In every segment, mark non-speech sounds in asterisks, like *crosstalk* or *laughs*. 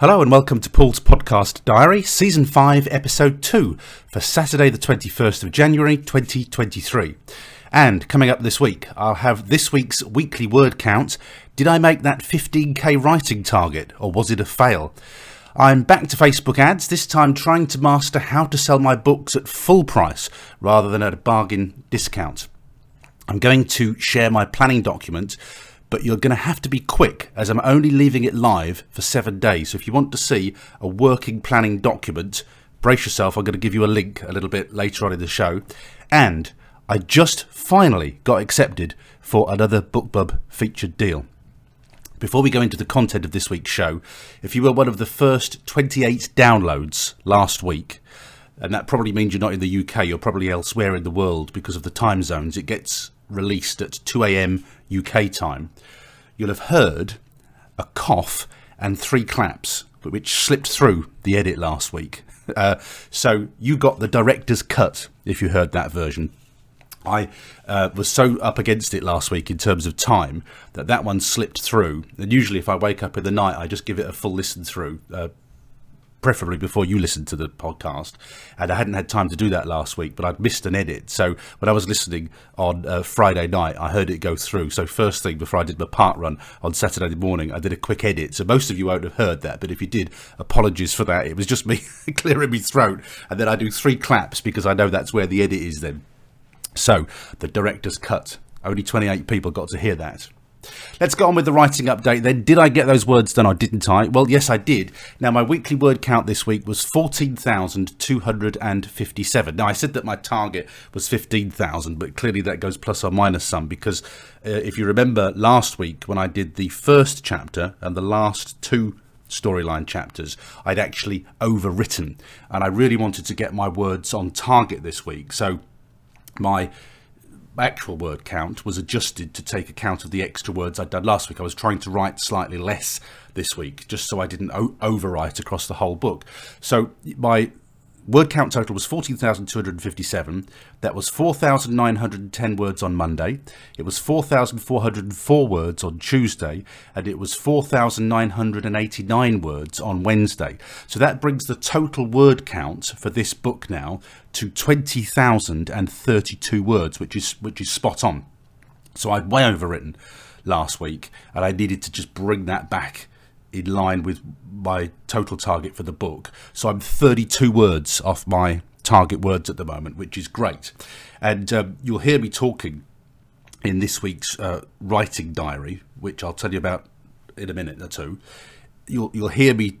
Hello and welcome to Paul's Podcast Diary, Season 5, Episode 2, for Saturday, the 21st of January 2023. And coming up this week, I'll have this week's weekly word count. Did I make that 15k writing target, or was it a fail? I'm back to Facebook ads, this time trying to master how to sell my books at full price rather than at a bargain discount. I'm going to share my planning document but you're going to have to be quick as I'm only leaving it live for seven days. So if you want to see a working planning document, brace yourself. I'm going to give you a link a little bit later on in the show. And I just finally got accepted for another BookBub featured deal. Before we go into the content of this week's show, if you were one of the first 28 downloads last week, and that probably means you're not in the UK, you're probably elsewhere in the world because of the time zones, it gets released at 2 a.m. UK time, you'll have heard a cough and three claps, which slipped through the edit last week. *laughs* Uh, so you got the director's cut if you heard that version. I uh, was so up against it last week in terms of time that that one slipped through. And usually, if I wake up in the night, I just give it a full listen through. Uh, preferably before you listened to the podcast. And I hadn't had time to do that last week, but I'd missed an edit. So when I was listening on uh, Friday night, I heard it go through. So first thing before I did my parkrun on Saturday morning, I did a quick edit. So most of you won't have heard that, but if you did, apologies for that. It was just me *laughs* clearing my throat, and then I do three claps because I know that's where the edit is. Then, so the director's cut. Only 28 people got to hear that. Let's go on with the writing update then. Did I get those words done or didn't I? Well, yes, I did. Now, my weekly word count this week was 14,257. Now, I said that my target was 15,000, but clearly that goes plus or minus some because uh, if you remember last week when I did the first chapter and the last two storyline chapters, I'd actually overwritten and I really wanted to get my words on target this week. So, my actual word count was adjusted to take account of the extra words I'd done last week. I was trying to write slightly less this week, just so I didn't overwrite across the whole book. So my Word count total was 14,257. That was 4,910 words on Monday. It was 4,404 words on Tuesday. And it was 4,989 words on Wednesday. So that brings the total word count for this book now to 20,032 words, which is, which is spot on. So I'd way overwritten last week and I needed to just bring that back in line with my total target for the book. So I'm 32 words off my target words at the moment, which is great. And um, you'll hear me talking in this week's uh, writing diary, which I'll tell you about in a minute or two. You'll you'll hear me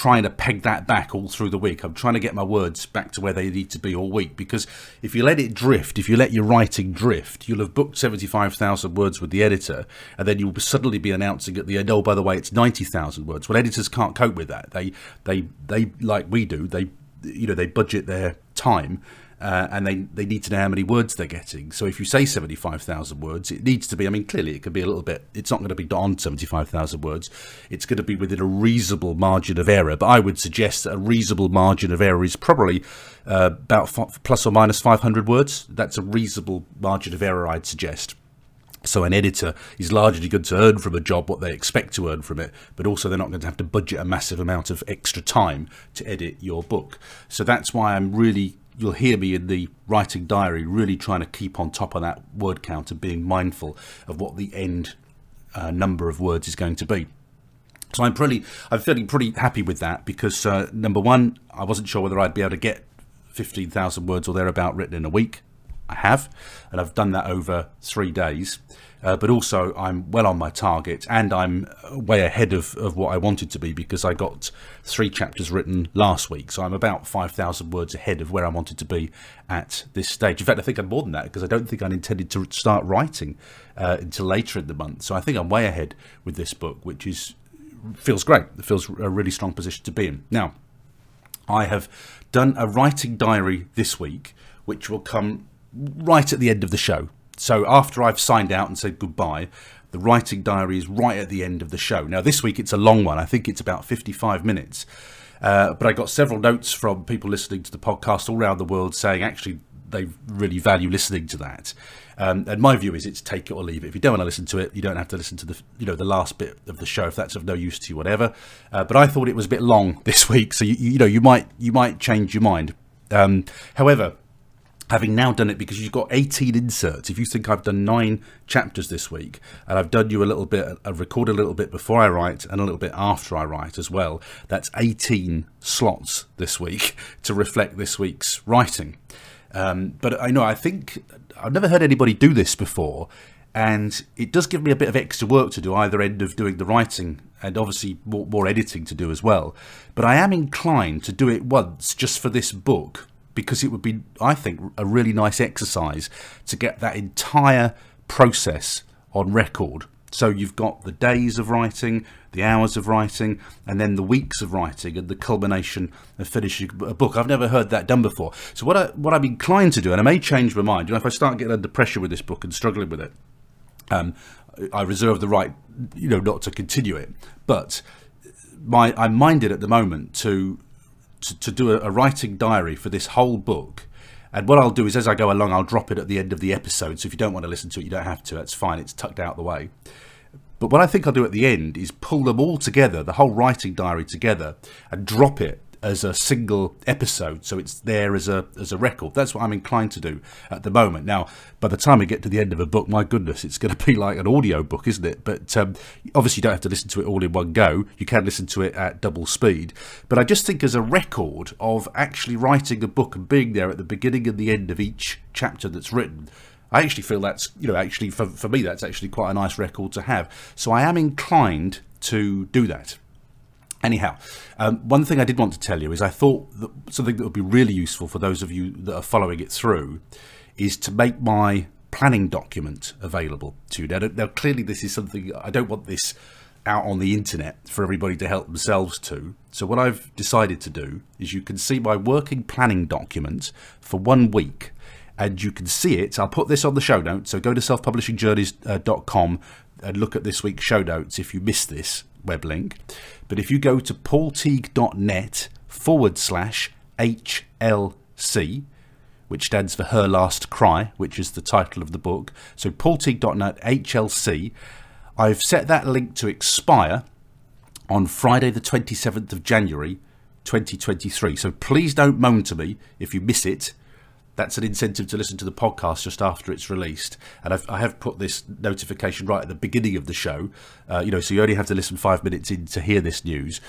trying to peg that back all through the week. I'm trying to get my words back to where they need to be all week because if you let it drift, if you let your writing drift, you'll have booked 75,000 words with the editor and then you'll suddenly be announcing at the end, oh, by the way, it's 90,000 words. Well, editors can't cope with that. They, they, they, like we do, they, you know, they budget their time uh, and they, they need to know how many words they're getting. So if you say 75,000 words, it needs to be, I mean, clearly it could be a little bit, it's not going to be on 75,000 words. It's going to be within a reasonable margin of error. But I would suggest that a reasonable margin of error is probably uh, about plus or minus 500 words. That's a reasonable margin of error, I'd suggest. So an editor is largely going to earn from a job what they expect to earn from it, but also they're not going to have to budget a massive amount of extra time to edit your book. So that's why I'm really you'll hear me in the writing diary really trying to keep on top of that word count and being mindful of what the end uh, number of words is going to be. So I'm pretty, I'm feeling pretty happy with that because uh, number one, I wasn't sure whether I'd be able to get 15,000 words or thereabout written in a week. I have, and I've done that over three days. Uh, but also, I'm well on my target and I'm way ahead of, of what I wanted to be because I got three chapters written last week. So I'm about 5,000 words ahead of where I wanted to be at this stage. In fact, I think I'm more than that because I don't think I intended to start writing uh, until later in the month. So I think I'm way ahead with this book, which is feels great. It feels a really strong position to be in. Now, I have done a writing diary this week, which will come right at the end of the show. So after I've signed out and said goodbye, the writing diary is right at the end of the show. Now, this week it's a long one. I think it's about 55 minutes. Uh, but I got several notes from people listening to the podcast all around the world saying, actually, they really value listening to that. Um, and my view is it's take it or leave it. If you don't want to listen to it, you don't have to listen to the you know the last bit of the show if that's of no use to you, whatever. Uh, but I thought it was a bit long *laughs* this week, so you, you know you might you might change your mind. Um, however, having now done it because you've got 18 inserts. If you think i've done nine chapters this week and i've done you a little bit i've recorded a little bit before i write and a little bit after i write as well that's 18 slots this week *laughs* to reflect this week's writing. Um, but i know i think i've never heard anybody do this before and it does give me a bit of extra work to do either end of doing the writing and obviously more, more editing to do as well. But i am inclined to do it once just for this book because it would be, I think, a really nice exercise to get that entire process on record. So you've got the days of writing, the hours of writing, and then the weeks of writing, and the culmination of finishing a book. I've never heard that done before. So what I what I'm inclined to do, and I may change my mind. You know, if I start getting under pressure with this book and struggling with it, um, I reserve the right, you know, not to continue it. But my I'm minded at the moment to to, to do a, a writing diary for this whole book. And what I'll do is, as I go along, I'll drop it at the end of the episode. So if you don't want to listen to it, you don't have to. That's fine. It's tucked out the way. But what I think I'll do at the end is pull them all together, the whole writing diary together, and drop it as a single episode, so it's there as a as a record. That's what I'm inclined to do at the moment. Now, by the time we get to the end of a book, my goodness, it's going *laughs* to be like an audio book, isn't it? But um, obviously, you don't have to listen to it all in one go. You can listen to it at double speed. But I just think as a record of actually writing a book and being there at the beginning and the end of each chapter that's written. I actually feel that's, you know, actually for, for me, that's actually quite a nice record to have. So I am inclined to do that. Anyhow, um, one thing I did want to tell you is I thought that something that would be really useful for those of you that are following it through is to make my planning document available to you. Now, now clearly, this is something I don't want this out on the internet for everybody to help themselves to. So, what I've decided to do is you can see my working planning document for one week and you can see it. I'll put this on the show notes. So, go to selfpublishingjourneys.com and look at this week's show notes if you missed this web link. But if you go to paulteague.net forward slash HLC, which stands for Her Last Cry, which is the title of the book. So paulteague.net HLC. I've set that link to expire on Friday, the 27th of January, 2023. So please don't moan to me if you miss it that's an incentive to listen to the podcast just after it's released. And I've, I have put this notification right at the beginning of the show, uh, you know, so you only have to listen five minutes in to hear this news.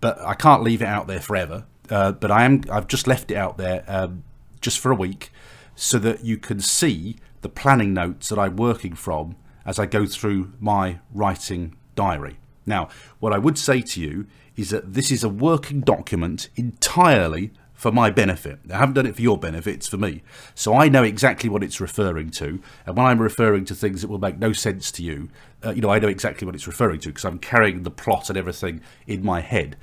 But I can't leave it out there forever. Uh, but I am, I've just left it out there um, just for a week so that you can see the planning notes that I'm working from as I go through my writing diary. Now, what I would say to you is that this is a working document entirely for my benefit. I haven't done it for your benefit, it's for me. So I know exactly what it's referring to. And when I'm referring to things that will make no sense to you, uh, you know, I know exactly what it's referring to because I'm carrying the plot and everything in my head.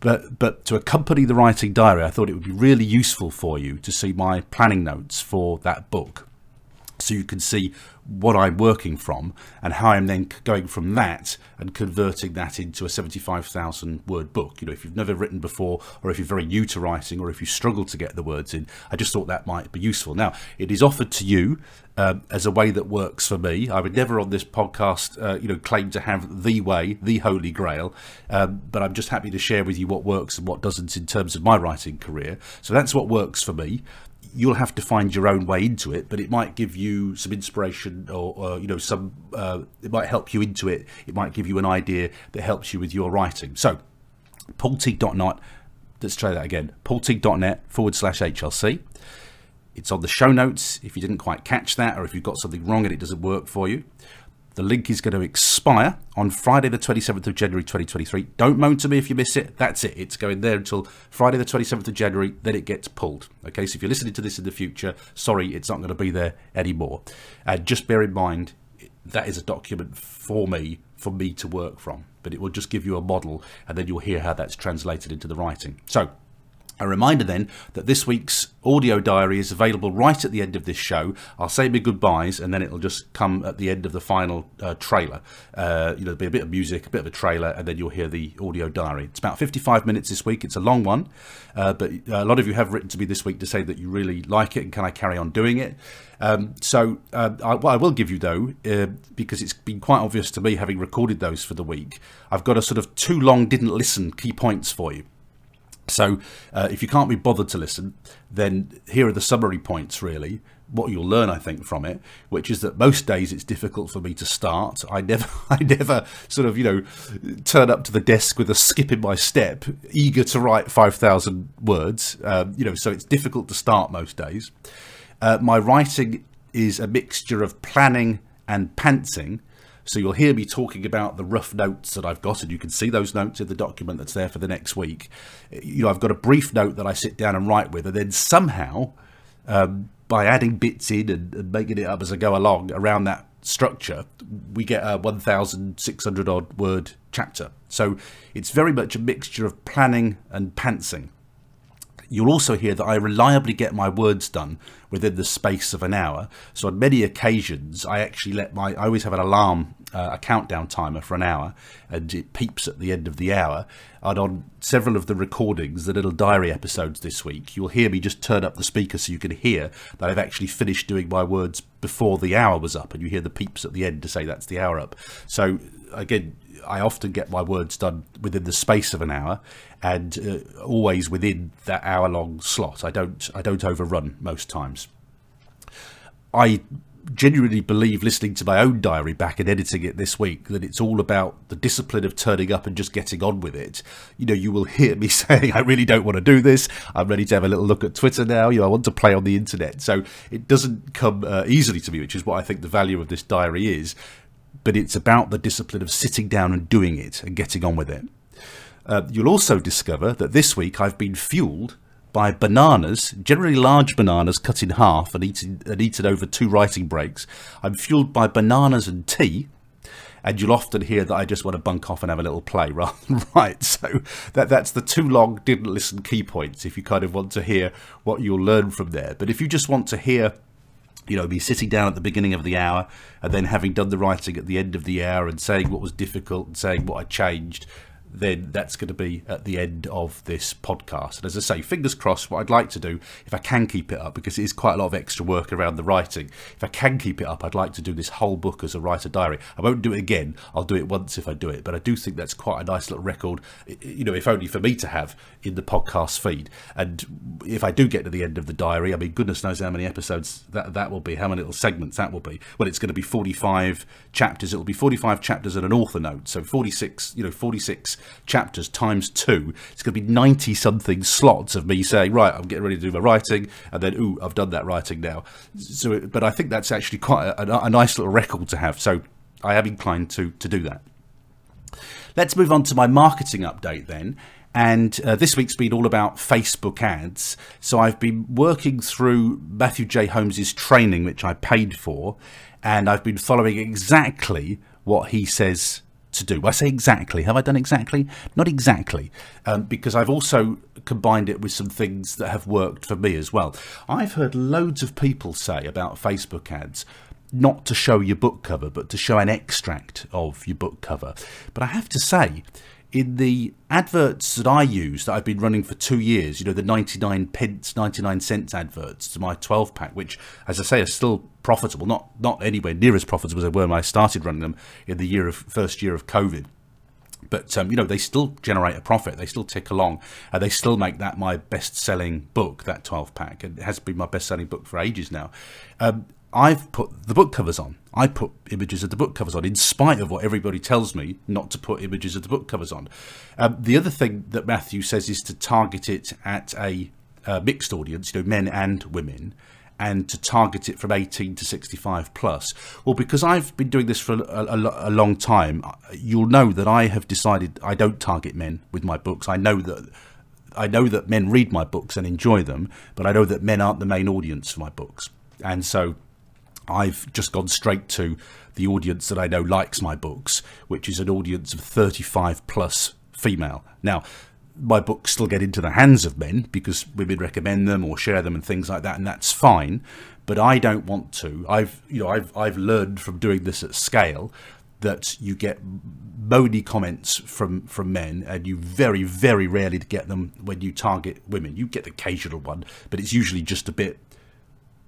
But, but to accompany the writing diary, I thought it would be really useful for you to see my planning notes for that book so you can see what I'm working from and how I'm then going from that and converting that into a 75,000 word book. You know, if you've never written before, or if you're very new to writing, or if you struggle to get the words in, I just thought that might be useful. Now, it is offered to you um, as a way that works for me. I would never on this podcast, uh, you know, claim to have the way, the holy grail, um, but I'm just happy to share with you what works and what doesn't in terms of my writing career. So that's what works for me you'll have to find your own way into it, but it might give you some inspiration or, or you know, some, uh, it might help you into it. It might give you an idea that helps you with your writing. So, paulteague.net, let's try that again, paulteague.net forward slash HLC. It's on the show notes if you didn't quite catch that or if you've got something wrong and it doesn't work for you. The link is going to expire on Friday, the 27th of January 2023. Don't moan to me if you miss it. That's it. It's going there until Friday, the 27th of January. Then it gets pulled. Okay, so if you're listening to this in the future, sorry, it's not going to be there anymore. And just bear in mind, that is a document for me, for me to work from. But it will just give you a model, and then you'll hear how that's translated into the writing. So, A reminder then that this week's audio diary is available right at the end of this show. I'll say my goodbyes and then it'll just come at the end of the final uh, trailer. Uh, you know, there'll be a bit of music, a bit of a trailer, and then you'll hear the audio diary. It's about 55 minutes this week. It's a long one, uh, but a lot of you have written to me this week to say that you really like it and can I carry on doing it. Um, so, uh, I, what I will give you though, uh, because it's been quite obvious to me having recorded those for the week, I've got a sort of too long didn't listen key points for you. So, uh, if you can't be bothered to listen, then here are the summary points really. What you'll learn, I think, from it, which is that most days it's difficult for me to start. I never, *laughs* I never sort of, you know, turn up to the desk with a skip in my step, eager to write five thousand words. Um, you know, so it's difficult to start most days. Uh, my writing is a mixture of planning and pantsing. So you'll hear me talking about the rough notes that I've got, and you can see those notes in the document that's there for the next week. You know, I've got a brief note that I sit down and write with, and then somehow, um, by adding bits in and, and, making it up as I go along around that structure, we get a 1,600 odd word chapter. So it's very much a mixture of planning and pantsing. You'll also hear that I reliably get my words done within the space of an hour. So on many occasions, I actually let my, I always have an alarm, uh, a countdown timer for an hour, and it peeps at the end of the hour. And on several of the recordings, the little diary episodes this week, you'll hear me just turn up the speaker so you can hear that I've actually finished doing my words before the hour was up, and you hear the peeps at the end to say that's the hour up. So again, I often get my words done within the space of an hour, and uh, always within that hour-long slot. I don't I don't overrun most times. I genuinely believe listening to my own diary back and editing it this week that it's all about the discipline of turning up and just getting on with it. You know, you will hear me *laughs* saying, I really don't want to do this. I'm ready to have a little look at Twitter now. You know, I want to play on the internet. So it doesn't come uh, easily to me, which is what I think the value of this diary is but it's about the discipline of sitting down and doing it and getting on with it. Uh, you'll also discover that this week I've been fueled by bananas, generally large bananas cut in half and eaten, and eaten over two writing breaks. I'm fueled by bananas and tea, and you'll often hear that I just want to bunk off and have a little play *laughs* rather than write. So that that's the too long didn't listen key points if you kind of want to hear what you'll learn from there. But if you just want to hear you know, be sitting down at the beginning of the hour and then having done the writing at the end of the hour and saying what was difficult and saying what I changed then that's going to be at the end of this podcast. And as I say, fingers crossed, what I'd like to do, if I can keep it up, because it is quite a lot of extra work around the writing, if I can keep it up, I'd like to do this whole book as a writer diary. I won't do it again, I'll do it once if I do it, but I do think that's quite a nice little record, you know, if only for me to have in the podcast feed. And if I do get to the end of the diary, I mean, goodness knows how many episodes that, that will be, how many little segments that will be. Well, it's going to be 45 chapters, it'll be 45 chapters and an author note, so 46, you know, 46 chapters times two, it's going to be 90 something slots of me saying, right, I'm getting ready to do my writing, and then, ooh, I've done that writing now. So, but I think that's actually quite a, a, nice little record to have. So I am inclined to, to do that. Let's move on to my marketing update then. And uh, this week's been all about Facebook ads. So I've been working through Matthew J. Holmes's training, which I paid for, and I've been following exactly what he says to do. I say exactly. Have I done exactly? Not exactly, um, because I've also combined it with some things that have worked for me as well. I've heard loads of people say about Facebook ads not to show your book cover, but to show an extract of your book cover. But I have to say, in the adverts that I use that I've been running for two years, you know, the 99 pence, 99 cents adverts to my 12 pack, which, as I say, are still profitable, not, not anywhere near as profitable as they were when I started running them in the year of first year of COVID. But, um, you know, they still generate a profit. They still tick along. and they still make that my best selling book, that 12 pack. It has been my best selling book for ages now. Um, I've put the book covers on. I put images of the book covers on, in spite of what everybody tells me not to put images of the book covers on. Um, the other thing that Matthew says is to target it at a uh, mixed audience, you know, men and women, and to target it from 18 to 65 plus. Well, because I've been doing this for a, a, a long time, you'll know that I have decided I don't target men with my books. I know that I know that men read my books and enjoy them, but I know that men aren't the main audience for my books, and so I've just gone straight to the audience that I know likes my books, which is an audience of 35 plus female. Now, my books still get into the hands of men because women recommend them or share them and things like that, and that's fine. But I don't want to. I've you know I've I've learned from doing this at scale that you get moany comments from from men, and you very very rarely get them when you target women. You get the occasional one, but it's usually just a bit.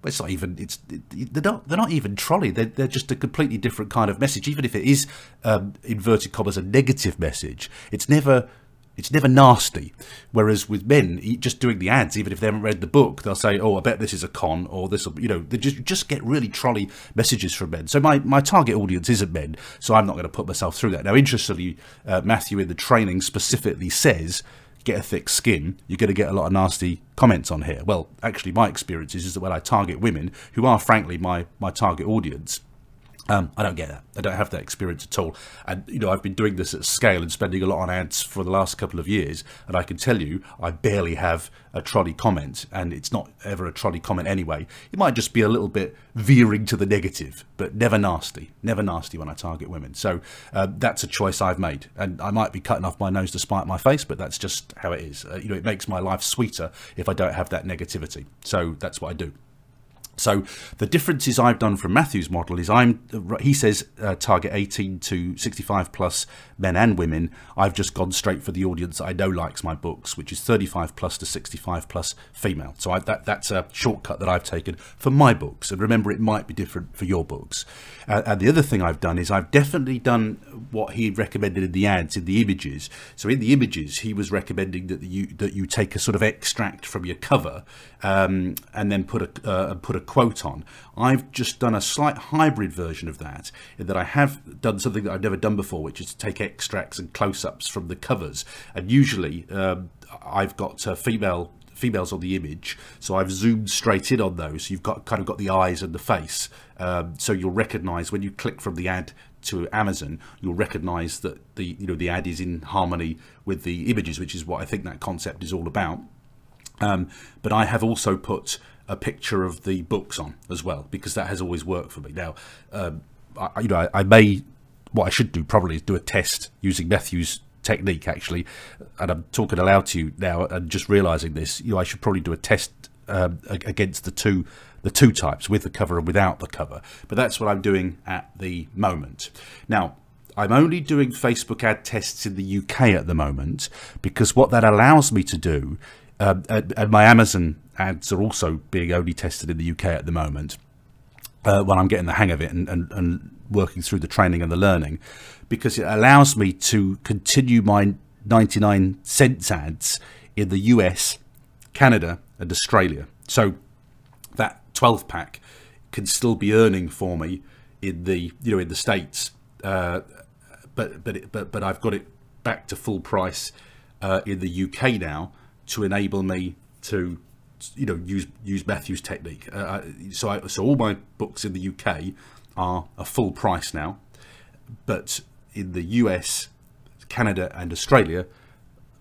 It's not even. It's they're not. They're not even trolley. They're, they're just a completely different kind of message. Even if it is um, inverted commas a negative message, it's never it's never nasty. Whereas with men, just doing the ads, even if they haven't read the book, they'll say, "Oh, I bet this is a con," or "This," will, you know, they just just get really trolley messages from men. So my my target audience isn't men, so I'm not going to put myself through that. Now, interestingly, uh, Matthew in the training specifically says. Get a thick skin, you're going to get a lot of nasty comments on here. Well, actually, my experience is, is that when I target women, who are frankly my, my target audience, um, I don't get that. I don't have that experience at all. And, you know, I've been doing this at scale and spending a lot on ads for the last couple of years. And I can tell you, I barely have a trolley comment. And it's not ever a trolley comment anyway. It might just be a little bit veering to the negative, but never nasty. Never nasty when I target women. So uh, that's a choice I've made. And I might be cutting off my nose to spite my face, but that's just how it is. Uh, you know, it makes my life sweeter if I don't have that negativity. So that's what I do. So the differences I've done from Matthew's model is I'm he says uh, target 18 to 65 plus men and women. I've just gone straight for the audience I know likes my books, which is 35 plus to 65 plus female. So I, that that's a shortcut that I've taken for my books. And remember, it might be different for your books. Uh, and the other thing I've done is I've definitely done what he recommended in the ads in the images. So in the images, he was recommending that you that you take a sort of extract from your cover um, and then put a uh, put a quote on. I've just done a slight hybrid version of that, in that I have done something that I've never done before, which is to take extracts and close-ups from the covers. And usually, um, I've got uh, female females on the image, so I've zoomed straight in on those. You've got kind of got the eyes and the face, um, so you'll recognise when you click from the ad to Amazon, you'll recognise that the you know the ad is in harmony with the images, which is what I think that concept is all about. Um, but I have also put a picture of the books on as well because that has always worked for me. Now, um, I, you know, I, I, may what I should do probably is do a test using Matthew's technique actually, and I'm talking aloud to you now and just realizing this. You know, I should probably do a test um, against the two the two types with the cover and without the cover. But that's what I'm doing at the moment. Now. I'm only doing Facebook ad tests in the UK at the moment because what that allows me to do um, and, my Amazon ads are also being only tested in the UK at the moment. Uh, when I'm getting the hang of it and, and, and working through the training and the learning, because it allows me to continue my 99 cents ads in the US, Canada, and Australia. So that 12 pack can still be earning for me in the you know in the states, uh, but but it, but but I've got it back to full price uh, in the UK now to enable me to you know use use Matthew's technique. Uh, so I, so all my books in the UK are a full price now, but in the US, Canada, and Australia.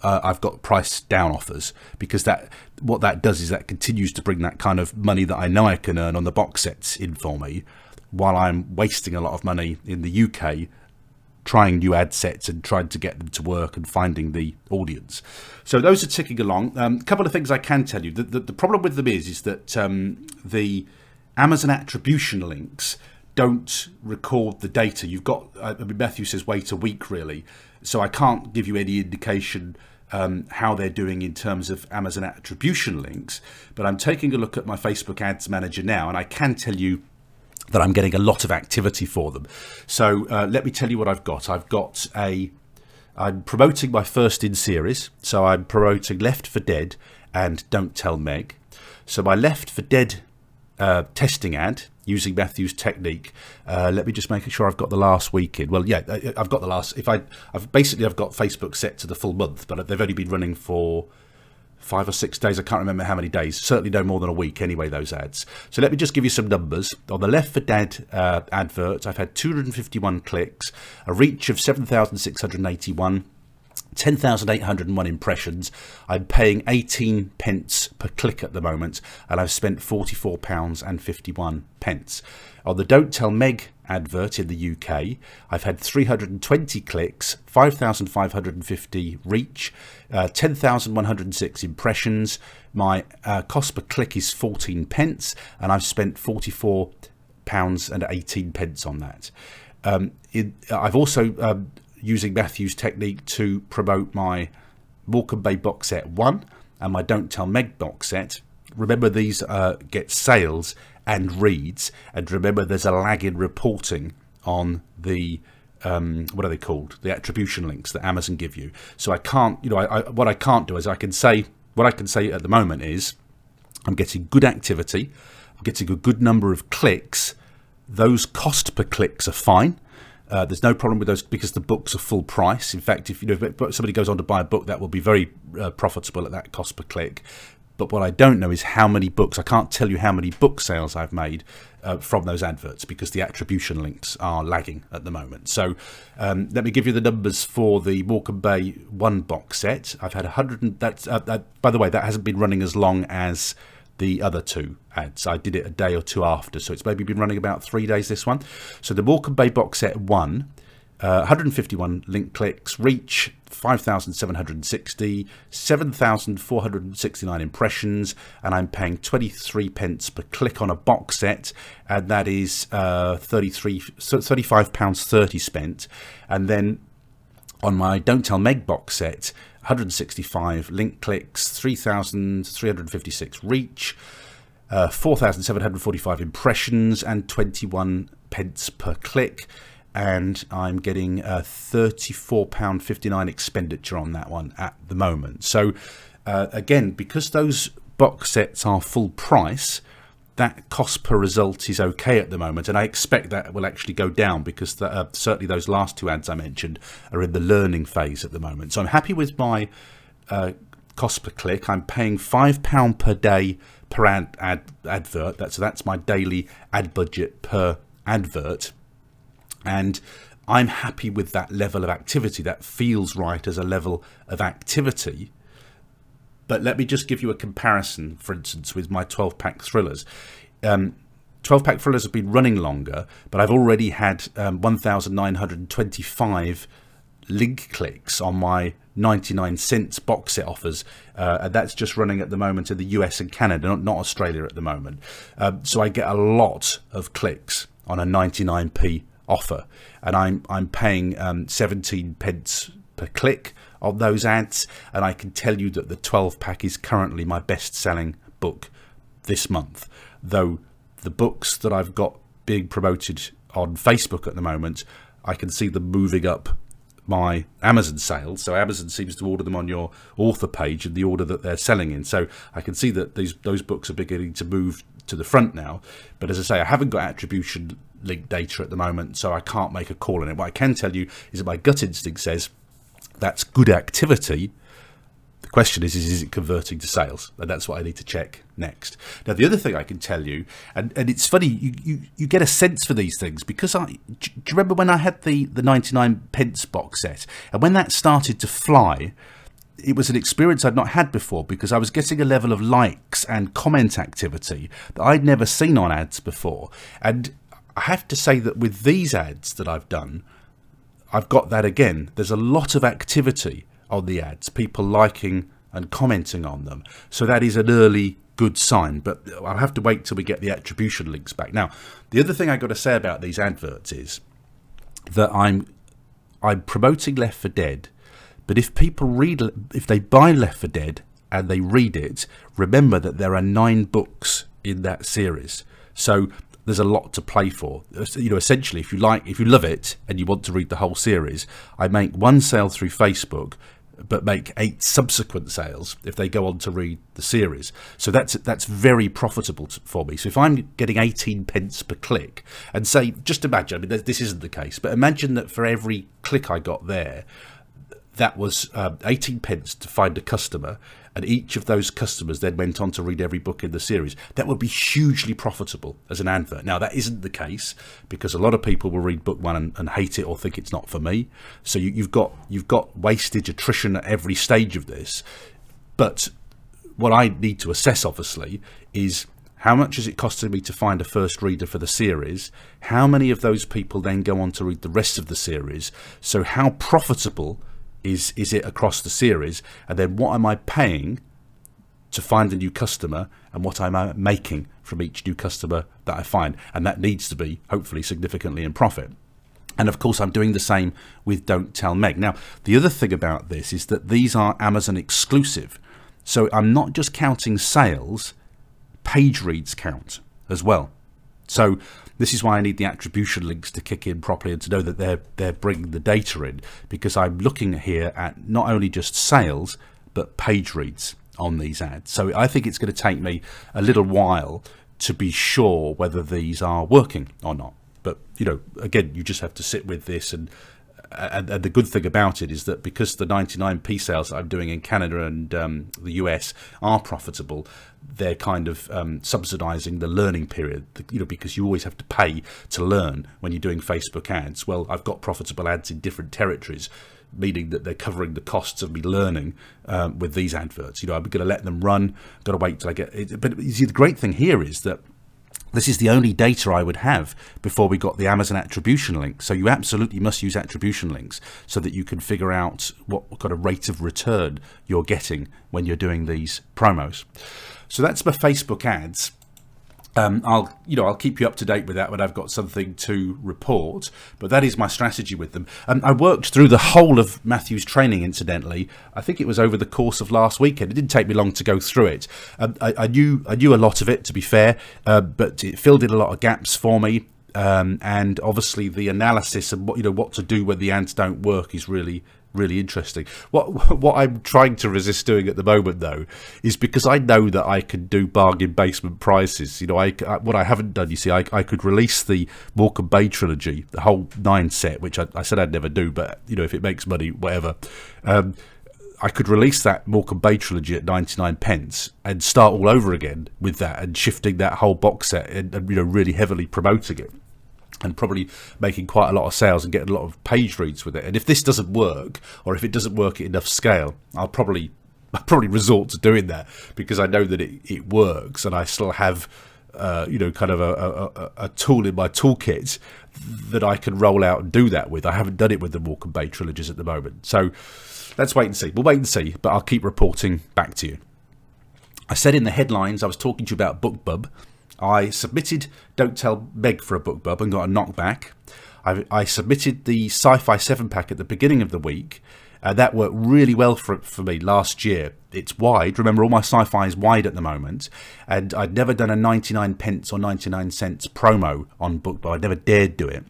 Uh, I've got price down offers because that what that does is that continues to bring that kind of money that I know I can earn on the box sets in for me, while I'm wasting a lot of money in the UK trying new ad sets and trying to get them to work and finding the audience. So those are ticking along. Um, a couple of things I can tell you. The, the, the problem with them is, is that um, the Amazon attribution links don't record the data. You've got, I mean, Matthew says wait a week really. So I can't give you any indication um, how they're doing in terms of Amazon attribution links. But I'm taking a look at my Facebook Ads Manager now, and I can tell you that I'm getting a lot of activity for them. So uh, let me tell you what I've got. I've got a, I'm promoting my first in series. So I'm promoting Left for Dead and Don't Tell Meg. So my Left for Dead uh, testing ad using Matthew's technique. Uh, let me just make sure I've got the last week in. Well, yeah, I've got the last. If I, I've basically I've got Facebook set to the full month, but they've only been running for five or six days. I can't remember how many days. Certainly no more than a week anyway, those ads. So let me just give you some numbers. On the Left for Dead uh, advert, I've had 251 clicks, a reach of 7,681. 10,801 impressions. I'm paying 18 pence per click at the moment, and I've spent 44 pounds and 51 pence. On the Don't Tell Meg advert in the UK. I've had 320 clicks, 5,550 reach, uh, 10,106 impressions. My uh, cost per click is 14 pence, and I've spent 44 pounds and 18 pence on that. Um, it, I've also um, using Matthew's technique to promote my Morecambe Bay box set one and my Don't Tell Meg box set. Remember, these uh, get sales and reads, and remember, there's a lag in reporting on the um, what are they called? The attribution links that Amazon give you. So I can't, you know, I, I, what I can't do is I can say what I can say at the moment is I'm getting good activity, I'm getting a good number of clicks. Those cost per clicks are fine. Uh, there's no problem with those because the books are full price. In fact, if you know if somebody goes on to buy a book, that will be very uh, profitable at that cost per click. But what I don't know is how many books. I can't tell you how many book sales I've made uh, from those adverts because the attribution links are lagging at the moment. So um, let me give you the numbers for the Morecambe Bay one box set. I've had 100. And that's uh, that, by the way, that hasn't been running as long as the other two ads. I did it a day or two after, so it's maybe been running about three days. This one. So the Morecambe Bay box set one. Uh, 151 link clicks, reach 5,760, 7,469 impressions, and I'm paying 23 pence per click on a box set, and that is uh, 33, 35 pounds 30 spent. And then on my Don't Tell Meg box set, 165 link clicks, 3,356 reach, uh, 4,745 impressions, and 21 pence per click. And I'm getting a £34.59 expenditure on that one at the moment. So, uh, again, because those box sets are full price, that cost per result is okay at the moment, and I expect that will actually go down because the, uh, certainly those last two ads I mentioned are in the learning phase at the moment. So I'm happy with my uh, cost per click. I'm paying five pound per day per ad, ad advert. So that's my daily ad budget per advert, and I'm happy with that level of activity. That feels right as a level of activity. But let me just give you a comparison, for instance, with my 12 pack thrillers. Um, 12 pack thrillers have been running longer, but I've already had um, 1,925 link clicks on my 99 cents box set offers. Uh, and that's just running at the moment in the US and Canada, not, not Australia at the moment. Um, so I get a lot of clicks on a 99p offer, and I'm I'm paying um, 17 pence per click of those ads. And I can tell you that the 12 pack is currently my best selling book this month. Though the books that I've got being promoted on Facebook at the moment, I can see them moving up my Amazon sales. So Amazon seems to order them on your author page in the order that they're selling in. So I can see that these those books are beginning to move to the front now. But as I say, I haven't got attribution link data at the moment, so I can't make a call on it. What I can tell you is that my gut instinct says that's good activity. The question is, is, is it converting to sales? And that's what I need to check next. Now, the other thing I can tell you, and, and it's funny, you, you, you get a sense for these things because I, do you remember when I had the, the 99 pence box set? And when that started to fly, it was an experience I'd not had before because I was getting a level of likes and comment activity that I'd never seen on ads before. And I have to say that with these ads that I've done, I've got that again. There's a lot of activity on the ads, people liking and commenting on them. So that is an early good sign, but I'll have to wait till we get the attribution links back. Now, the other thing I've got to say about these adverts is that I'm I'm promoting Left for Dead, but if people read if they buy Left for Dead and they read it, remember that there are nine books in that series. So there's a lot to play for. You know, essentially, if you like, if you love it and you want to read the whole series, I make one sale through Facebook, but make eight subsequent sales if they go on to read the series. So that's that's very profitable for me. So if I'm getting 18 pence per click, and say, just imagine, I mean, this isn't the case, but imagine that for every click I got there, that was um, 18 pence to find a customer and each of those customers then went on to read every book in the series that would be hugely profitable as an advert now that isn't the case because a lot of people will read book one and, and hate it or think it's not for me so you, you've got you've got wastage attrition at every stage of this but what i need to assess obviously is how much is it costing me to find a first reader for the series? How many of those people then go on to read the rest of the series? So how profitable is is it across the series? And then what am I paying to find a new customer and what I'm making from each new customer that I find? And that needs to be hopefully significantly in profit. And of course, I'm doing the same with Don't Tell Meg. Now, the other thing about this is that these are Amazon exclusive. So I'm not just counting sales, page reads count as well. So this is why I need the attribution links to kick in properly and to know that they're they're bringing the data in because I'm looking here at not only just sales but page reads on these ads. So I think it's going to take me a little while to be sure whether these are working or not. But you know, again, you just have to sit with this and and, and, the good thing about it is that because the 99p sales that I'm doing in Canada and um, the US are profitable, they're kind of um, subsidizing the learning period, you know, because you always have to pay to learn when you're doing Facebook ads. Well, I've got profitable ads in different territories, meaning that they're covering the costs of me learning um, with these adverts. You know, I'm going to let them run, got to wait till I get it. But you see, the great thing here is that this is the only data I would have before we got the Amazon attribution link. So you absolutely must use attribution links so that you can figure out what kind of rate of return you're getting when you're doing these promos. So that's my Facebook ads. Um, I'll, you know, I'll keep you up to date with that when I've got something to report. But that is my strategy with them. Um, I worked through the whole of Matthew's training. Incidentally, I think it was over the course of last weekend. It didn't take me long to go through it. Um, I, I, knew, I knew a lot of it, to be fair, uh, but it filled in a lot of gaps for me. Um, and obviously, the analysis and what you know what to do when the ads don't work is really really interesting. What *laughs* what I'm trying to resist doing at the moment, though, is because I know that I can do bargain basement prices. You know, I, I what I haven't done. You see, I, I could release the Morecambe Bay trilogy, the whole nine set, which I, I said I'd never do, but you know, if it makes money, whatever. Um, I could release that Morecambe Bay trilogy at 99 pence and start all over again with that and shifting that whole box set and, and you know really heavily promoting it and probably making quite a lot of sales and getting a lot of page reads with it. And if this doesn't work, or if it doesn't work at enough scale, I'll probably *laughs* I'll probably resort to doing that because I know that it, it works and I still have uh, you know kind of a, a, a, tool in my toolkit that I can roll out and do that with. I haven't done it with the Morecambe Bay trilogies at the moment, so let's wait and see. We'll wait and see, but I'll keep reporting back to you. I said in the headlines I was talking to you about BookBub I submitted Don't Tell Meg for a BookBub and got a knockback. I, I submitted the Sci-Fi 7 pack at the beginning of the week. Uh, that worked really well for, for me last year. It's wide. Remember, all my sci-fi is wide at the moment, and I'd never done a 99 pence or 99 cents promo on BookBub. I'd never dared do it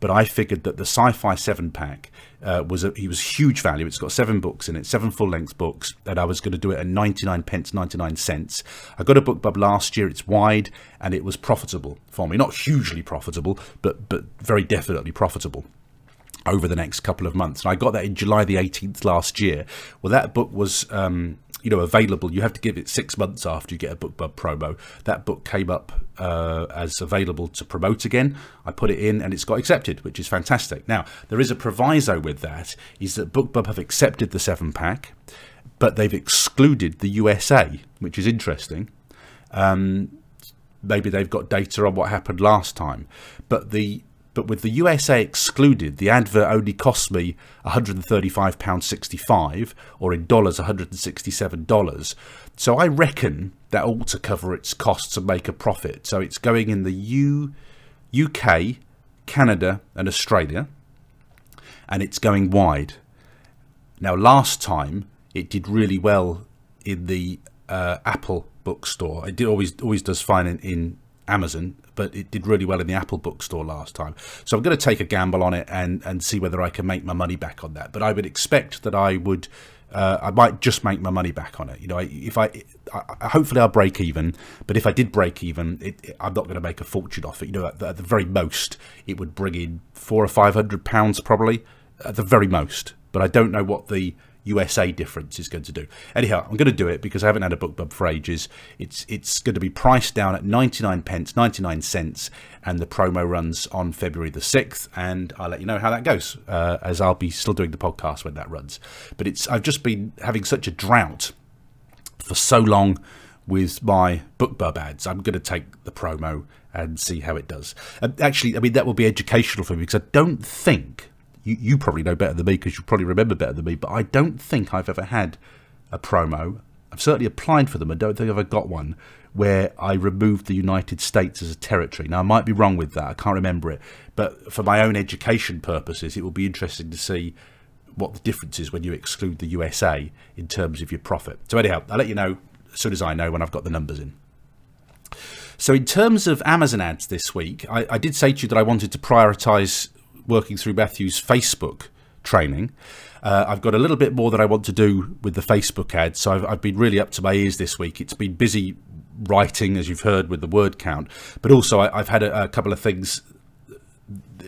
but I figured that the Sci-Fi Seven pack uh, was a, he was huge value. It's got seven books in it, seven full-length books, and I was going to do it at 99 pence, 99 cents. I got a BookBub last year. It's wide and it was profitable for me. Not hugely profitable, but but very definitely profitable over the next couple of months. And I got that in July the 18th last year. Well, that book was um, you know available. You have to give it six months after you get a bookbub promo. That book came up uh, as available to promote again. I put it in and it's got accepted which is fantastic. Now there is a proviso with that is that bookbub have accepted the seven pack but they've excluded the usa which is interesting. Um, maybe they've got data on what happened last time. But the but with the USA excluded, the advert only cost me £135.65, or in dollars, $167. So I reckon that ought to cover its costs and make a profit. So it's going in the U, UK, Canada, and Australia, and it's going wide. Now, last time it did really well in the uh, Apple bookstore. It did always always does fine in, in Amazon, but it did really well in the Apple bookstore last time. So I'm going to take a gamble on it and, and see whether I can make my money back on that. But I would expect that I would. Uh, I might just make my money back on it. You know, if I, I hopefully I'll break even. But if I did break even, it, it, I'm not going to make a fortune off it. You know, at the, at the very most, it would bring in four or five hundred pounds probably at the very most. But I don't know what the USA difference is going to do. Anyhow, I'm going to do it because I haven't had a BookBub for ages. It's it's going to be priced down at 99 pence, 99 cents, and the promo runs on February the 6th. And I'll let you know how that goes, uh, as I'll be still doing the podcast when that runs. But it's I've just been having such a drought for so long with my BookBub ads. I'm going to take the promo and see how it does. And actually, I mean, that will be educational for me because I don't think, you, you probably know better than me because you probably remember better than me, but I don't think I've ever had a promo. I've certainly applied for them. I don't think I've ever got one where I removed the United States as a territory. Now, I might be wrong with that. I can't remember it. But for my own education purposes, it will be interesting to see what the difference is when you exclude the USA in terms of your profit. So anyhow, I'll let you know as soon as I know when I've got the numbers in. So in terms of Amazon ads this week, I, I did say to you that I wanted to prioritise working through Matthew's Facebook training. Uh, I've got a little bit more that I want to do with the Facebook ads, so I've, I've been really up to my ears this week. It's been busy writing, as you've heard, with the word count, but also I, have had a, a couple of things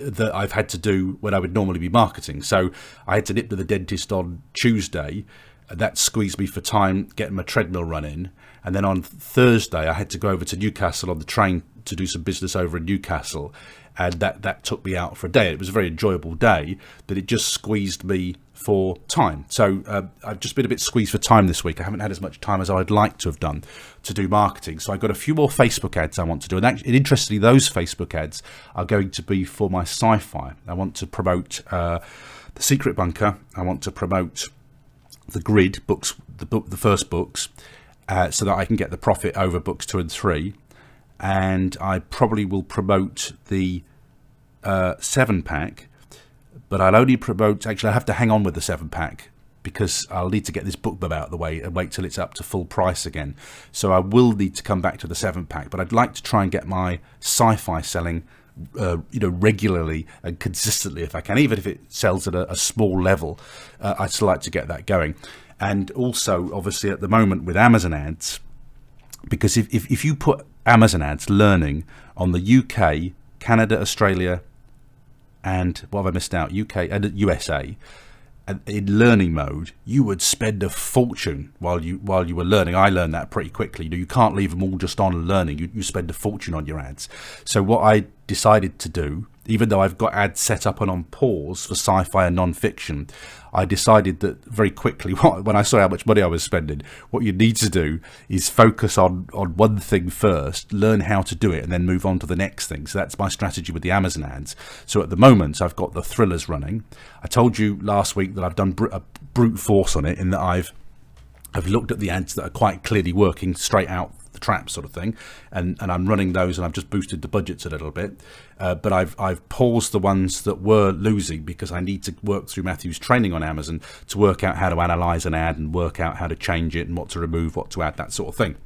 that I've had to do when I would normally be marketing. So I had to nip to the dentist on Tuesday. That squeezed me for time getting my treadmill running. And then on Thursday, I had to go over to Newcastle on the train to do some business over in Newcastle. And that, that took me out for a day. It was a very enjoyable day, but it just squeezed me for time. So uh, I've just been a bit squeezed for time this week. I haven't had as much time as I'd like to have done to do marketing. So I've got a few more Facebook ads I want to do. And, actually, interestingly, those Facebook ads are going to be for my sci fi. I want to promote uh, The Secret Bunker. I want to promote The Grid books, the, book, the first books uh, so that I can get the profit over books two and three. And I probably will promote the uh, seven pack, but I'll only promote. Actually, I have to hang on with the seven pack because I'll need to get this BookBub out of the way and wait till it's up to full price again. So I will need to come back to the seven pack, but I'd like to try and get my sci-fi selling. Uh, you know, regularly and consistently if I can, even if it sells at a, a small level, uh, I'd still like to get that going and also obviously at the moment with Amazon ads, because if, if, if you put Amazon ads learning on the UK, Canada, Australia, and what have I missed out? UK and USA, in learning mode, you would spend a fortune while you while you were learning. I learned that pretty quickly. You know, you can't leave them all just on learning. You, you spend a fortune on your ads. So what I decided to do even though I've got ads set up and on pause for sci-fi and non-fiction, I decided that very quickly *laughs* when I saw how much money I was spending, what you need to do is focus on on one thing first, learn how to do it, and then move on to the next thing. So that's my strategy with the Amazon ads. So at the moment, I've got the thrillers running. I told you last week that I've done br- a brute force on it in that I've I've looked at the ads that are quite clearly working straight out the trap sort of thing, and and I'm running those, and I've just boosted the budgets a little bit. Uh, but I've I've paused the ones that were losing because I need to work through Matthew's training on Amazon to work out how to analyze an ad and work out how to change it and what to remove, what to add, that sort of thing.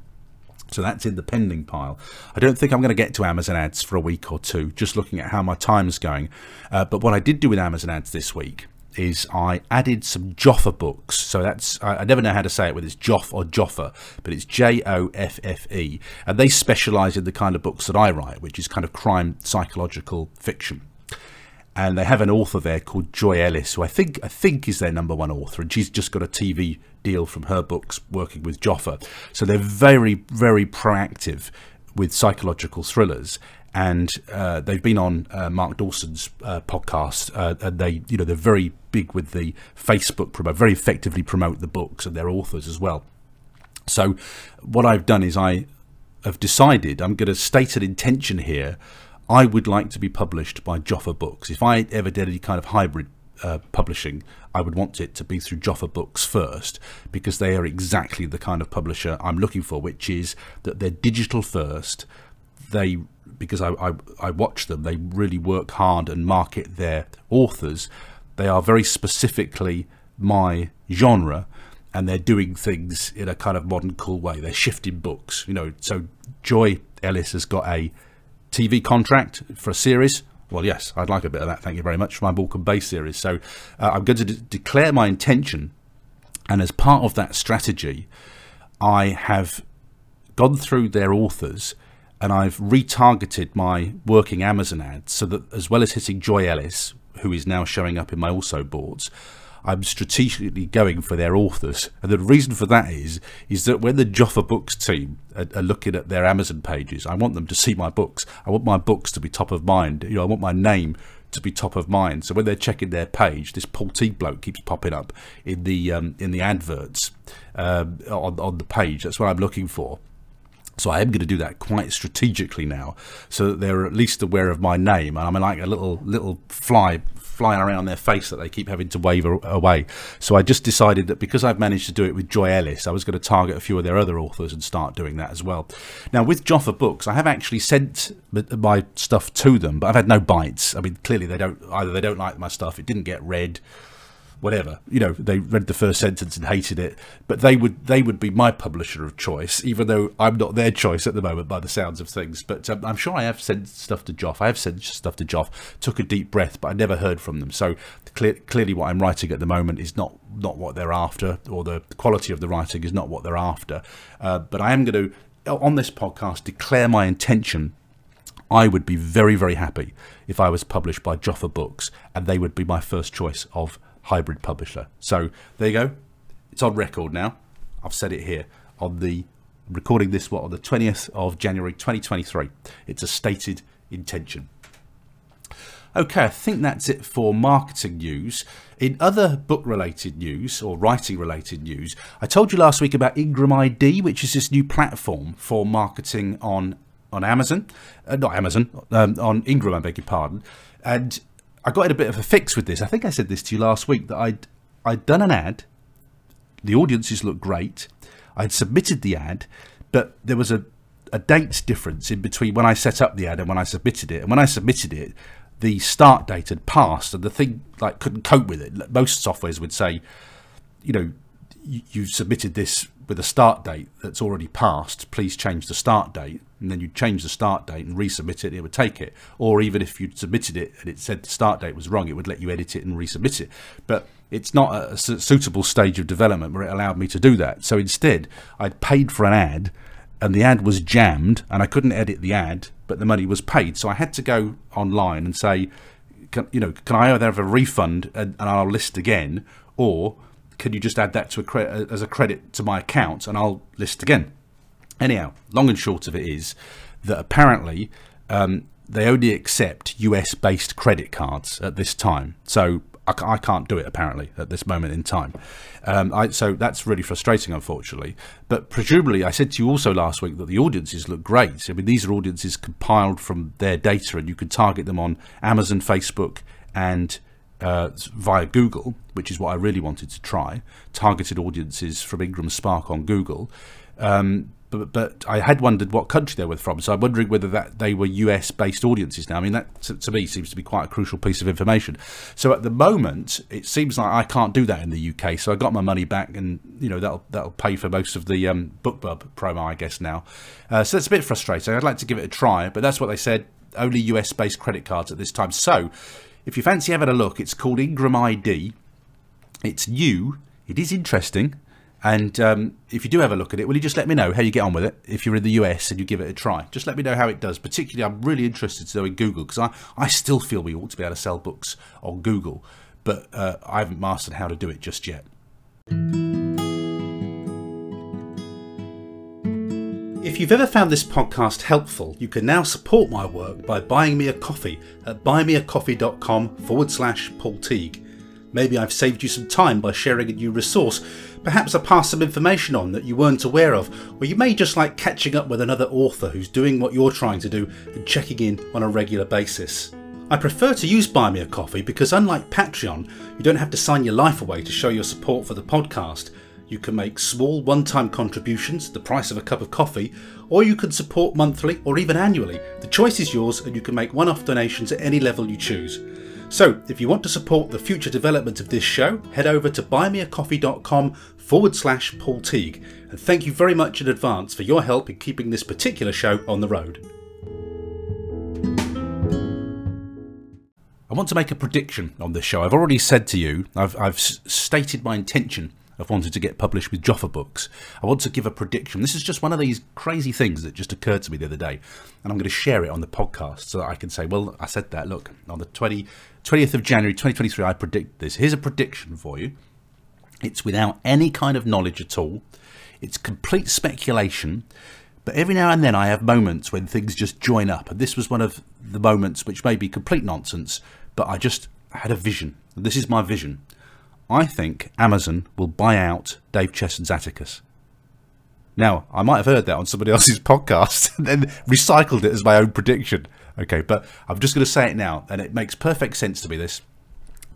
So that's in the pending pile. I don't think I'm going to get to Amazon ads for a week or two, just looking at how my time's going. Uh, but what I did do with Amazon ads this week is I added some Joffe books. So that's, I, I, never know how to say it, whether it's Joff or Joffe, but it's J O F F E. And they specialize in the kind of books that I write, which is kind of crime psychological fiction. And they have an author there called Joy Ellis, who I think I think is their number one author, and she's just got a TV deal from her books working with Joffe. So they're very, very proactive with psychological thrillers and uh, they've been on uh, Mark Dawson's uh, podcast, uh, and they, you know, they're very big with the Facebook promote, very effectively promote the books and their authors as well. So, what I've done is I have decided I'm going to state an intention here. I would like to be published by Joffe Books. If I ever did any kind of hybrid uh, publishing, I would want it to be through Joffe Books first because they are exactly the kind of publisher I'm looking for, which is that they're digital first. They because I, I, I watch them, they really work hard and market their authors. They are very specifically my genre and they're doing things in a kind of modern, cool way. They're shifting books, you know. So Joy Ellis has got a TV contract for a series. Well, yes, I'd like a bit of that. Thank you very much for my Morecambe Bay series. So uh, I'm going to de- declare my intention, and as part of that strategy, I have gone through their authors and I've retargeted my working Amazon ads so that as well as hitting Joy Ellis, who is now showing up in my also boughts, I'm strategically going for their authors. And the reason for that is is that when the Joffe Books team are, are, looking at their Amazon pages, I want them to see my books. I want my books to be top of mind. You know, I want my name to be top of mind. So when they're checking their page, this Paul Teague bloke keeps popping up in the um, in the adverts um, on on the page. That's what I'm looking for. So I am going to do that quite strategically now, so that they're at least aware of my name, and I'm like a little little fly flying around their face that they keep having to wave away. So I just decided that because I've managed to do it with Joy Ellis, I was going to target a few of their other authors and start doing that as well. Now with Joffe Books, I have actually sent my stuff to them, but I've had no bites. I mean, clearly they don't either. They don't like my stuff. It didn't get read whatever. You know they read the first sentence and hated it. But they would they would be my publisher of choice even though i'm not their choice at the moment by the sounds of things. But um, i'm sure i have sent stuff to joff. I have sent stuff to joff. Took a deep breath but i never heard from them. So clear, clearly what i'm writing at the moment is not not what they're after or the quality of the writing is not what they're after. Uh, but i am going to on this podcast declare my intention. I would be very, very happy if I was published by Joffe Books and they would be my first choice of hybrid publisher. So there you go. It's on record now. I've said it here on the recording this what on the 20th of January 2023. It's a stated intention. Okay, I think that's it for marketing news. In other book related news or writing related news, I told you last week about Ingram ID, which is this new platform for marketing on on Amazon, uh, not Amazon, um, on Ingram, I beg your pardon. And I got in a bit of a fix with this. I think I said this to you last week that I'd I'd done an ad. The audiences looked great. I'd submitted the ad, but there was a a date difference in between when I set up the ad and when I submitted it. And when I submitted it, the start date had passed, and the thing like couldn't cope with it. Most softwares would say, you know, you've submitted this with a start date that's already passed, please change the start date. And then you'd change the start date and resubmit it, it would take it. Or even if you'd submitted it and it said the start date was wrong, it would let you edit it and resubmit it. But it's not a suitable stage of development where it allowed me to do that. So instead, I'd paid for an ad and the ad was jammed and I couldn't edit the ad, but the money was paid. So I had to go online and say, can, you know, can I either have a refund and, and I'll list again, or can you just add that to a credit as a credit to my account and I'll list again? Anyhow, long and short of it is that apparently um, they only accept US based credit cards at this time. So I, I, can't do it apparently at this moment in time. Um, I, so that's really frustrating, unfortunately. But presumably, I said to you also last week that the audiences look great. I mean, these are audiences compiled from their data, and you can target them on Amazon, Facebook, and uh, via Google, which is what I really wanted to try, targeted audiences from Ingram Spark on Google. Um, but, but, I had wondered what country they were from, so I'm wondering whether that they were US-based audiences. Now, I mean, that to, to, me seems to be quite a crucial piece of information. So at the moment, it seems like I can't do that in the UK. So I got my money back, and you know that'll that'll pay for most of the um, BookBub promo, I guess now. Uh, so it's a bit frustrating. I'd like to give it a try, but that's what they said. Only US-based credit cards at this time. So if you fancy having a look, it's called Ingram ID. It's new. It is interesting. And um, if you do have a look at it, will you just let me know how you get on with it? If you're in the US and you give it a try, just let me know how it does. Particularly, I'm really interested to know in Google because I, I still feel we ought to be able to sell books on Google, but uh, I haven't mastered how to do it just yet. If you've ever found this podcast helpful, you can now support my work by buying me a coffee at buymeacoffee.com forward slash Paul Teague. Maybe I've saved you some time by sharing a new resource. Perhaps I passed some information on that you weren't aware of, or you may just like catching up with another author who's doing what you're trying to do and checking in on a regular basis. I prefer to use Buy Me a Coffee because, unlike Patreon, you don't have to sign your life away to show your support for the podcast. You can make small one time contributions, the price of a cup of coffee, or you can support monthly or even annually. The choice is yours, and you can make one off donations at any level you choose. So, if you want to support the future development of this show, head over to buymeacoffee.com forward slash Paul Teague. And thank you very much in advance for your help in keeping this particular show on the road. I want to make a prediction on this show. I've already said to you, I've, I've stated my intention of wanting to get published with Joffe Books. I want to give a prediction. This is just one of these crazy things that just occurred to me the other day, and I'm going to share it on the podcast so that I can say, well, I said that. Look, on the 20, 20th of January 2023, I predict this. Here's a prediction for you. It's without any kind of knowledge at all. It's complete speculation. But every now and then I have moments when things just join up. And this was one of the moments which may be complete nonsense, but I just had a vision. This is my vision. I think Amazon will buy out Dave Chesson's Atticus. Now, I might have heard that on somebody *laughs* else's podcast and then recycled it as my own prediction. Okay, but I'm just going to say it now, and it makes perfect sense to me. This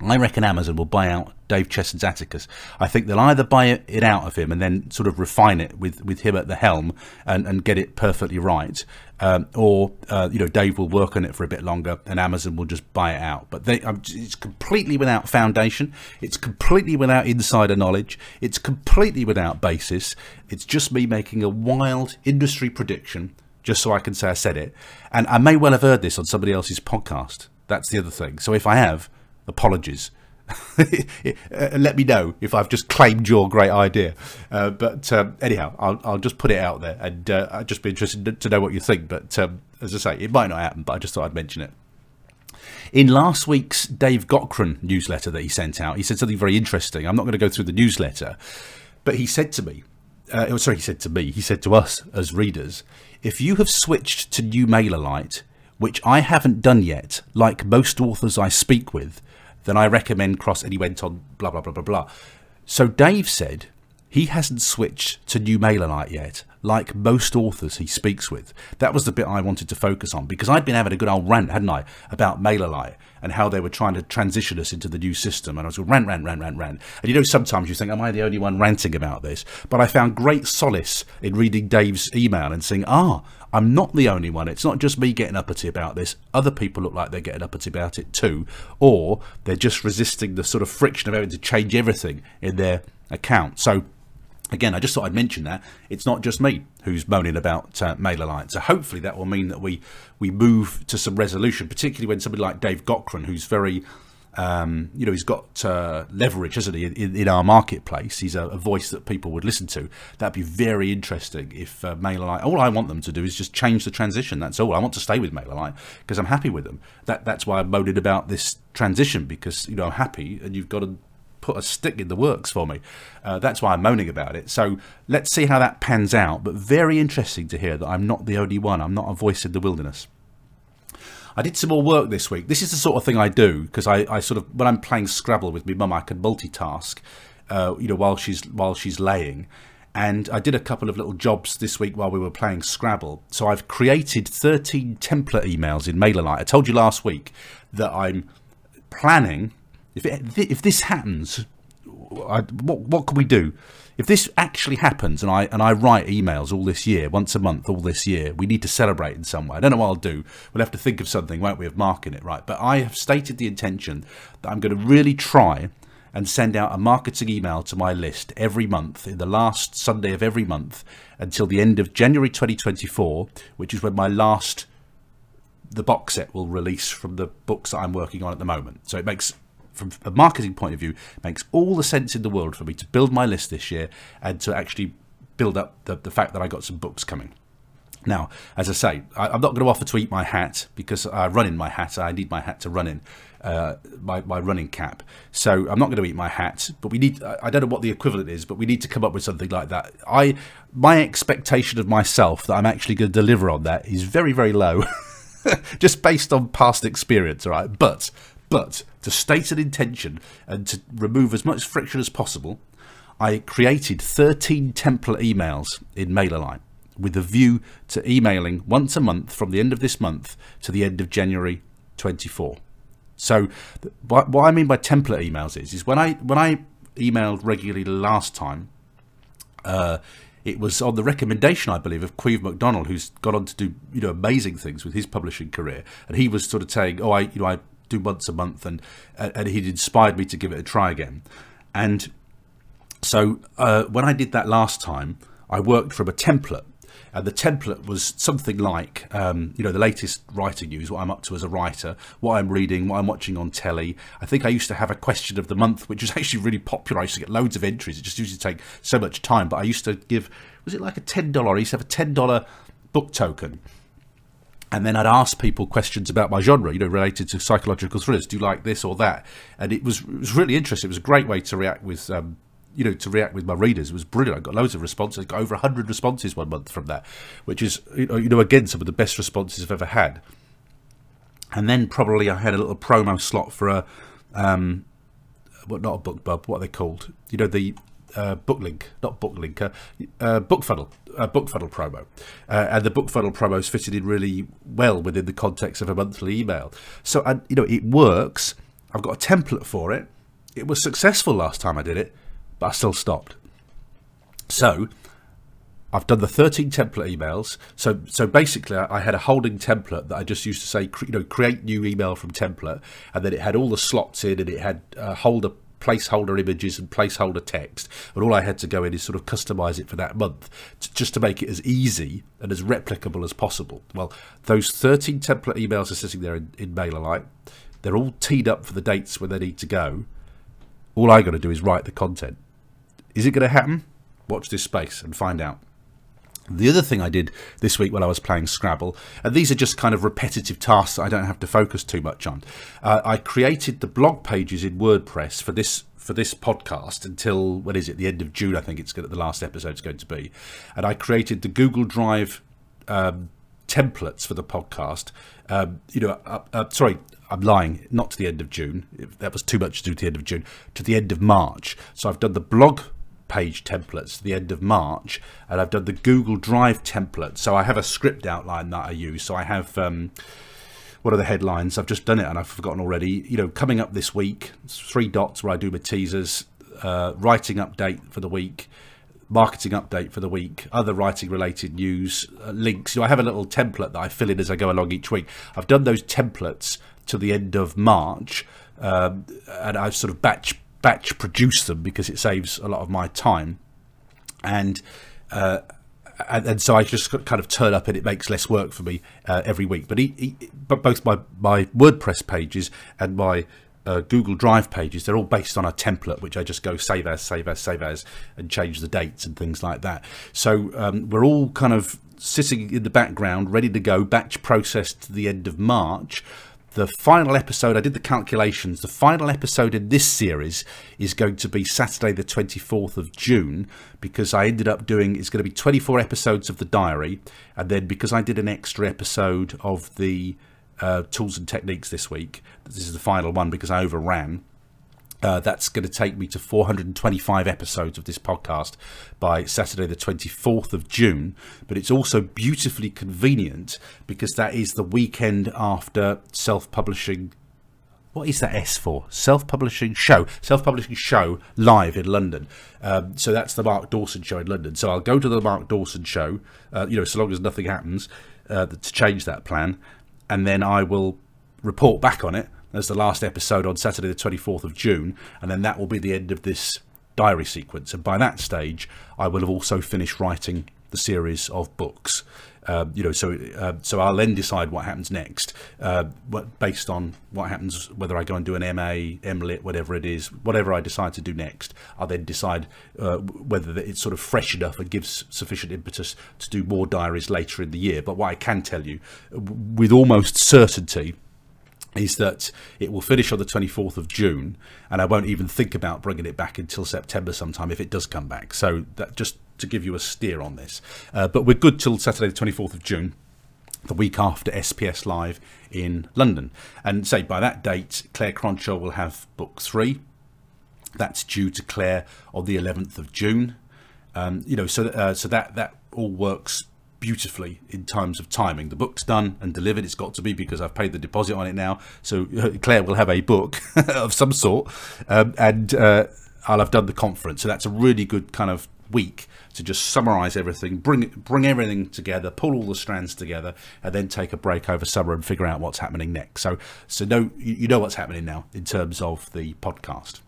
I reckon Amazon will buy out Dave Chesson's Atticus. I think they'll either buy it out of him and then sort of refine it with, with him at the helm and, and get it perfectly right, um, or uh, you know Dave will work on it for a bit longer and Amazon will just buy it out. But they, um, it's completely without foundation. It's completely without insider knowledge. It's completely without basis. It's just me making a wild industry prediction just so I can say I said it. And I may well have heard this on somebody else's podcast. That's the other thing. So if I have apologies. *laughs* Uh, let me know if I've just claimed your great idea. Uh, but um, anyhow, I'll, I'll, just put it out there, and uh, I'd just be interested to know what you think. But um, as I say, it might not happen, but I just thought I'd mention it. In last week's Dave Gaughran newsletter that he sent out, he said something very interesting. I'm not going to go through the newsletter, but he said to me, uh, sorry, he said to me, he said to us as readers, if you have switched to New MailerLite, which I haven't done yet, like most authors I speak with, then I recommend Cross. And he went on, blah, blah, blah, blah, blah. So Dave said he hasn't switched to New MailerLite yet, like most authors he speaks with. That was the bit I wanted to focus on because I'd been having a good old rant, hadn't I, about MailerLite and how they were trying to transition us into the new system. And I was going rant, rant, rant, rant, rant. And you know, sometimes you think, am I the only one ranting about this? But I found great solace in reading Dave's email and saying, ah, I'm not the only one. It's not just me getting uppity about this. Other people look like they're getting uppity about it too. Or they're just resisting the sort of friction of having to change everything in their account. So again, I just thought I'd mention that it's not just me who's moaning about uh, MailerLite. So hopefully that will mean that we we move to some resolution, particularly when somebody like Dave Gaughran, who's very um, you know, he's got uh, leverage, hasn't he, in, in our marketplace? He's a, a, voice that people would listen to. That'd be very interesting if uh, MailerLite. All I want them to do is just change the transition. That's all. I want to stay with Mail MailerLite because I'm happy with them. That that's why I'm moaning about this transition because you know I'm happy, and you've got to put a stick in the works for me. Uh, that's why I'm moaning about it. So let's see how that pans out. But very interesting to hear that I'm not the only one. I'm not a voice in the wilderness. I did some more work this week. This is the sort of thing I do because I, I, sort of when I'm playing Scrabble with my mum, I can multitask, uh, you know, while she's while she's laying. And I did a couple of little jobs this week while we were playing Scrabble. So I've created 13 template emails in MailerLite. I told you last week that I'm planning if it, if this happens, I, what what can we do? If this actually happens, and I and I write emails all this year, once a month, all this year, we need to celebrate in some way. I don't know what I'll do. We'll have to think of something, won't we, of marking it right? But I have stated the intention that I'm going to really try and send out a marketing email to my list every month in the last Sunday of every month until the end of January 2024, which is when my last the box set will release from the books that I'm working on at the moment. So it makes from a marketing point of view, makes all the sense in the world for me to build my list this year and to actually build up the, the fact that I got some books coming. Now, as I say, I, am not going to offer to eat my hat because I run in my hat. I need my hat to run in, uh, my, my running cap. So I'm not going to eat my hat. But we need, I don't know what the equivalent is, but we need to come up with something like that. I, my expectation of myself that I'm actually going to deliver on that is very, very low. *laughs* just based on past experience, all right? But but to state an intention and to remove as much friction as possible, I created 13 template emails in MailerLite with a view to emailing once a month from the end of this month to the end of January 24. So what I mean by template emails is, is when I when I emailed regularly last time, uh, it was on the recommendation, I believe, of Queeve McDonald, who's gone on to do you know amazing things with his publishing career, and he was sort of saying, "Oh, I you know I do once a month, and and he'd inspired me to give it a try again. And so uh, when I did that last time, I worked from a template, and the template was something like, um, you know, the latest writing news, what I'm up to as a writer, what I'm reading, what I'm watching on telly. I think I used to have a question of the month, which was *laughs* actually really popular. I used to get loads of entries. It just used to take so much time, but I used to give, was it like a $10? I used to have a $10 book token and then I'd ask people questions about my genre, you know, related to psychological thrillers. Do you like this or that? And it was it was really interesting. It was a great way to react with, um, you know, to react with my readers. It was brilliant. I got loads of responses. I got over hundred responses one month from that, which is you know again some of the best responses I've ever had. And then probably I had a little promo slot for a, um, what not a book BookBub, what are they called? You know the uh, Booklink, not Booklink, uh, uh, Bookfunnel, uh, Bookfunnel promo, uh, and the Bookfunnel promos fitted in really well within the context of a monthly email. So, and you know, it works. I've got a template for it. It was successful last time I did it, but I still stopped. So, I've done the 13 template emails. So so basically, I had a holding template that I just used to say, you know, create new email from template, and then it had all the slots in, and it had uh, holder placeholder images and placeholder text and all I had to go in is sort of customize it for that month to, just to make it as easy and as replicable as possible. Well those 13 template emails are sitting there in, in MailerLite they're all teed up for the dates where they need to go. All I got to do is write the content. Is it going to happen? Watch this space and find out the other thing I did this week while I was playing Scrabble, and these are just kind of repetitive tasks I don't have to focus too much on. Uh, I created the blog pages in WordPress for this for this podcast until what is it? The end of June, I think it's going. The last episode is going to be, and I created the Google Drive um, templates for the podcast. Um, you know, uh, uh, sorry, I'm lying. Not to the end of June. That was too much to do to the end of June. To the end of March. So I've done the blog page templates the end of March, and I've done the Google Drive template. So I have a script outline that I use. So I have um, what are the headlines? I've just done it and I've forgotten already. You know, coming up this week, three dots where I do my teasers, uh, writing update for the week, marketing update for the week, other writing related news, uh, links. Know, I have a little template that I fill in as I go along each week. I've done those templates to the end of March, um, and I've sort of batch batch produce them because it saves a lot of my time. And, uh, and, and, so I just kind of turn up and it makes less work for me uh, every week. But, he, he, but both my, my WordPress pages and my uh, Google Drive pages, they're all based on a template, which I just go save as, save as, save as, and change the dates and things like that. So um, we're all kind of sitting in the background, ready to go, batch processed to the end of March the final episode, I did the calculations. The final episode in this series is going to be Saturday, the 24th of June, because I ended up doing it's going to be 24 episodes of the diary. And then because I did an extra episode of the uh, tools and techniques this week, this is the final one because I overran. Uh, that's going to take me to 425 episodes of this podcast by Saturday, the 24th of June. But it's also beautifully convenient because that is the weekend after self publishing. What is that S for? Self publishing show. Self publishing show live in London. Um, so that's the Mark Dawson show in London. So I'll go to the Mark Dawson show, uh, you know, so long as nothing happens uh, to change that plan. And then I will report back on it as the last episode on Saturday, the 24th of June, and then that will be the end of this diary sequence. And by that stage, I will have also finished writing the series of books. Uh, you know, so uh, so I'll then decide what happens next, uh, based on what happens, whether I go and do an MA, MLit, whatever it is, whatever I decide to do next. I'll then decide uh, whether it's sort of fresh enough and gives sufficient impetus to do more diaries later in the year. But what I can tell you, with almost certainty, is that it will finish on the 24th of June, and I won't even think about bringing it back until September sometime if it does come back. So that just to give you a steer on this. Uh, but we're good till Saturday, the 24th of June, the week after SPS Live in London. And say by that date, Claire Cronshaw will have book three. That's due to Claire on the 11th of June. Um, you know, so uh, so that that all works beautifully in terms of timing. The book's done and delivered. It's got to be because I've paid the deposit on it now. So uh, Claire will have a book *laughs* of some sort, um, and uh, I'll have done the conference. So that's a really good kind of week to just summarize everything, bring bring everything together, pull all the strands together, and then take a break over summer and figure out what's happening next. So so know you know what's happening now in terms of the podcast.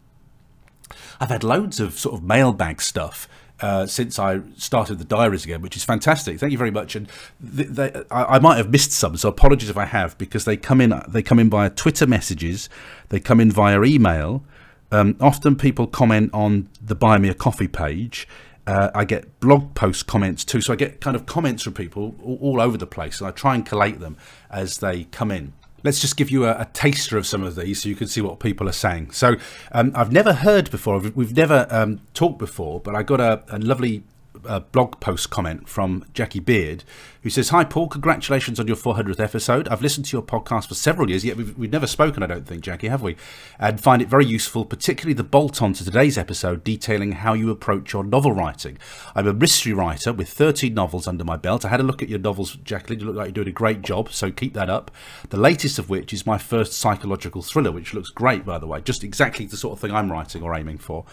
I've had loads of sort of mailbag stuff uh, since I started the diaries again, which is fantastic. Thank you very much. And they, they, I, I, might have missed some, so apologies if I have, because they come in. They come in via Twitter messages, they come in via email. Um, often people comment on the Buy Me a Coffee page. Uh, I get blog post comments too, so I get kind of comments from people all, all over the place, and I try and collate them as they come in let's just give you a, a, taster of some of these so you can see what people are saying. So um, I've never heard before, we've never um, talked before, but I got a, a, lovely a blog post comment from Jackie Beard, who says, Hi, Paul, congratulations on your 400th episode. I've listened to your podcast for several years, yet we've, we've never spoken, I don't think, Jackie, have we? And find it very useful, particularly the bolt on to today's episode detailing how you approach your novel writing. I'm a mystery writer with 13 novels under my belt. I had a look at your novels, Jacqueline. You look like you're doing a great job, so keep that up. The latest of which is my first psychological thriller, which looks great, by the way, just exactly the sort of thing I'm writing or aiming for.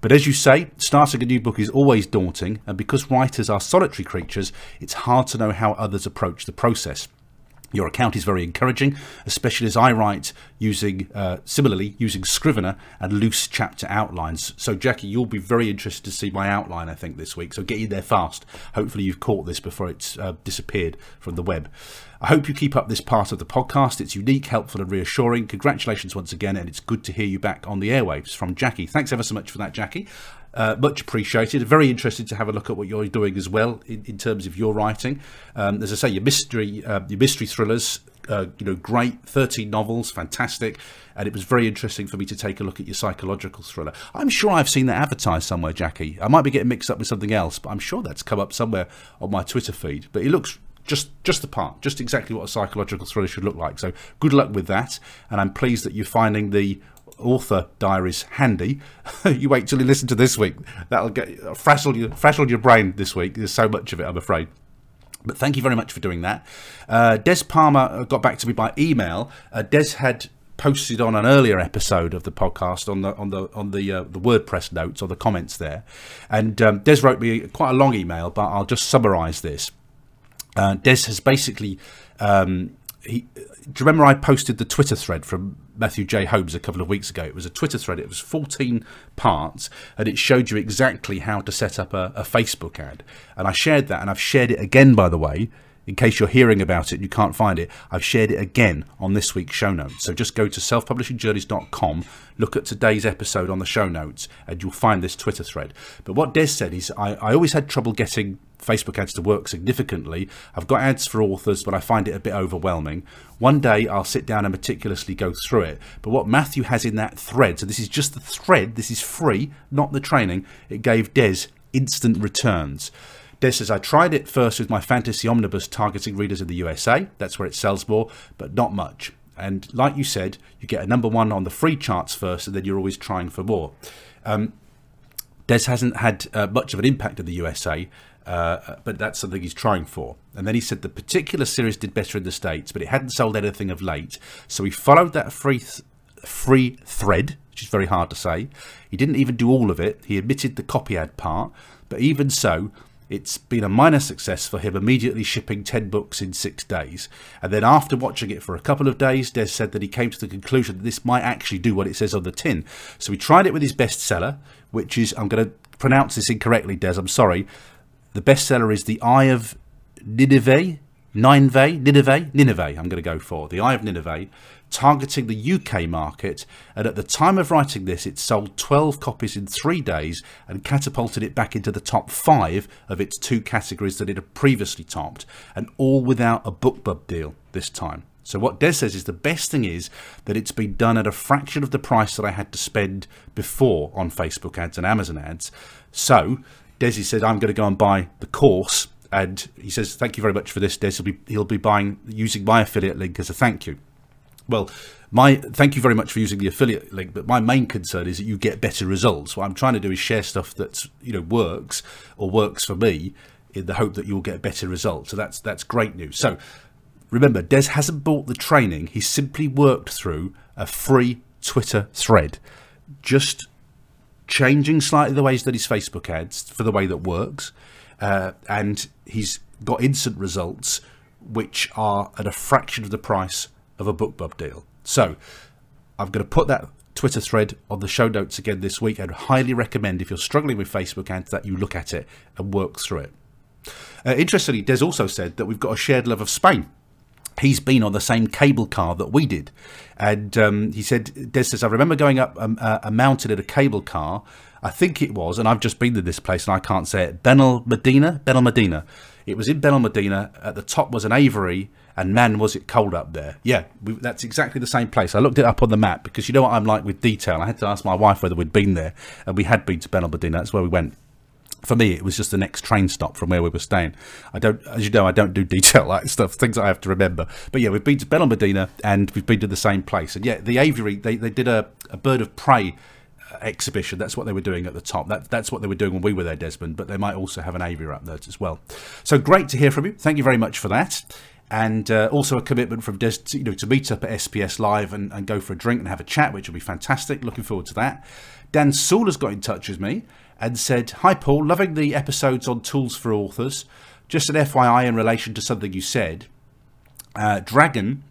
But as you say, starting a new book is always daunting, and because writers are solitary creatures, it's hard to know how others approach the process. Your account is very encouraging, especially as I write using, uh, similarly, using Scrivener and loose chapter outlines. So, Jackie, you'll be very interested to see my outline, I think, this week. So, get in there fast. Hopefully, you've caught this before it's uh, disappeared from the web. I hope you keep up this part of the podcast. It's unique, helpful, and reassuring. Congratulations once again, and it's good to hear you back on the airwaves from Jackie. Thanks ever so much for that, Jackie. Uh, much appreciated. Very interested to have a look at what you're doing as well in, in terms of your writing. Um, as I say, your mystery, uh, your mystery thrillers, uh, you know, great. Thirteen novels, fantastic. And it was very interesting for me to take a look at your psychological thriller. I'm sure I've seen that advertised somewhere, Jackie. I might be getting mixed up with something else, but I'm sure that's come up somewhere on my Twitter feed. But it looks just just the part, just exactly what a psychological thriller should look like. So good luck with that, and I'm pleased that you're finding the author diaries handy. *laughs* you wait till you listen to this week. That'll get frazzle your frazzle your brain this week. There's so much of it, I'm afraid. But thank you very much for doing that. Uh, Des Palmer got back to me by email. Uh, Des had posted on an earlier episode of the podcast on the on the on the uh, the WordPress notes or the comments there, and um, Des wrote me quite a long email, but I'll just summarise this. Uh, Des has basically um, he, do you remember I posted the Twitter thread from Matthew J. Holmes a couple of weeks ago? It was a Twitter thread. It was 14 parts, and it showed you exactly how to set up a, a Facebook ad. And I shared that, and I've shared it again, by the way, in case you're hearing about it you can't find it, I've shared it again on this week's show notes. So just go to selfpublishingjourneys.com, look at today's episode on the show notes, and you'll find this Twitter thread. But what Des said is, I, I always had trouble getting Facebook ads to work significantly. I've got ads for authors, but I find it a bit overwhelming. One day I'll sit down and meticulously go through it. But what Matthew has in that thread, so this is just the thread, this is free, not the training, it gave Des instant returns. Des says, I tried it first with my fantasy omnibus targeting readers in the USA. That's where it sells more, but not much. And like you said, you get a number one on the free charts first, and then you're always trying for more. Um, Des hasn't had uh, much of an impact in the USA, uh, but that's something he's trying for. And then he said the particular series did better in the States, but it hadn't sold anything of late. So he followed that free, th- free thread, which is very hard to say. He didn't even do all of it. He admitted the copy ad part. But even so, it's been a minor success for him, immediately shipping 10 books in six days. And then, after watching it for a couple of days, Des said that he came to the conclusion that this might actually do what it says on the tin. So he tried it with his bestseller, which is, I'm going to pronounce this incorrectly, Des, I'm sorry, the bestseller is The Eye of Nineveh. Nineveh, Nineveh, Nineveh, I'm going to go for. The Eye of Nineveh, targeting the UK market. And at the time of writing this, it sold 12 copies in three days and catapulted it back into the top five of its two categories that it had previously topped, and all without a BookBub deal this time. So what Des says is the best thing is that it's been done at a fraction of the price that I had to spend before on Facebook ads and Amazon ads. So Desi said, I'm going to go and buy the course. And he says, Thank you very much for this, Des. He'll be, he'll be buying using my affiliate link as a thank you. Well, my thank you very much for using the affiliate link, but my main concern is that you get better results. What I'm trying to do is share stuff that you know works or works for me in the hope that you'll get better results. So that's that's great news. So remember, Des hasn't bought the training. He's simply worked through a free Twitter thread. Just changing slightly the ways that his Facebook ads for the way that works, uh, and he's got instant results which are at a fraction of the price of a BookBub deal. So I'm going to put that Twitter thread on the show notes again this week. I'd highly recommend if you're struggling with Facebook ads that you look at it and work through it. Uh, interestingly, Des also said that we've got a shared love of Spain he's been on the same cable car that we did. And um, he said, Des says, I remember going up um, uh, a mountain in a cable car. I think it was, and I've just been to this place and I can't say it, Benalmádena? Benal Medina. It was in Benalmádena. At the top was an aviary, and man, was it cold up there. Yeah, we, that's exactly the same place. I looked it up on the map because you know what I'm like with detail. I had to ask my wife whether we'd been there, and we had been to Benalmádena. That's where we went. for me, it was just the next train stop from where we were staying. I don't, as you know, I don't do detail *laughs* like stuff, things I have to remember. But yeah, we've been to Benalmadena and we've been to the same place. And yeah, the aviary, they, they did a, a bird of prey uh, exhibition. That's what they were doing at the top. That, that's what they were doing when we were there, Desmond. But they might also have an aviary up there as well. So great to hear from you. Thank you very much for that. And uh, also a commitment from Des, to, you know, to meet up at SPS Live and, and go for a drink and have a chat, which will be fantastic. Looking forward to that. Dan Sewell has got in touch with me and said, Hi, Paul, loving the episodes on tools for authors. Just an FYI in relation to something you said. Uh, Dragon,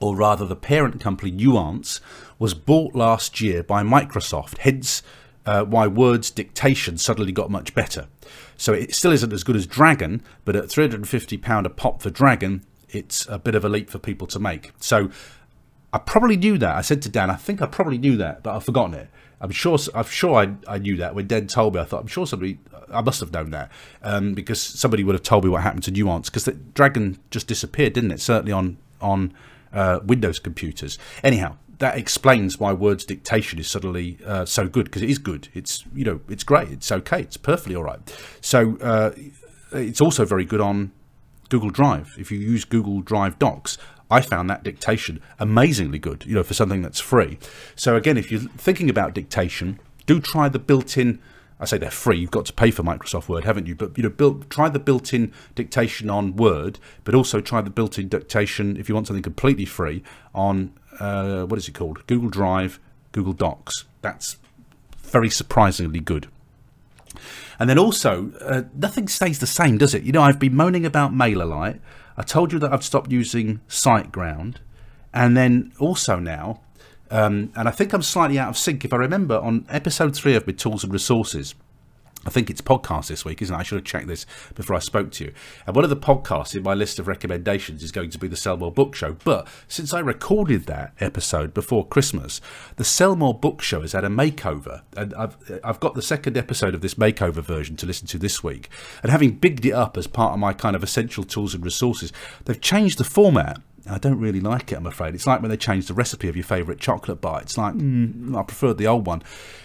or rather the parent company Nuance, was bought last year by Microsoft, hence uh, why Word's dictation suddenly got much better. So it still isn't as good as Dragon, but at £350 a pop for Dragon, it's a bit of a leap for people to make. So I probably knew that. I said to Dan, I think I probably knew that, but I've forgotten it. I'm sure. I'm sure I, I knew that when Dan told me. I thought I'm sure somebody. I must have known that um, because somebody would have told me what happened to Nuance because the Dragon just disappeared, didn't it? Certainly on on uh, Windows computers. Anyhow, that explains why Word's dictation is suddenly uh, so good because it is good. It's you know it's great. It's okay. It's perfectly all right. So uh, it's also very good on Google Drive. If you use Google Drive Docs, I found that dictation amazingly good, you know, for something that's free. So again, if you're thinking about dictation, do try the built-in. I say they're free. You've got to pay for Microsoft Word, haven't you? But you know, build, try the built-in dictation on Word, but also try the built-in dictation if you want something completely free on uh, what is it called? Google Drive, Google Docs. That's very surprisingly good. And then also, uh, nothing stays the same, does it? You know, I've been moaning about MailerLite. I told you that I've stopped using SiteGround. And then also now, um, and I think I'm slightly out of sync. If I remember on episode three of my tools and resources, I think it's podcast this week, isn't it? I should have checked this before I spoke to you. And one of the podcasts in my list of recommendations is going to be the Sell More Book Show. But since I recorded that episode before Christmas, the Sell More Book Show has had a makeover. And I've, I've got the second episode of this makeover version to listen to this week. And having bigged it up as part of my kind of essential tools and resources, they've changed the format I don't really like it, I'm afraid. It's like when they change the recipe of your favourite chocolate bar. It's like, mm, I preferred the old one.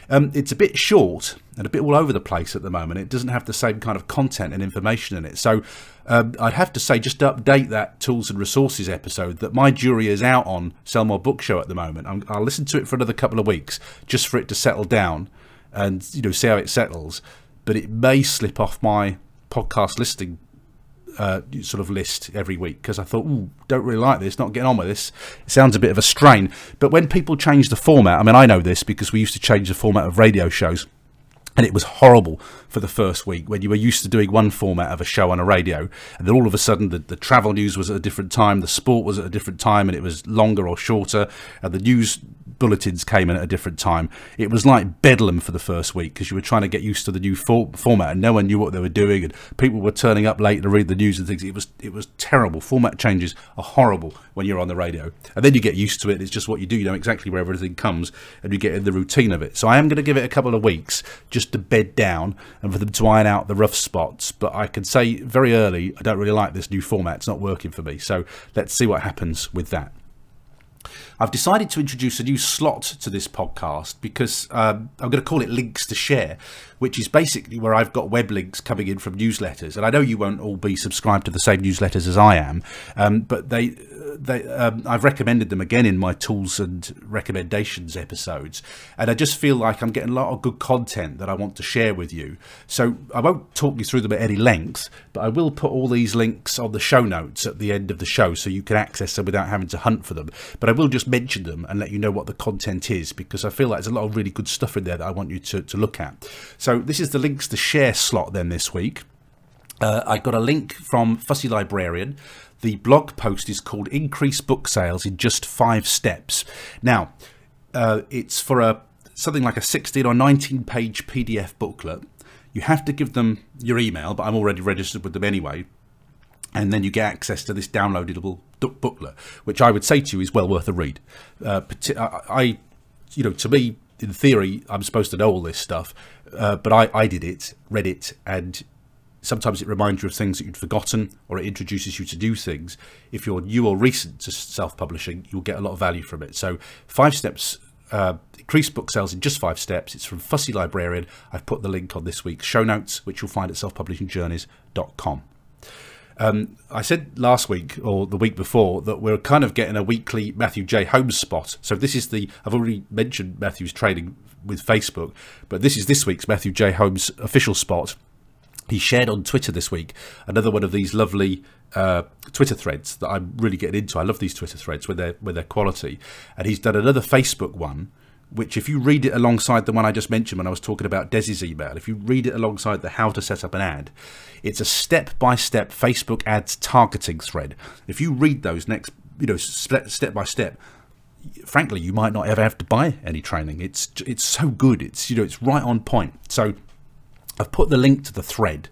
Um, it's a bit short and a bit all over the place at the moment. It doesn't have the same kind of content and information in it. So um, I'd have to say, just to update that tools and resources episode, that my jury is out on Sell More Book Show at the moment. i I'll listen to it for another couple of weeks just for it to settle down and you know see how it settles. But it may slip off my podcast listing uh, sort of list every week because I thought, ooh, don't really like this, not getting on with this. It sounds a bit of a strain. But when people change the format, I mean, I know this because we used to change the format of radio shows. And it was horrible for the first week when you were used to doing one format of a show on a radio, and then all of a sudden the, the travel news was at a different time, the sport was at a different time, and it was longer or shorter, and the news bulletins came in at a different time. It was like bedlam for the first week because you were trying to get used to the new for- format and no one knew what they were doing and people were turning up late to read the news and things. It was it was terrible. Format changes are horrible when you're on the radio, and then you get used to it. It's just what you do. You know exactly where everything comes, and you get in the routine of it. So I am going to give it a couple of weeks just to bed down and for them to iron out the rough spots. But I can say very early, I don't really like this new format. It's not working for me. So let's see what happens with that. I've decided to introduce a new slot to this podcast because um, I'm going to call it Links to Share, which is basically where I've got web links coming in from newsletters. And I know you won't all be subscribed to the same newsletters as I am, um, but they they, um, I've recommended them again in my tools and recommendations episodes, and I just feel like I'm getting a lot of good content that I want to share with you. So I won't talk you through them at any length, but I will put all these links on the show notes at the end of the show so you can access them without having to hunt for them. But I will just mention them and let you know what the content is because I feel like there's a lot of really good stuff in there that I want you to, to look at. So this is the links to share slot then this week. Uh, I got a link from Fussy Librarian the blog post is called Increase Book Sales in Just Five Steps. Now, uh, it's for a something like a 16 or 19 page PDF booklet. You have to give them your email, but I'm already registered with them anyway. And then you get access to this downloadable booklet, which I would say to you is well worth a read. Uh, I, you know, to me, in theory, I'm supposed to know all this stuff, uh, but I, I did it, read it, and sometimes it reminds you of things that you'd forgotten or it introduces you to new things. If you're new or recent to self publishing, you'll get a lot of value from it. So, five steps uh, increase book sales in just five steps. It's from Fussy Librarian. I've put the link on this week's show notes, which you'll find at selfpublishingjourneys.com. Um, I said last week or the week before that we're kind of getting a weekly Matthew J. Holmes spot. So this is the I've already mentioned Matthew's trading with Facebook, but this is this week's Matthew J. Holmes official spot. He shared on Twitter this week another one of these lovely uh, Twitter threads that I'm really getting into. I love these Twitter threads with their with their quality, and he's done another Facebook one which if you read it alongside the one I just mentioned when I was talking about Desi's email, if you read it alongside the how to set up an ad, it's a step-by-step Facebook ads targeting thread. If you read those next, you know, step by step, frankly, you might not ever have to buy any training. It's it's so good. It's you know, it's right on point. So I've put the link to the thread.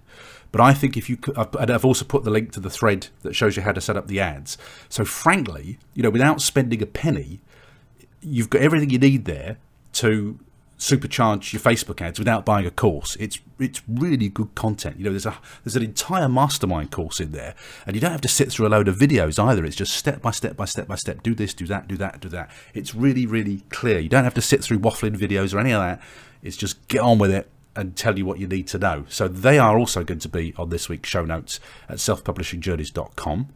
But I think if you could, I've also put the link to the thread that shows you how to set up the ads. So frankly, you know, without spending a penny, you've got everything you need there to supercharge your Facebook ads without buying a course. It's it's really good content. You know, there's a there's an entire mastermind course in there, and you don't have to sit through a load of videos either. It's just step by step by step by step. Do this, do that, do that, do that. It's really really clear. You don't have to sit through waffling videos or any of that. It's just get on with it and tell you what you need to know. So they are also going to be on this week's show notes at selfpublishingjourneys.com.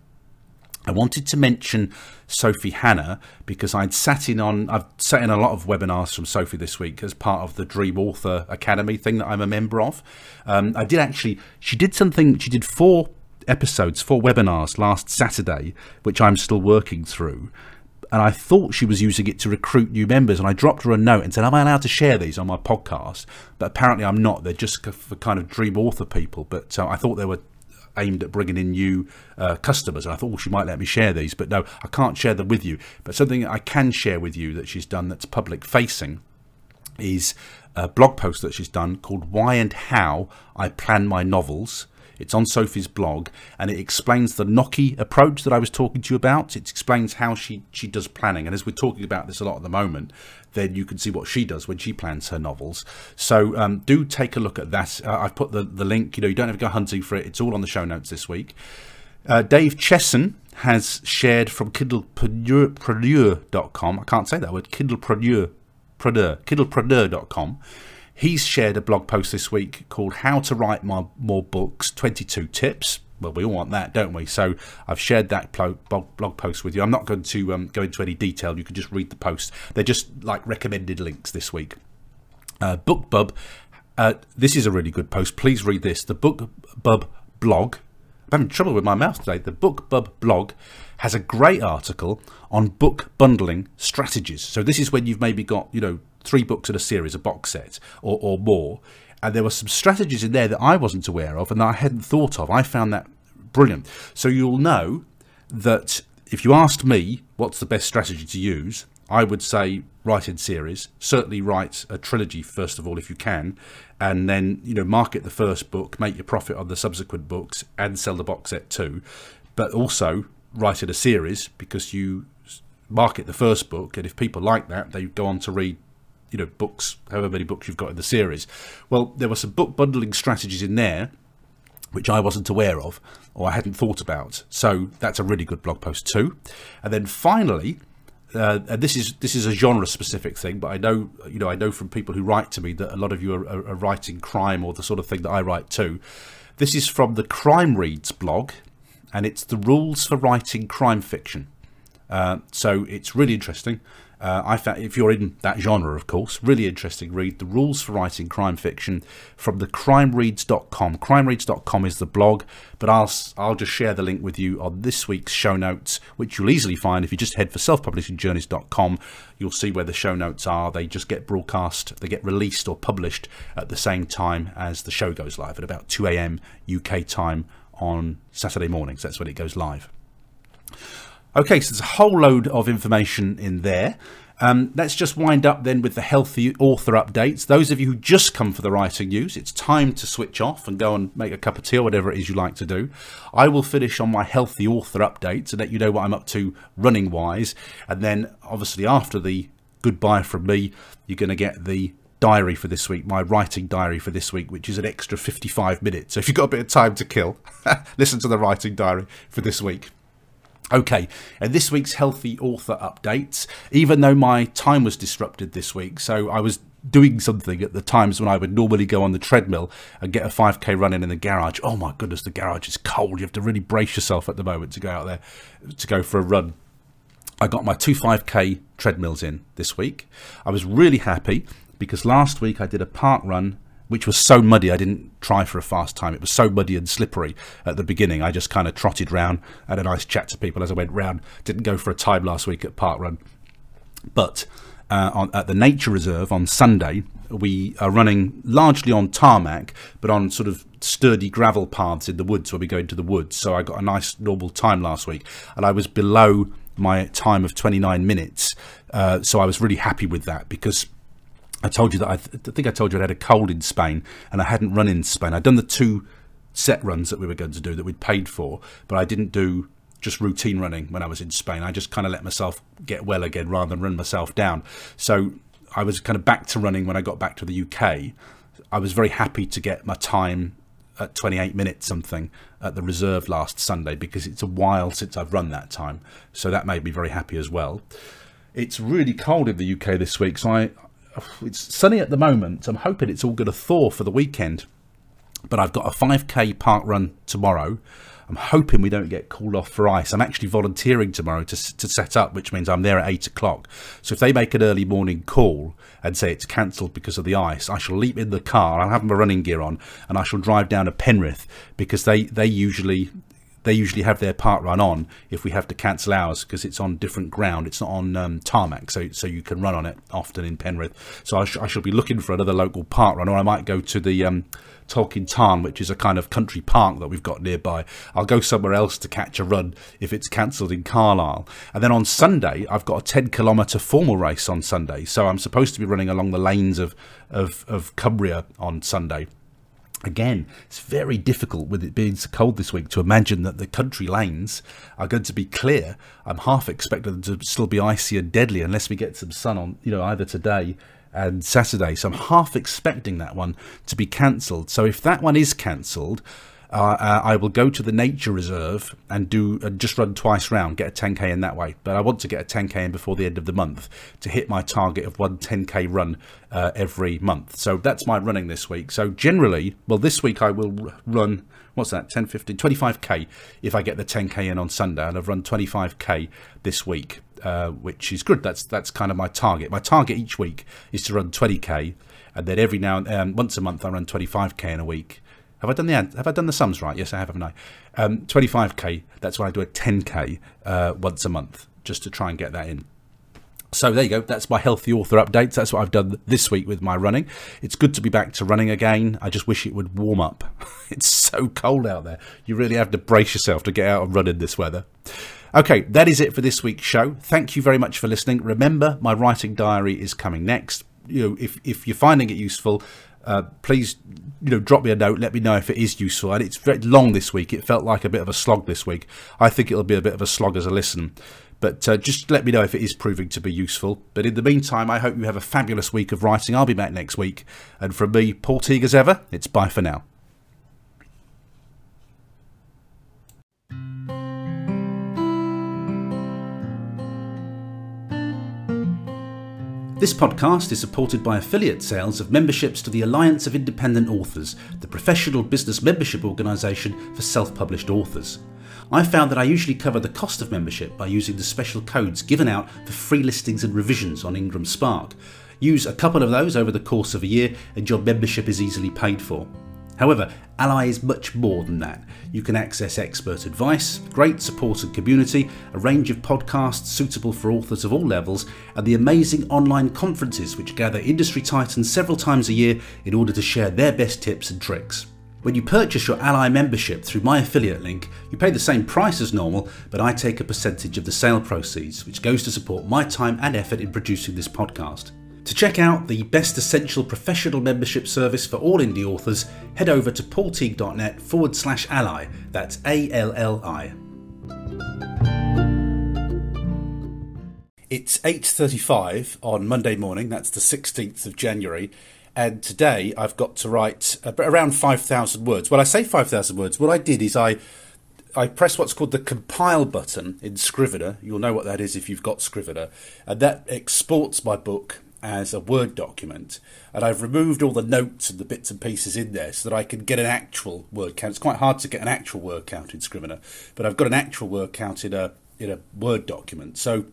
I wanted to mention Sophie Hannah because I'd sat in on I've sat in a lot of webinars from Sophie this week as part of the Dream Author Academy thing that I'm a member of. Um, I did actually she did something she did four episodes, four webinars last Saturday, which I'm still working through. And I thought she was using it to recruit new members, and I dropped her a note and said, "Am I allowed to share these on my podcast?" But apparently, I'm not. They're just for kind of dream author people. But uh, I thought there were aimed at bringing in new uh, customers. And I thought, well, she might let me share these, but no, I can't share them with you. But something I can share with you that she's done that's public facing is a blog post that she's done called Why and How I Plan My Novels. It's on Sophie's blog and it explains the Noki approach that I was talking to you about. It explains how she, she does planning. And as we're talking about this a lot at the moment, then you can see what she does when she plans her novels. So um, do take a look at that. Uh, I've put the, the link, you know, you don't have to go hunting for it. It's all on the show notes this week. Uh, Dave Chesson has shared from kindlepreneur.com. I can't say that word, kindlepreneur, kindlepreneur.com He's shared a blog post this week called How to Write More, More Books 22 Tips. Well, we all want that, don't we? So I've shared that blog post with you. I'm not going to um, go into any detail. You can just read the post. They're just like recommended links this week. Uh, BookBub, uh, this is a really good post. Please read this. The BookBub blog, I'm having trouble with my mouth today. The BookBub blog has a great article on book bundling strategies. So this is when you've maybe got, you know, three books in a series, a box set or, or more. And there were some strategies in there that I wasn't aware of and that I hadn't thought of. I found that brilliant. So you'll know that if you asked me what's the best strategy to use, I would say write in series. Certainly write a trilogy first of all if you can, and then you know market the first book, make your profit on the subsequent books, and sell the box set too. But also write in a series because you market the first book, and if people like that, they go on to read you know books, however many books you've got in the series. Well, there were some book bundling strategies in there which I wasn't aware of or I hadn't thought about. So that's a really good blog post too. And then finally, uh, and this is this is a genre specific thing, but I know you know I know from people who write to me that a lot of you are, are, are writing crime or the sort of thing that I write too. This is from the Crime Reads blog, and it's the rules for writing crime fiction. Uh, so it's really interesting. Uh, I found, if you're in that genre, of course, really interesting read. The Rules for Writing Crime Fiction from the crimereads.com. Crimereads.com is the blog, but I'll, I'll just share the link with you on this week's show notes, which you'll easily find if you just head for selfpublishingjourneys.com. You'll see where the show notes are. They just get broadcast, they get released or published at the same time as the show goes live at about 2 a.m. UK time on Saturday mornings. That's when it goes live. Okay, so there's a whole load of information in there. Um, let's just wind up then with the healthy author updates. Those of you who just come for the writing news, it's time to switch off and go and make a cup of tea or whatever it is you like to do. I will finish on my healthy author update to let you know what I'm up to running wise. And then obviously after the goodbye from me, you're going to get the diary for this week, my writing diary for this week, which is an extra 55 minutes. So if you've got a bit of time to kill, *laughs* listen to the writing diary for this week. Okay, and this week's healthy author updates. Even though my time was disrupted this week, so I was doing something at the times when I would normally go on the treadmill and get a 5k running in the garage. Oh my goodness, the garage is cold. You have to really brace yourself at the moment to go out there to go for a run. I got my two 5k treadmills in this week. I was really happy because last week I did a parkrun which was so muddy I didn't try for a fast time. It was so muddy and slippery at the beginning. I just kind of trotted round, had a nice chat to people as I went round. Didn't go for a time last week at parkrun. But uh, on, at the nature reserve on Sunday, we are running largely on tarmac, but on sort of sturdy gravel paths in the woods where we go into the woods. So I got a nice normal time last week, and I was below my time of 29 minutes. Uh, so I was really happy with that because I told you that I, th- I, think I told you I had a cold in Spain and I hadn't run in Spain. I'd done the two set runs that we were going to do that we'd paid for, but I didn't do just routine running when I was in Spain. I just kind of let myself get well again rather than run myself down. So I was kind of back to running when I got back to the UK. I was very happy to get my time at 28 minutes something at the reserve last Sunday because it's a while since I've run that time. So that made me very happy as well. It's really cold in the UK this week, so I, it's sunny at the moment. I'm hoping it's all going to thaw for the weekend. But I've got a 5k parkrun tomorrow. I'm hoping we don't get called off for ice. I'm actually volunteering tomorrow to, to set up, which means I'm there at 8 o'clock. So if they make an early morning call and say it's cancelled because of the ice, I shall leap in the car. I'll have my running gear on and I shall drive down to Penrith because they, they usually they usually have their parkrun on if we have to cancel ours because it's on different ground. It's not on um, tarmac, so so you can run on it often in Penrith. So I, sh- I shall be looking for another local parkrun, or I might go to the um, Talkin Tarn, which is a kind of country park that we've got nearby. I'll go somewhere else to catch a run if it's cancelled in Carlisle. And then on Sunday, I've got a 10 kilometre formal race on Sunday. So I'm supposed to be running along the lanes of, of, of Cumbria on Sunday. Again, it's very difficult with it being so cold this week to imagine that the country lanes are going to be clear. I'm half expecting them to still be icy and deadly unless we get some sun on, you know, either today and Saturday. So I'm half expecting that one to be cancelled. So if that one is cancelled, uh, uh, I will go to the nature reserve and do uh, just run twice round, get a 10k in that way. But I want to get a 10k in before the end of the month to hit my target of one 10k run uh, every month. So that's my running this week. So generally, well, this week I will run what's that 10 15 25k if i get the 10k in on sunday and i've run 25k this week uh, which is good that's that's kind of my target my target each week is to run 20k and then every now and um, once a month i run 25k in a week have I done the have I done the sums right? Yes, I have, haven't I? Um, 25k. That's when I do a 10k uh, once a month, just to try and get that in. So there you go. That's my healthy author updates. That's what I've done this week with my running. It's good to be back to running again. I just wish it would warm up. *laughs* it's so cold out there. You really have to brace yourself to get out and run in this weather. Okay, that is it for this week's show. Thank you very much for listening. Remember, my writing diary is coming next. You know, if if you're finding it useful, uh, please you know drop me a note. Let me know if it is useful. And it's very long this week. It felt like a bit of a slog this week. I think it'll be a bit of a slog as a listen. But uh, just let me know if it is proving to be useful. But in the meantime i hope you have a fabulous week of writing. I'll be back next week. And from me paul teague as ever it's bye for now This podcast is supported by affiliate sales of memberships to the Alliance of Independent Authors, the professional business membership organisation for self published authors. I found that I usually cover the cost of membership by using the special codes given out for free listings and revisions on IngramSpark. Use a couple of those over the course of a year, and your membership is easily paid for. However, ALLi is much more than that. You can access expert advice, great support and community, a range of podcasts suitable for authors of all levels, and the amazing online conferences which gather industry titans several times a year in order to share their best tips and tricks. When you purchase your ALLi membership through my affiliate link, you pay the same price as normal, but I take a percentage of the sale proceeds, which goes to support my time and effort in producing this podcast. To check out the best essential professional membership service for all indie authors, head over to paulteague.net forward slash ally. That's A L L I. It's 8.35 on Monday morning, that's the 16th of January, and today I've got to write around 5,000 words. Well, I say 5,000 words. What I did is I I press what's called the compile button in Scrivener. You'll know what that is if you've got Scrivener, and that exports my book as a Word document. And I've removed all the notes and the bits and pieces in there so that I can get an actual word count. It's quite hard to get an actual word count in Scrivener, but I've got an actual word count in a in a Word document. So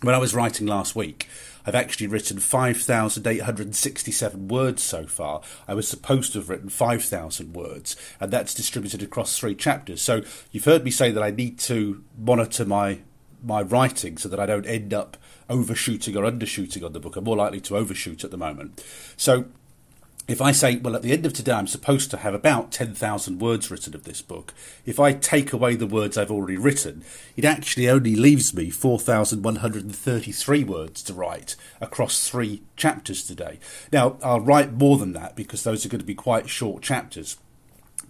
when I was writing last week, I've actually written 5,867 words so far. I was supposed to have written 5,000 words, and that's distributed across three chapters. So you've heard me say that I need to monitor my my writing so that I don't end up overshooting or undershooting on the book. I'm more likely to overshoot at the moment. So if I say, well, at the end of today, I'm supposed to have about 10,000 words written of this book, if I take away the words I've already written, it actually only leaves me 4,133 words to write across three chapters today. Now, I'll write more than that because those are going to be quite short chapters.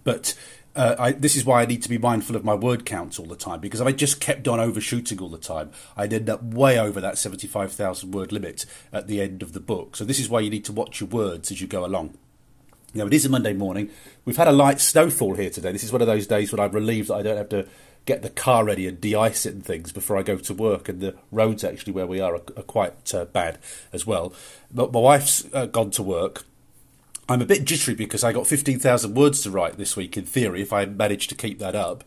But uh, I, this is why I need to be mindful of my word counts all the time because if I just kept on overshooting all the time, I'd end up way over that 75,000 word limit at the end of the book. So, this is why you need to watch your words as you go along. Now, it is a Monday morning. We've had a light snowfall here today. This is one of those days when I'm relieved that I don't have to get the car ready and de ice it and things before I go to work. And the roads, actually, where we are, are, are quite uh, bad as well. But my wife's uh, gone to work I'm a bit jittery because I got 15,000 words to write this week in theory if I managed to keep that up.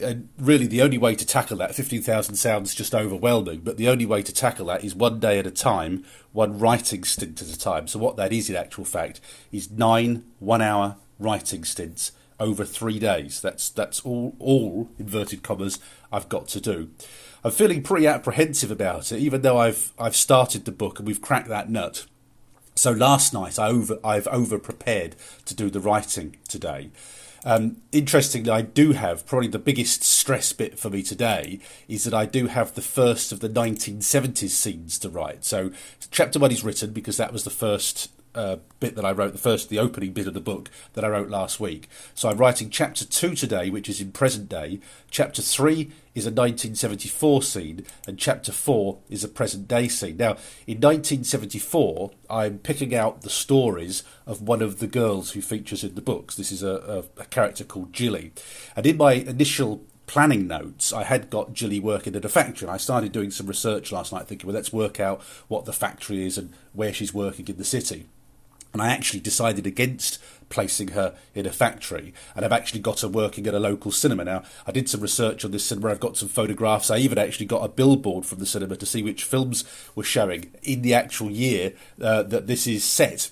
And really, the only way to tackle that, 15,000 sounds just overwhelming, but the only way to tackle that is one day at a time, one writing stint at a time. So, what that is in actual fact is nine one hour writing stints over three days. That's, that's all, all, inverted commas, I've got to do. I'm feeling pretty apprehensive about it, even though I've, I've started the book and we've cracked that nut. So last night I over I've over prepared to do the writing today. Um, interestingly, I do have probably the biggest stress bit for me today is that I do have the first of the 1970s scenes to write. So chapter one is written because that was the first uh, bit that I wrote, the first, the opening bit of the book that I wrote last week. So I'm writing chapter two today, which is in present day. Chapter three is a 1974 scene, and chapter four is a present day scene. Now, in 1974, I'm picking out the stories of one of the girls who features in the books. This is a, a, a character called Jilly. And in my initial planning notes, I had got Jilly working at a factory. And I started doing some research last night, thinking, well, let's work out what the factory is and where she's working in the city and I actually decided against placing her in a factory and I've actually got her working at a local cinema. Now, I did some research on this cinema, I've got some photographs, I even actually got a billboard from the cinema to see which films were showing in the actual year uh, that this is set.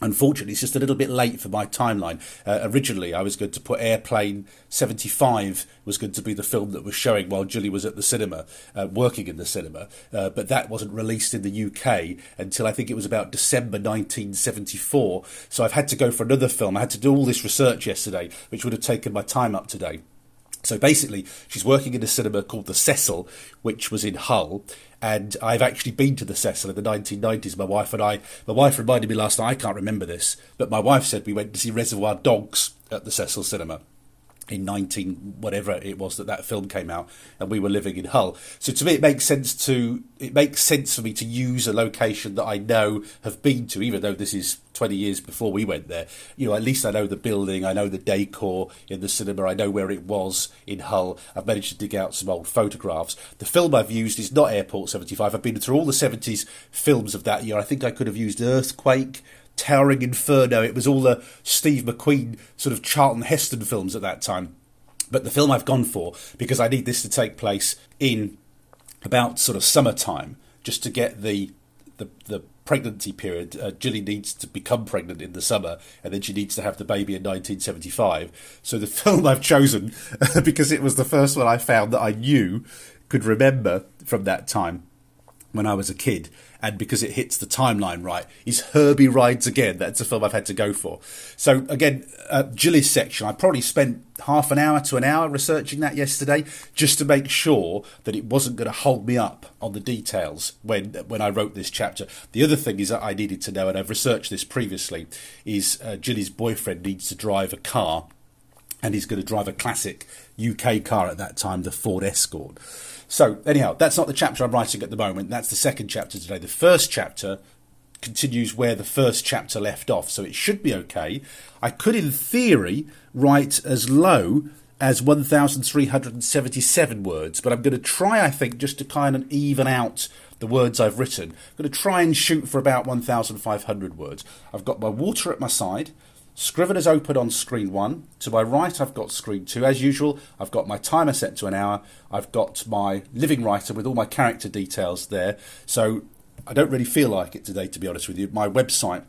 Unfortunately, it's just a little bit late for my timeline. Uh, originally, I was going to put Airport 75 was going to be the film that was showing while Julie was at the cinema, uh, working in the cinema, uh, but that wasn't released in the UK until I think it was about December 1974. So I've had to go for another film. I had to do all this research yesterday, which would have taken my time up today. So basically, she's working in a cinema called the Cecil, which was in Hull. And I've actually been to the Cecil in the 1990s. My wife and I, my wife reminded me last night, I can't remember this, but my wife said we went to see Reservoir Dogs at the Cecil Cinema in 19 whatever it was that that film came out and we were living in Hull. So to me it makes sense to it makes sense for me to use a location that I know have been to even though this is 20 years before we went there. You know at least I know the building I know the decor in the cinema I know where it was in Hull. I've managed to dig out some old photographs. The film I've used is not Airport 75 I've been through all the 70s films of that year. I think I could have used Earthquake Towering Inferno. It was all the Steve McQueen sort of Charlton Heston films at that time. But the film I've gone for, because I need this to take place in about sort of summertime, just to get the the, the pregnancy period. Uh, needs to become pregnant in the summer, and then she needs to have the baby in 1975. So the *laughs* film I've chosen, *laughs* because it was the first one I found that I knew could remember from that time when I was a kid, and because it hits the timeline right, is Herbie Rides Again. That's a film I've had to go for. So again, uh, Jilly's section, I probably spent half an hour to an hour researching that yesterday, just to make sure that it wasn't going to hold me up on the details when when I wrote this chapter. The other thing is that I needed to know, and I've researched this previously, is uh, Jilly's boyfriend needs to drive a car, and he's going to drive a classic UK car at that time, the Ford Escort. So, anyhow, that's not the chapter I'm writing at the moment. That's the second chapter today. The first chapter continues where the first chapter left off, so it should be okay. I could, in theory, write as low as 1,377 words, but I'm going to try, I think, just to kind of even out the words I've written. I'm going to try and shoot for about 1,500 words. I've got my water at my side. Scrivener is open on screen one. To my right, I've got screen two. As usual, I've got my timer set to an hour. I've got my LivingWriter with all my character details there. So I don't really feel like it today, to be honest with you. My website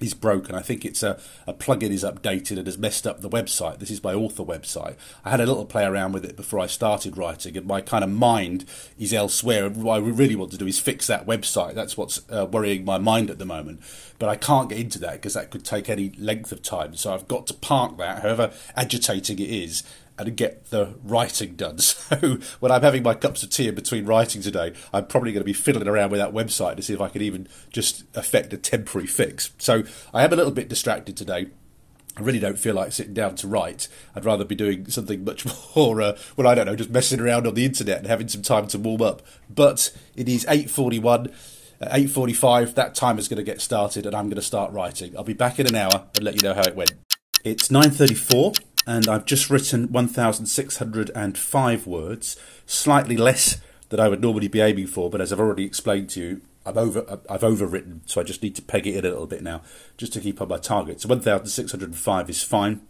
is broken. I think it's a, a plugin is updated and has messed up the website. This is my author website. I had a little play around with it before I started writing, and my kind of mind is elsewhere. What I really want to do is fix that website. That's what's uh, worrying my mind at the moment. But I can't get into that because that could take any length of time. So I've got to park that, however agitating it is, and get the writing done. *laughs* So when I'm having my cups of tea in between writing today, I'm probably going to be fiddling around with that website to see if I can even just effect a temporary fix. So I am a little bit distracted today. I really don't feel like sitting down to write. I'd rather be doing something much *laughs* more, uh, well, I don't know, just messing around on the internet and having some time to warm up. But it is 8.41. At 8.45, that time is going to get started and I'm going to start writing. I'll be back in an hour and let you know how it went. It's 9.34 and I've just written 1,605 words, slightly less than I would normally be aiming for, but as I've already explained to you, I've over I've overwritten, so I just need to peg it in a little bit now, just to keep on my target. So 1,605 is fine.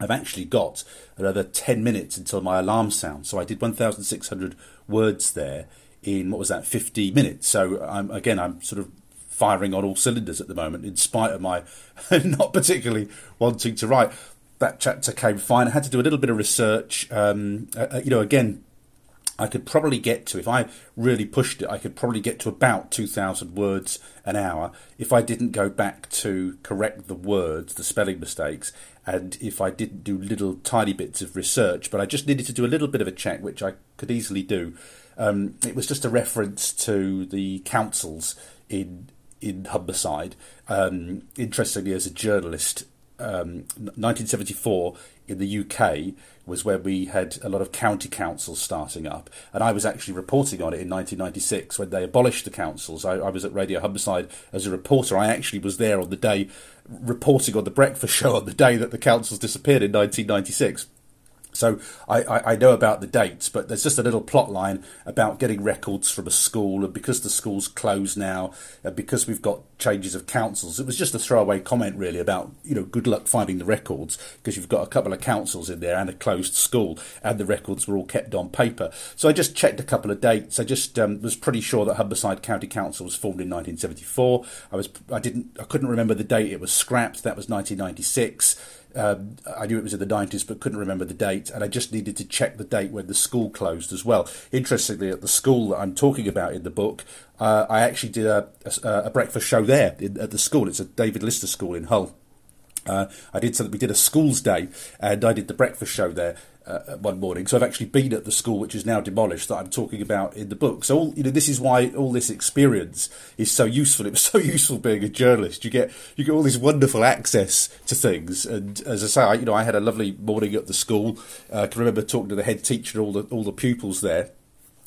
I've actually got another 10 minutes until my alarm sounds, so I did 1,600 words there in what was that 50 minutes. So I'm again I'm sort of firing on all cylinders at the moment, in spite of my *laughs* not particularly wanting to write that chapter came fine. I had to do a little bit of research. Um, uh, uh, you know, again, I could probably get to, if I really pushed it, I could probably get to about 2,000 words an hour if I didn't go back to correct the words, the spelling mistakes, and if I didn't do little tiny bits of research. But I just needed to do a little bit of a check, which I could easily do. Um, it was just a reference to the councils in in Humberside. Um, interestingly, as a journalist, um, 1974 in the UK was where we had a lot of county councils starting up, and I was actually reporting on it in 1996 when they abolished the councils. I, I was at Radio Humberside as a reporter. I actually was there on the day reporting on the breakfast *laughs* show on the day that the councils disappeared in 1996. So I, I, I, know about the dates, but there's just a little plot line about getting records from a school, and because the school's closed now, and because we've got changes of councils, it was just a throwaway comment really about you know good luck finding the records because you've got a couple of councils in there and a closed school, and the records were all kept on paper. So I just checked a couple of dates. I just um, was pretty sure that Humberside County Council was formed in 1974. I was I didn't I couldn't remember the date it was scrapped. That was 1996. Um, I knew it was in the 90s, but couldn't remember the date, and I just needed to check the date when the school closed as well. Interestingly, at the school that I'm talking about in the book, uh, I actually did a, a, a breakfast show there in, at the school. It's a David Lister School in Hull. Uh, I did something. We did a schools day, and I did the breakfast show there uh, one morning. So I've actually been at the school which is now demolished that I'm talking about in the book. So all, you know, this is why all this experience is so useful. It was *laughs* so useful being a journalist. You get you get all this wonderful access to things. And as I say, I, you know, I had a lovely morning at the school. Uh, I can remember talking to the head teacher and all the all the pupils there.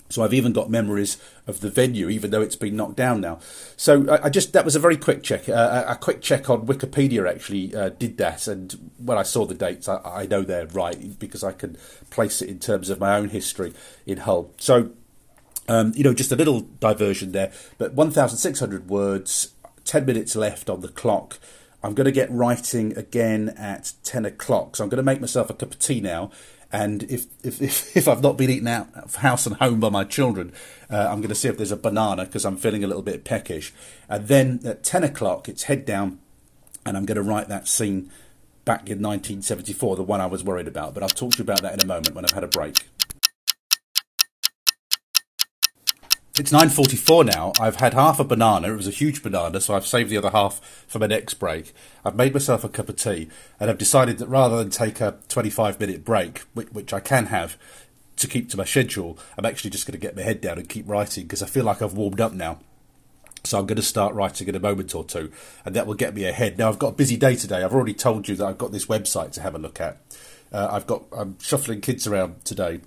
So I've even got memories of the venue, even though it's been knocked down now. So I, I just that was a very quick check. Uh, a quick check on Wikipedia actually uh, did that, and when I saw the dates, I, I, know they're right because I can place it in terms of my own history in Hull. So um, you know, just a little diversion there, but 1,600 words, 10 minutes left on the clock. I'm going to get writing again at 10 o'clock, so I'm going to make myself a cup of tea now and if, if, if, *laughs* if, I've not been eaten out of house and home by my children, uh, I'm going to see if there's a banana because I'm feeling a little bit peckish. And then at 10 o'clock, it's head down, and I'm going to write that scene back in 1974, the one I was worried about. But I'll talk to you about that in a moment when I've had a break. It's 9.44 now. I've had half a banana. It was a huge banana, so I've saved the other half for my next break. I've made myself a cup of tea, and I've decided that rather than take a 25 minute break, which, which I can have to keep to my schedule, I'm actually just going to get my head down and keep writing because I feel like I've warmed up now. So I'm going to start writing in a moment or two, and that will get me ahead. Now I've got a busy day today. I've already told you that I've got this website to have a look at. Uh, I've got I'm shuffling kids around today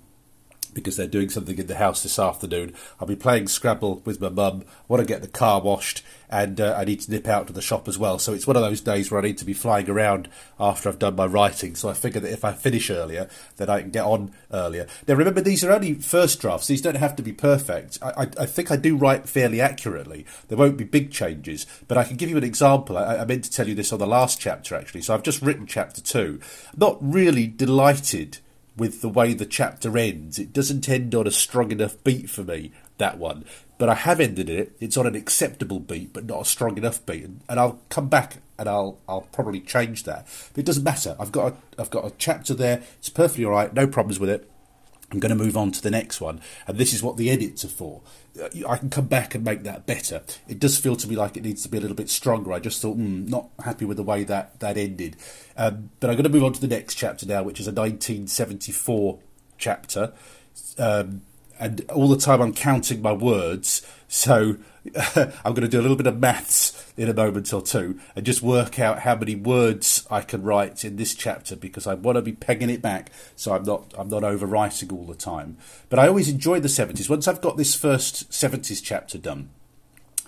because they're doing something in the house this afternoon. I'll be playing Scrabble with my mum. I want to get the car washed, and uh, I need to nip out to the shop as well. So it's one of those days where I need to be flying around after I've done my writing. So I figure that if I finish earlier, then I can get on earlier. Now remember, these are only first drafts. These don't have to be perfect. I, I, I think I do write fairly accurately. There won't be big changes, but I can give you an example. I, I meant to tell you this on the last chapter actually. So I've just written chapter two. I'm not really delighted with the way the chapter ends. It doesn't end on a strong enough beat for me, that one. But I have ended it. It's on an acceptable beat, but not a strong enough beat. And, and I'll come back and I'll I'll probably change that. But it doesn't matter. I've got a, I've got a chapter there. It's perfectly all right. No problems with it. I'm going to move on to the next one, and this is what the edits are for. I can come back and make that better. It does feel to me like it needs to be a little bit stronger. I just thought, mm, not happy with the way that that ended. Um, but I'm going to move on to the next chapter now, which is a 1974 chapter. Um, and all the time I'm counting my words. So *laughs* I'm going to do a little bit of maths in a moment or two and just work out how many words I can write in this chapter because I want to be pegging it back so I'm not I'm not overwriting all the time. But I always enjoy the 70s. Once I've got this first 70s chapter done,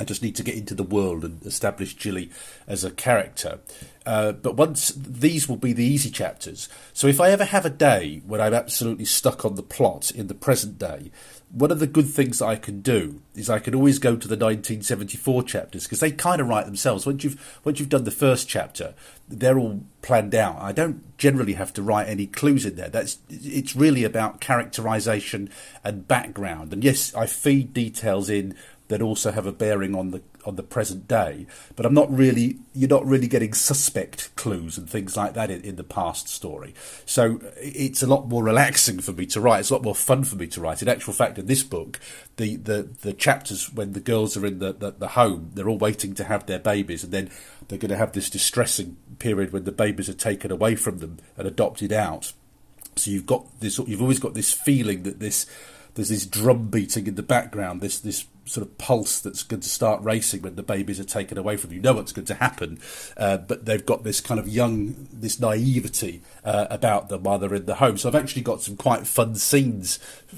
I just need to get into the world and establish Jilly as a character. Uh, but once these will be the easy chapters. So if I ever have a day when I'm absolutely stuck on the plot in the present day, one of the good things I can do is I can always go to the 1974 chapters because they kind of write themselves. Once you've once you've done the first chapter, they're all planned out. I don't generally have to write any clues in there. That's it's really about characterization and background. And yes, I feed details in that also have a bearing on the on the present day. But I'm not really you're not really getting suspect clues and things like that in, in, the past story. So it's a lot more relaxing for me to write. It's a lot more fun for me to write. In actual fact, in this book, the the, the chapters when the girls are in the, the, the home, they're all waiting to have their babies, and then they're going to have this distressing period when the babies are taken away from them and adopted out. So you've got this. You've always got this feeling that this there's this drum beating in the background. This this sort of pulse that's going to start racing when the babies are taken away from you. You know what's going to happen, uh, but they've got this kind of young, this naivety uh, about them while they're in the home. So I've actually got some quite fun scenes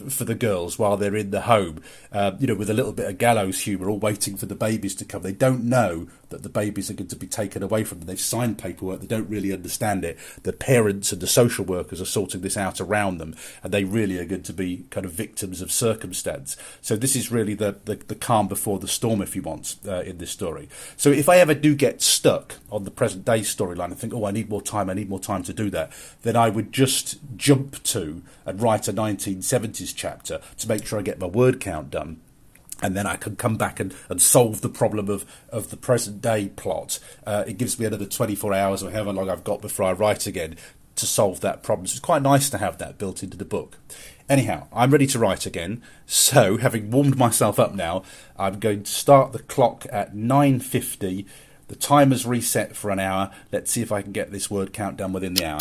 for the girls while they're in the home, uh, you know, with a little bit of gallows humour, all waiting for the babies to come. They don't know that the babies are going to be taken away from them. They've signed paperwork, they don't really understand it. The parents and the social workers are sorting this out around them, and they really are going to be kind of victims of circumstance. So this is really the, the, the calm before the storm, if you want, uh, in this story. So if I ever do get stuck on the present day storyline and think, oh, I need more time, I need more time to do that, then I would just jump to and write a 1970s chapter to make sure I get my word count done and then I can come back and, and solve the problem of, of the present day plot. Uh, it gives me another 24 hours or however long I've got before I write again to solve that problem. So it's quite nice to have that built into the book. Anyhow, I'm ready to write again. So, having warmed myself up now, I'm going to start the clock at 9:50. The timer's reset for an hour. Let's see if I can get this word count done within the hour.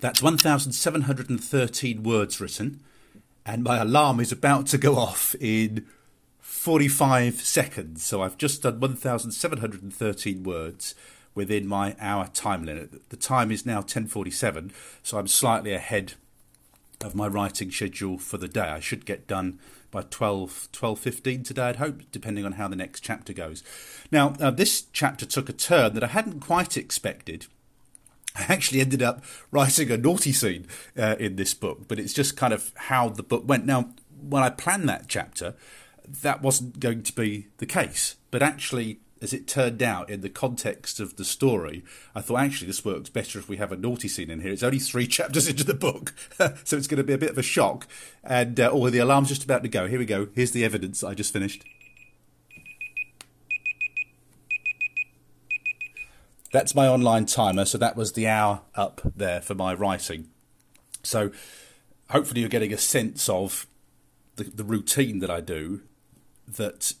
That's 1,713 words written, and my alarm is about to go off in 45 seconds. So I've just done 1,713 words within my hour time limit. The time is now 10:47, so I'm slightly ahead of my writing schedule for the day. I should get done by 12 12:15 today I'd hope depending on how the next chapter goes. Now, uh, this chapter took a turn that I hadn't quite expected I actually ended up writing a naughty scene uh, in this book, but it's just kind of how the book went. Now, when I planned that chapter, that wasn't going to be the case, but actually, as it turned out in the context of the story, I thought actually this works better if we have a naughty scene in here. It's only three *laughs* chapters into the book, *laughs* so it's going to be a bit of a shock. And uh, oh, the alarm's just about to go. Here we go. Here's the evidence I just finished. That's my online timer, so that was the hour up there for my writing. So hopefully you're getting a sense of the, the routine that I do. That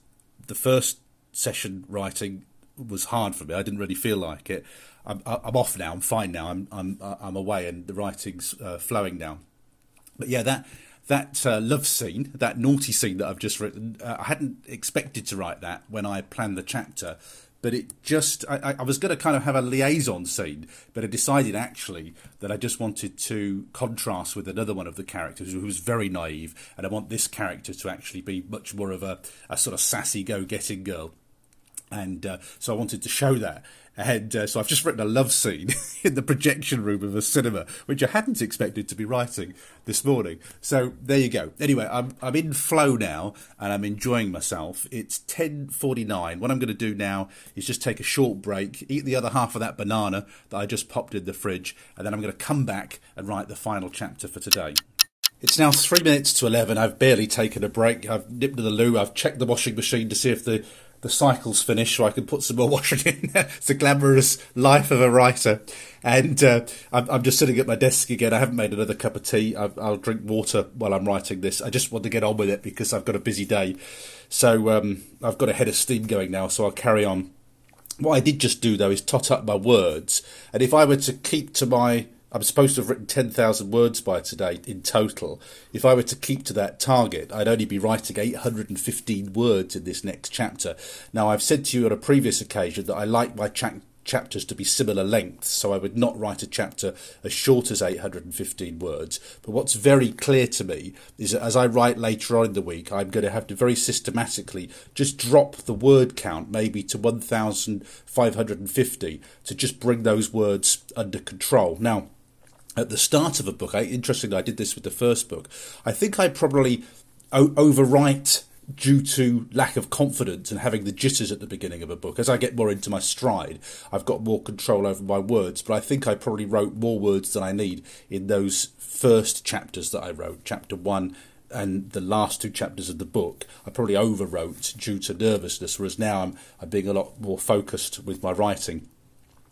the first session writing was hard for me. I didn't really feel like it. I'm, I'm off now. I'm fine now. I'm I'm I'm away, and the writing's uh, flowing now. But yeah, that that uh, love scene, that naughty scene that I've just written, uh, I hadn't expected to write that when I planned the chapter, but it just I, I was going to kind of have a liaison scene, but I decided actually that I just wanted to contrast with another one of the characters who was very naive, and I want this character to actually be much more of a, a sort of sassy go-getting girl and uh, so I wanted to show that. And uh, so I've just written a love scene *laughs* in the projection room of a cinema, which I hadn't expected to be writing this morning. So there you go. Anyway, I'm I'm in flow now, and I'm enjoying myself. It's 10:49. What I'm going to do now is just take a short break, eat the other half of that banana that I just popped in the fridge, and then I'm going to come back and write the final chapter for today. It's now three minutes to 11. I've barely taken a break. I've nipped to the loo. I've checked the washing machine to see if the the cycle's finished so I can put some more *laughs* washing in. it's a glamorous life of a writer. And uh, I'm, I'm, just sitting at my desk again. I haven't made another cup of tea. i will drink water while I'm writing this. I just want to get on with it because I've got a busy day. So um, I've got a head of steam going now, so I'll carry on. What I did just do, though, is tot up my words. And if I were to keep to my I'm supposed to have written 10,000 words by today in total. If I were to keep to that target, I'd only be writing 815 words in this next chapter. Now, I've said to you on a previous occasion that I like my cha- chapters to be similar lengths, so I would not write a chapter as short as 815 words. But what's very clear to me is that as I write later on in the week, I'm going to have to very systematically just drop the word count maybe to 1,550 to just bring those words under control. Now, at the start of a book, I, interestingly, I did this with the first book. I think I probably o- overwrite due to lack of confidence and having the jitters at the beginning of a book. As I get more into my stride, I've got more control over my words, but I think I probably wrote more words than I need in those first chapters that I wrote, chapter one and the last two chapters of the book. I probably overwrote due to nervousness, whereas now I'm, I'm being a lot more focused with my writing.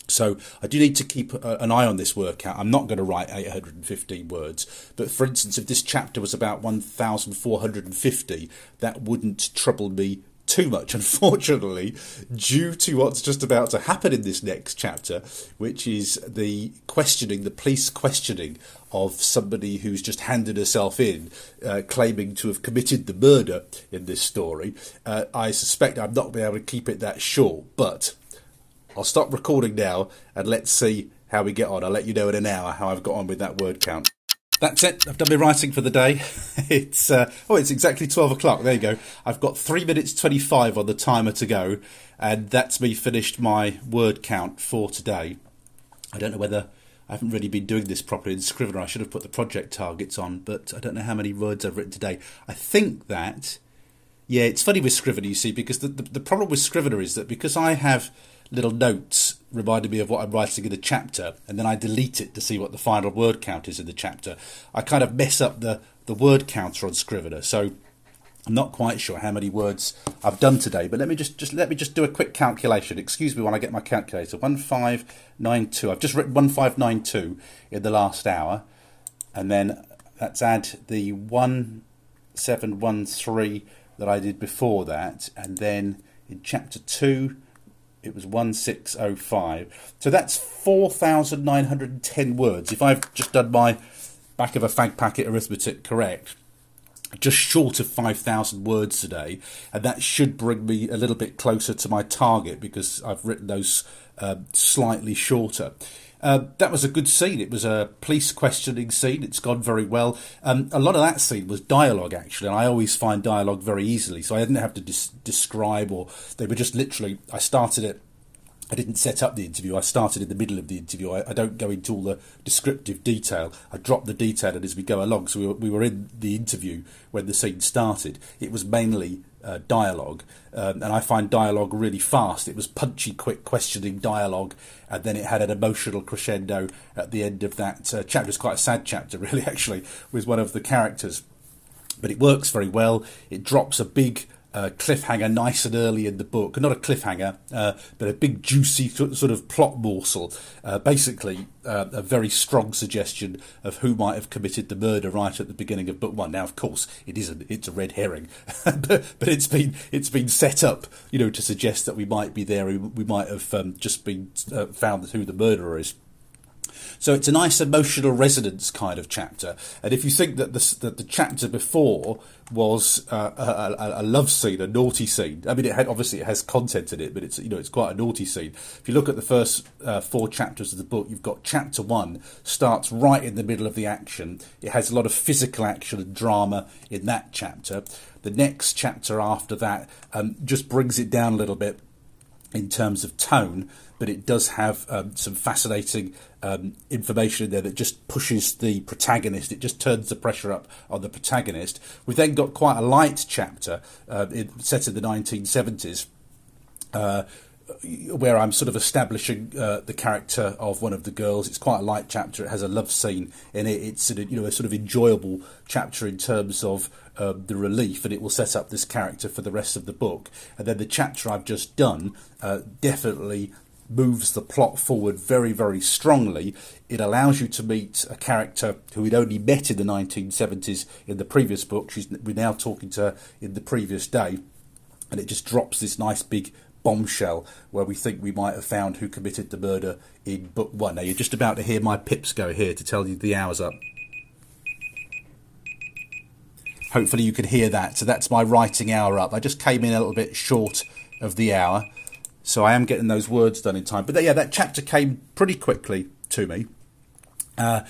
So I do need to keep an eye on this workout. I'm not going to write 815 words, but for instance, if this chapter was about 1,450, that wouldn't trouble me too much, *laughs* unfortunately, due to what's just about to happen in this next chapter, which is the questioning, the police questioning of somebody who's just handed herself in, uh, claiming to have committed the murder in this story. Uh, I suspect I'm not going to be able to keep it that short, but I'll stop recording now and let's see how we get on. I'll let you know in an hour how I've got on with that word count. That's it. I've done my writing for the day. *laughs* It's uh, oh, it's exactly twelve o'clock. There you go. I've got three minutes twenty-five on the timer to go, and that's me finished my word count for today. I don't know whether I haven't really been doing this properly in Scrivener. I should have put the project targets on, but I don't know how many words I've written today. I think that yeah, it's funny with Scrivener, you see, because the, the, the problem with Scrivener is that because I have little notes reminded me of what I'm writing in the chapter, and then I delete it to see what the final word count is in the chapter. I kind of mess up the, the word counter on Scrivener, so I'm not quite sure how many words I've done today. But let me just, just let me just do a quick calculation. Excuse me when I get my calculator. One five nine two. I've just written one five nine two in the last hour, and then let's add the one seven one three that I did before that, and then in chapter two it was 1605. So that's 4,910 words. If I've just done my back of a fag packet arithmetic correct, just short of 5,000 words today, and that should bring me a little bit closer to my target because I've written those uh, slightly shorter. Uh, that was a good scene. It was a police questioning scene. It's gone very well. Um, a lot of that scene was dialogue, actually, and I always find dialogue very easily. So I didn't have to dis- describe, or they were just literally. I started it. I didn't set up the interview. I started in the middle of the interview. I, I don't go into all the descriptive detail. I drop the detail and as we go along. So we were, we were in the interview when the scene started. It was mainly uh, dialogue, um, and I find dialogue really fast. It was punchy, quick, questioning dialogue, and then it had an emotional crescendo at the end of that uh, chapter. It's quite a sad chapter, *laughs* really, actually, with one of the characters, but it works very well. It drops a big uh, cliffhanger nice and early in the book. Not a cliffhanger, uh, but a big juicy sort of plot morsel. Uh, basically, uh, a very strong suggestion of who might have committed the murder right at the beginning of book one. Now, of course, it isn't. It's a red herring, *laughs* but, but, it's been it's been set up, you know, to suggest that we might be there. We might have um, just been uh, found who the murderer is. So it's a nice emotional resonance kind of chapter. And if you think that the, that the chapter before was uh, a, a, love scene, a naughty scene, I mean, it had obviously it has content in it, but it's you know it's quite a naughty scene. If you look at the first uh, four chapters of the book, you've got chapter one starts right in the middle of the action. It has a lot of physical action and drama in that chapter. The next chapter after that um, just brings it down a little bit in terms of tone, but it does have um, some fascinating um, information in there that just pushes the protagonist. It just turns the pressure up on the protagonist. We've then got quite a light chapter uh, set in the 1970s. Uh, where I'm sort of establishing uh, the character of one of the girls. It's quite a light chapter. It has a love scene in it. It's a, you know a sort of enjoyable chapter in terms of um, the relief, and it will set up this character for the rest of the book. And then the chapter I've just done uh, definitely moves the plot forward very, very strongly. It allows you to meet a character who we'd only met in the 1970s in the previous book. She's, we're now talking to her in the previous day. And it just drops this nice big bombshell where we think we might have found who committed the murder in book one. Now, you're just about to hear my pips go here to tell you the hour's up. Hopefully, you can hear that. So, that's my writing hour up. I just came in a little bit short of the hour. So I am getting those words done in time. But yeah, that chapter came pretty quickly to me. Uh,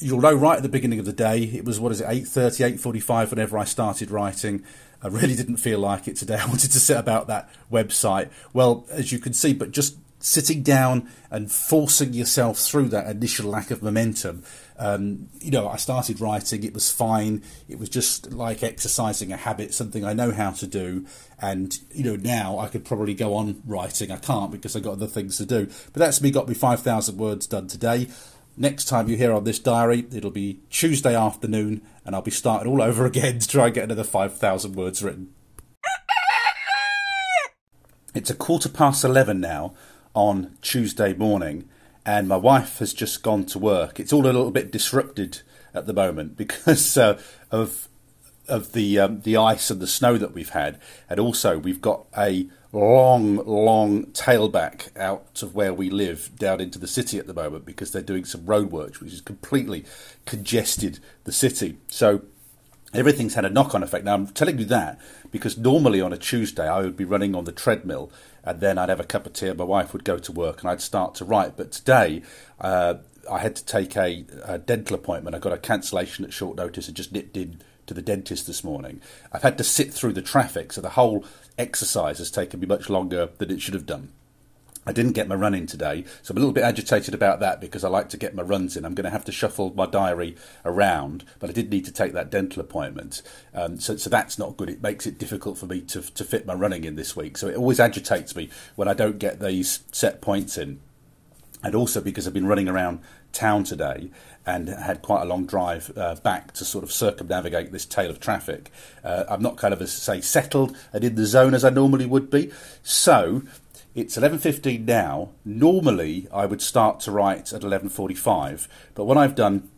you'll know right at the beginning of the day, it was, what is it, 8.30, 8.45 whenever I started writing. I really didn't feel like it today. *laughs* I wanted to sit about that website. Well, as you can see, but just sitting down and forcing yourself through that initial lack of momentum. Um, you know, I started writing, it was fine. It was just like exercising a habit, something I know how to do. And, you know, now I could probably go on writing. I can't because I've got other things to do. But that's me, got me 5,000 words done today. Next time you hear on this diary, it'll be Tuesday afternoon, and I'll be starting all over again to try and get another 5,000 words written. It's a quarter past 11 now on Tuesday morning, and my wife has just gone to work. It's all a little bit disrupted at the moment *laughs* because uh, of of the um, the ice and the snow that we've had, and also we've got a long, long tailback out of where we live down into the city at the moment because they're doing some roadworks, which has completely congested the city. So everything's had a knock-on effect. Now I'm telling you that because normally on a Tuesday I would be running on the treadmill and then I'd have a cup of tea and my wife would go to work and I'd start to write. But today uh, I had to take a, a, dental appointment. I got a cancellation at short notice and just nipped in to the dentist this morning. I've had to sit through the traffic, so the whole exercise has taken me much longer than it should have done. I didn't get my run in today, so I'm a little bit agitated about that because I like to get my runs in. I'm going to have to shuffle my diary around, but I did need to take that dental appointment, um, so, so that's not good. It makes it difficult for me to, to fit my running in this week, so it always agitates me when I don't get these set points in. And also because I've been running around town today and had quite a long drive uh, back to sort of circumnavigate this tail of traffic. Uh, I'm not kind of as say settled and in the zone as I normally would be, so it's 11.15 now. Normally, I would start to write at 11.45, but what I've done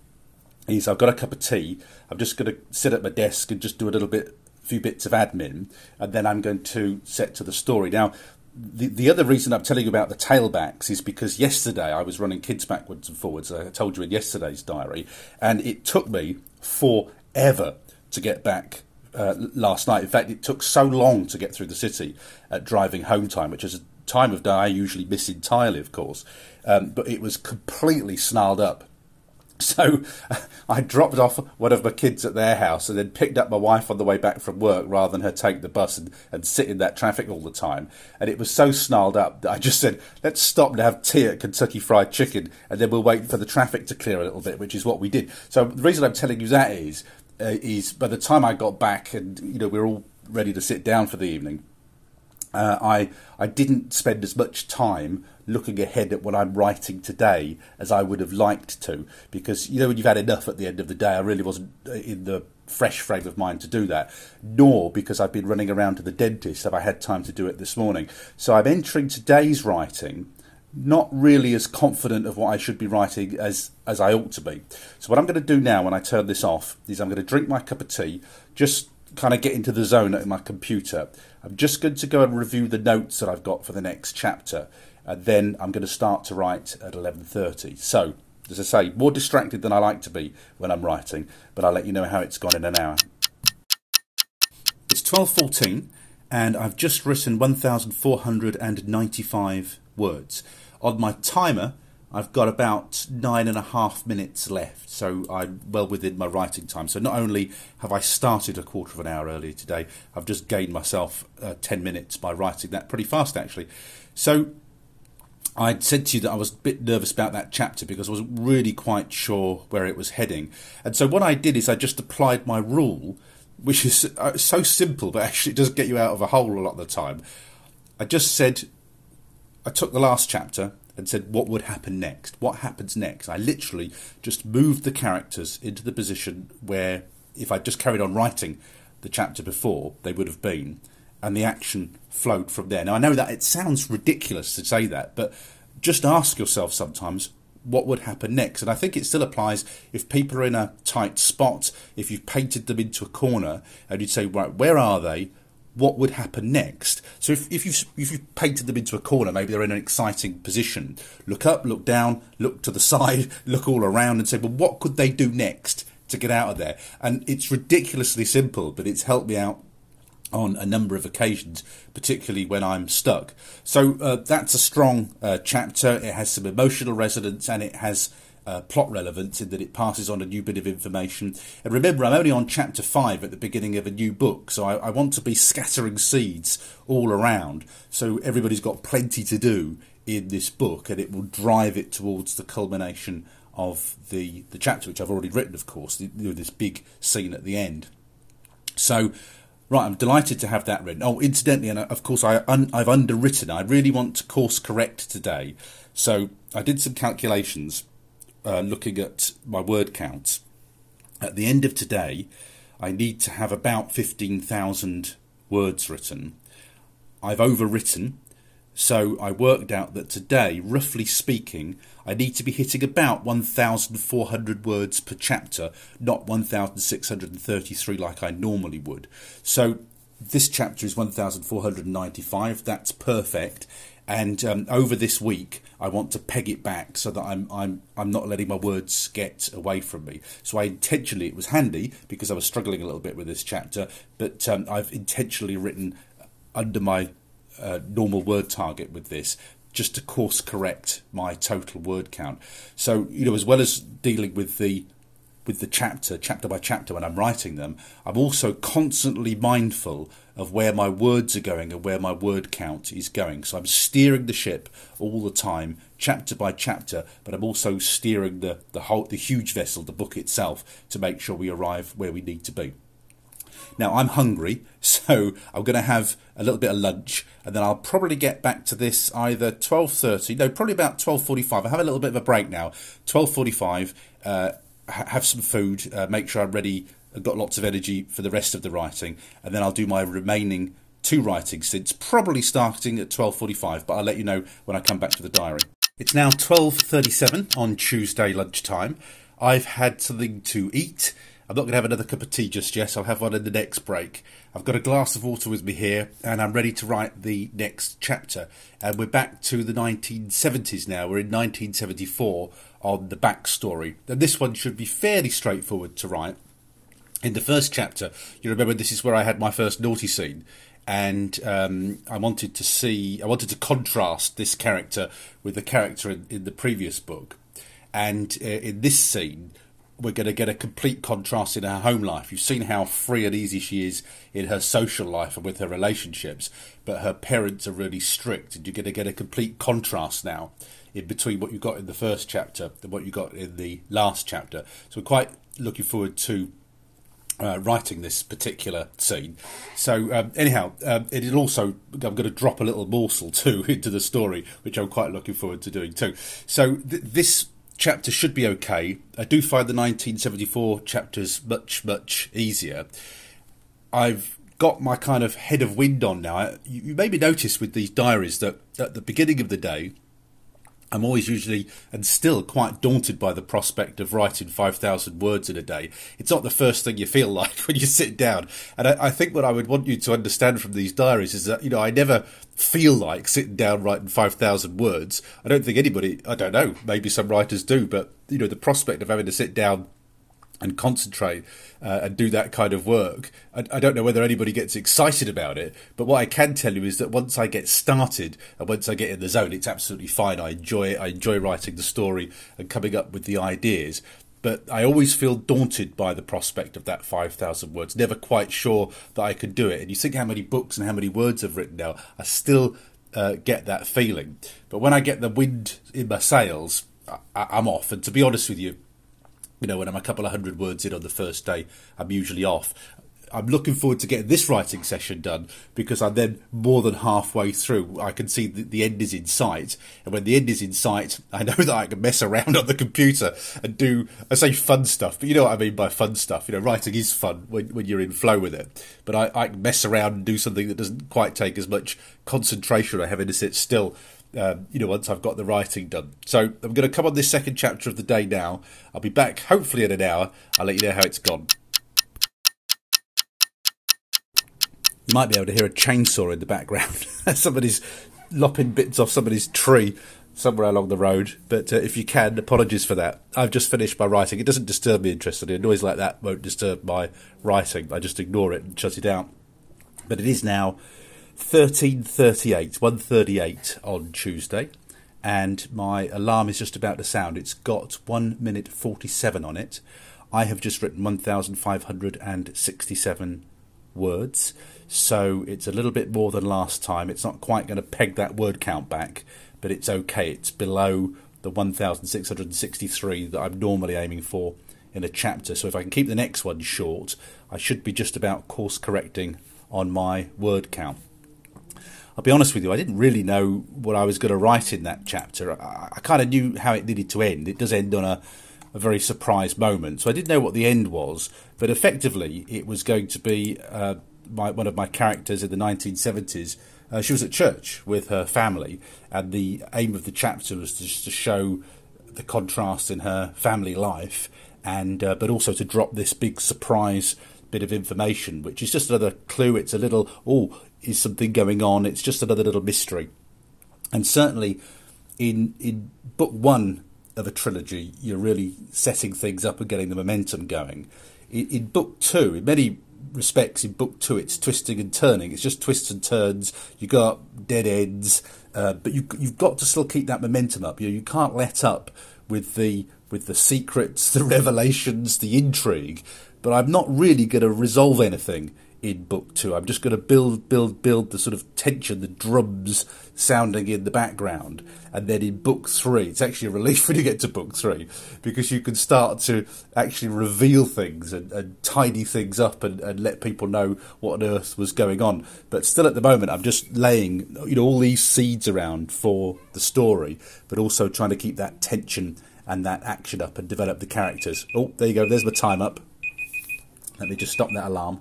is I've got a cup of tea. I'm just going to sit at my desk and just do a little bit, few bits of admin, and then I'm going to set to the story. Now, the, the other reason I'm telling you about the tailbacks is because yesterday I was running kids backwards and forwards. I told you in yesterday's diary, and it took me forever to get back uh, last night. In fact, it took so long to get through the city at driving home time, which is a time of day I usually miss entirely, of course. Um, but it was completely snarled up. *laughs* So I dropped off one of my kids at their house and then picked up my wife on the way back from work rather than her take the bus and, and sit in that traffic all the time. And it was so snarled up that I just said, let's stop and have tea at Kentucky Fried Chicken and then we'll wait for the traffic to clear a little bit, which is what we did. So the reason I'm telling you that is, uh, is by the time I got back and, you know, we we're all ready to sit down for the evening, uh, I I didn't spend as much time looking ahead at what I'm writing today as I would have liked to, because you know when you've had enough at the end of the day, I really wasn't uh, in the fresh frame of mind to do that. Nor because I've been running around to the dentist have I had time to do it this morning. So I'm entering today's writing not really as confident of what I should be writing as as I ought to be. So what I'm going to do now when I turn this off is I'm going to drink my cup of tea, just kind of get into the zone at my computer. I'm just going to go and review the notes that I've got for the next chapter, and then I'm going to start to write at 11:30. So as I say, more distracted than I like to be when I'm writing, but I'll let you know how it's gone in an hour. It's 12.14 and I've just written 1,495 words. On my timer, I've got about nine and a half minutes left, so I'm well within my writing time. So not only have I started a quarter of an hour earlier today, I've just gained myself uh, 10 minutes by writing that pretty fast, actually. So I'd said to you that I was a bit nervous about that chapter because I wasn't really quite sure where it was heading. And so what I did is I just applied my rule, which is uh, so simple, but actually it does get you out of a hole a lot of the time. I just said, I took the last chapter and said what would happen next. What happens next? I literally just moved the characters into the position where, if I'd just carried on writing the chapter before, they would have been, and the action flowed from there. Now, I know that it sounds ridiculous to say that, but just ask yourself sometimes what would happen next. And I think it still applies if people are in a tight spot, if you've painted them into a corner, and you'd say, right, where are they? What would happen next. So if, if you've if you've painted them into a corner, maybe they're in an exciting position. Look up, look down, look to the *laughs* side, look all around, and say, well, what could they do next to get out of there? And it's ridiculously simple, but it's helped me out on a number of occasions, particularly when I'm stuck. So uh, that's a strong uh, chapter. It has some emotional resonance and it has uh, plot relevance in that it passes on a new bit of information. And remember, I'm only on chapter five at the beginning of a new book, so I, I want to be scattering seeds all around so everybody's got plenty to do in this book and it will drive it towards the culmination of the, the chapter, which I've already written, of course, this big scene at the end. So, right, I'm delighted to have that written. Oh, incidentally, and of course, I un, I've underwritten. I really want to course correct today, so I did some calculations uh, looking at my word count, at the end of today, I need to have about 15,000 words written. I've overwritten, so I worked out that today, roughly speaking, I need to be hitting about 1,400 words per chapter, not 1,633 like I normally would. So this chapter is 1,495, that's perfect. And um, over this week, I want to peg it back so that I'm I'm I'm not letting my words get away from me. So I intentionally it was handy because I was struggling a little bit with this chapter, but um, I've intentionally written under my uh, normal word target with this just to course correct my total word count. So you know, as well as dealing with the with the chapter, chapter by chapter, when I'm writing them, I'm also constantly mindful of where my words are going and where my word count is going. So I'm steering the ship all the time, chapter by chapter, but I'm also steering the, the whole the huge vessel, the book itself, to make sure we arrive where we need to be. Now I'm hungry, *laughs* so I'm going to have a little bit of lunch, and then I'll probably get back to this either 12:30, no, probably about 12:45. I have a little bit of a break now. 12:45. Uh, have some food, uh, make sure I'm ready, I've got lots of energy for the rest of the writing, and then I'll do my remaining two writing stints, probably starting at 12.45, but I'll let you know when I come back to the diary. It's now 12.37 on Tuesday lunchtime. I've had something to eat. I'm not going to have another cup of tea just yet. I'll have one in the next break. I've got a glass of water with me here, and I'm ready to write the next chapter. And we're back to the 1970s now. We're in 1974 on the backstory. And this one should be fairly straightforward to write. In the first chapter, you remember this is where I had my first naughty scene and um, I wanted to see, I wanted to contrast this character with the character in, in the previous book. And uh, in this scene, we're going to get a complete contrast in her home life. You've seen how free and easy she is in her social life and with her relationships, but her parents are really strict, and you're going to get a complete contrast now in between what you got in the first chapter and what you got in the last chapter. So we're quite looking forward to uh, writing this particular scene. So um, anyhow, um, it'll also I'm going to drop a little morsel too *laughs* into the story, which I'm quite looking forward to doing too. So th- this chapter should be okay. I do find the 1974 chapters much much easier. I've got my kind of head of wind on now. You, you maybe notice with these diaries that at the beginning of the day. I'm always usually and still quite daunted by the prospect of writing 5,000 words in a day. It's not the first thing you feel *laughs* like when you sit down. And I, I, think what I would want you to understand from these diaries is that, you know, I never feel like sitting down writing 5,000 words. I don't think anybody, I don't know, maybe some writers do, but, you know, the prospect of having to sit down and concentrate uh, and do that kind of work. I, I, don't know whether anybody gets excited about it, but what I can tell you is that once I get started and once I get in the zone, it's absolutely fine. I enjoy it. I enjoy writing the story and coming up with the ideas. But I always feel daunted by the prospect of that 5,000 words, never quite sure that I could do it. And you think how many books and how many words I've written now, I still uh, get that feeling. But when I get the wind in my sails, I, I'm off. And to be honest with you, you know, when I'm a couple of hundred words in on the first day, I'm usually off. I'm looking forward to getting this writing session done because I'm then more than halfway through. I can see that the end is in sight, and when the end is in sight, I know *laughs* that I can mess around on the computer and do I say fun stuff, but you know what I mean by fun stuff. You know, writing is fun when when you're in flow with it. But I, I mess around and do something that doesn't quite take as much concentration or having to sit still um, you know, once I've got the writing done. So I'm going to come on this second chapter of the day now. I'll be back hopefully in an hour. I'll let you know how it's gone. You might be able to hear a chainsaw in the background. *laughs* somebody's lopping bits off somebody's tree somewhere along the road. But uh, if you can, apologies for that. I've just finished my writing. It doesn't disturb me interestingly. A noise like that won't disturb my writing. I just ignore it and shut it out. But it is now 1338, 138 on Tuesday, and my alarm is just about to sound. It's got 1 minute 47 on it. I have just written 1,567 words, so it's a little bit more than last time. It's not quite going to peg that word count back, but it's okay. It's below the 1,663 that I'm normally aiming for in a chapter. So if I can keep the next one short, I should be just about course correcting on my word count. I'll be honest with you, I didn't really know what I was going to write in that chapter. I, I kind of knew how it needed to end. It does end on a, a very surprise moment. So I didn't know what the end was, but effectively it was going to be uh, my, one of my characters in the 1970s. Uh, she was at church with her family, and the aim of the chapter was just to show the contrast in her family life, and uh, but also to drop this big surprise bit of information, which is just another clue. It's a little, oh, is something going on? It's just another little mystery. And certainly in in book one of a trilogy, you're really setting things up and getting the momentum going. In, in book two, in many respects, in book two, it's twisting and turning. It's just twists and turns. You got dead ends, uh, but you, you've got to still keep that momentum up. You, you can't let up with the with the secrets, *laughs* the revelations, the intrigue. But I'm not really going to resolve anything in book two. I'm just going to build, build, build the sort of tension, the drums sounding in the background. And then in book three, it's actually a relief *laughs* when you get to book three because you can start to actually reveal things and, and tidy things up and, and, let people know what on earth was going on. But still, at the moment, I'm just laying, you know, all these seeds around for the story, but also trying to keep that tension and that action up and develop the characters. Oh, there you go. There's my time up. Let me just stop that alarm.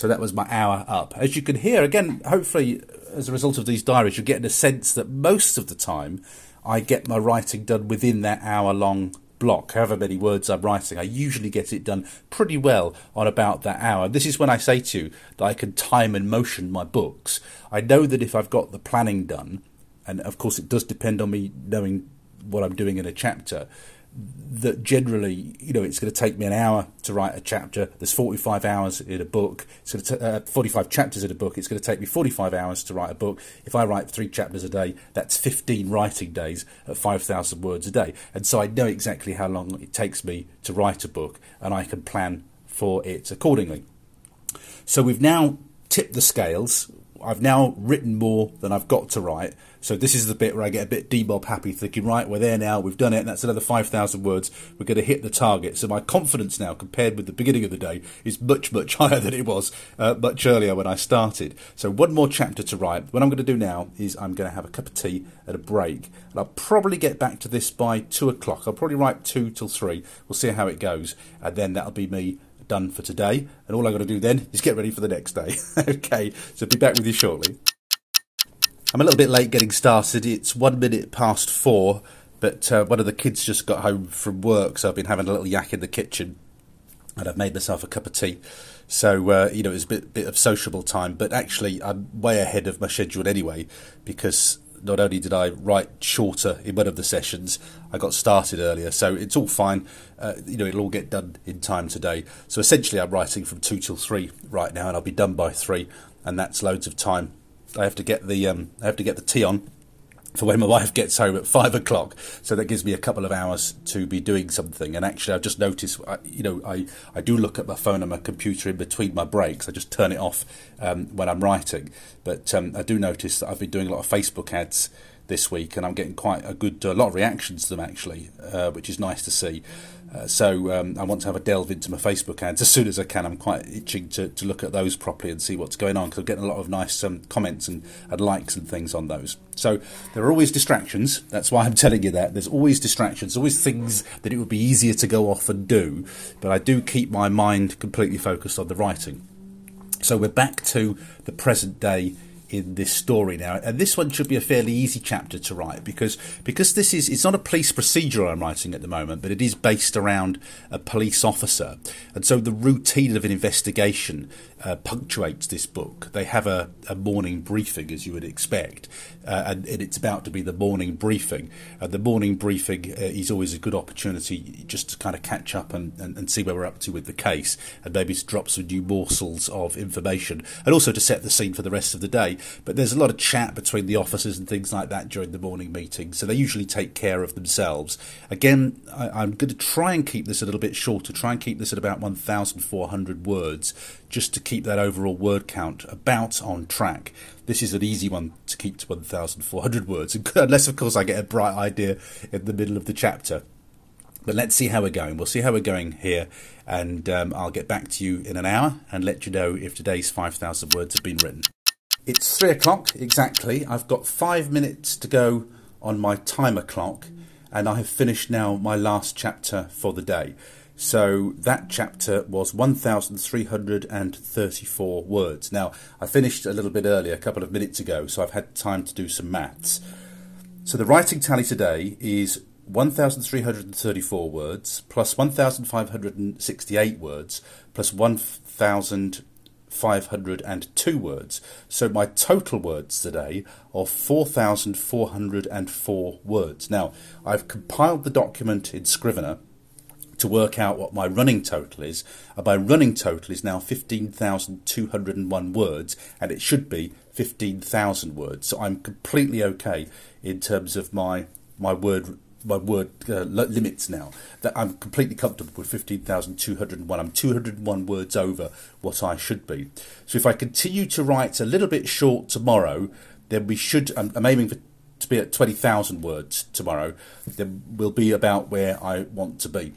So that was my hour up. As you can hear, again, hopefully, as a result of these diaries, you're getting a sense that most of the time I get my writing done within that hour long block, however many words I'm writing. I usually get it done pretty well on about that hour. This is when I say to you that I can time and motion my books. I know that if I've got the planning done, and of course it does depend on me knowing what I'm doing in a chapter, that generally, you know, it's going to take me an hour to write a chapter. There's 45 hours in a book. It's going to t- uh, 45 chapters in a book. It's going to take me 45 hours to write a book. If I write three chapters a day, that's 15 writing days at 5,000 words a day. And so I know exactly how long it takes me to write a book, and I can plan for it accordingly. So we've now tipped the scales. I've now written more than I've got to write. So this is the bit where I get a bit debob happy, thinking, right, we're there now, we've done it, and that's another 5,000 words, we're going to hit the target. So my confidence now, compared with the beginning of the day, is much, much *laughs* higher than it was uh, much earlier when I started. So one more chapter to write. What I'm going to do now is I'm going to have a cup of tea at a break, and I'll probably get back to this by two o'clock. I'll probably write two till three. We'll see how it goes, and then that'll be me done for today. And all I've got to do then is get ready for the next day. *laughs* okay, so be back with you shortly. I'm a little bit late getting started. It's one minute past four, but uh, one of the kids just got home from work, so I've been having a little yak in the kitchen, and I've made myself a cup of tea. So uh, you know, it's a bit, bit of sociable time, but actually, I'm way ahead of my schedule anyway, because not only did I write shorter in one of the sessions, I got started earlier, so it's all fine. Uh, you know, it'll all get done in time today. So essentially, I'm writing from two till three right now, and I'll be done by three, and that's loads of time I have to get the um, I have to get the tea on for when my *laughs* wife gets home at five o'clock. So that gives me a couple of hours to be doing something. And actually, I've just noticed, you know, I, I do look at my phone and my computer in between my breaks. I just turn it off um, when I'm writing. But um, I do notice that I've been doing a lot of Facebook ads this week, and I'm getting quite a good a lot of reactions to them actually, uh, which is nice to see. Uh, so um, I want to have a delve into my Facebook ads as soon as I can. I'm quite itching to, to look at those properly and see what's going on because I'm getting a lot of nice um, comments and, and likes and things on those. So there are always distractions. That's why I'm *laughs* telling you that. There's always distractions, always things that it would be easier to go off and do. But I do keep my mind completely focused on the writing. So we're back to the present day in this story now, and this one should be a fairly easy chapter to write because because this is it's not a police procedural I'm writing at the moment, but it is based around a police officer, and so the routine of an investigation uh, punctuates this book. They have a, a, morning briefing, as you would expect, uh, and, and, it's about to be the morning briefing. Uh, the morning briefing uh, is always a good opportunity just to kind of catch up and, and, and, see where we're up to with the case, and maybe to drop some new morsels of information, and also to set the scene for the rest of the day. But there's a lot of chat between the officers and things like that during the morning meeting, so they usually take care of themselves. Again, I, I'm going to try and keep this a little bit shorter, try and keep this at about 1,400 words just to keep that overall word count about on track. This is an easy one to keep to 1,400 words, *laughs* unless, of course, I get a bright idea in the middle of the chapter. But let's see how we're going. We'll see how we're going here, and um, I'll get back to you in an hour and let you know if today's 5,000 words have been written. It's three o'clock exactly. I've got five minutes to go on my timer clock, and I have finished now my last chapter for the day. So that chapter was 1,334 words. Now, I finished a little bit earlier, a couple of minutes ago, so I've had time to do some maths. So the writing tally today is 1,334 words, plus 1,568 words, plus 1,502 words. So my total words today are 4,404 words. Now, I've compiled the document in Scrivener to work out what my running total is. And my running total is now 15,201 words, and it should be 15,000 words. So I'm completely okay in terms of my my word my word uh, limits now. That I'm completely comfortable with 15,201. I'm 201 words over what I should be. So if I continue to write a little bit short tomorrow, then we should. I'm, I'm aiming for to be at 20,000 words tomorrow. Then we'll be about where I want to be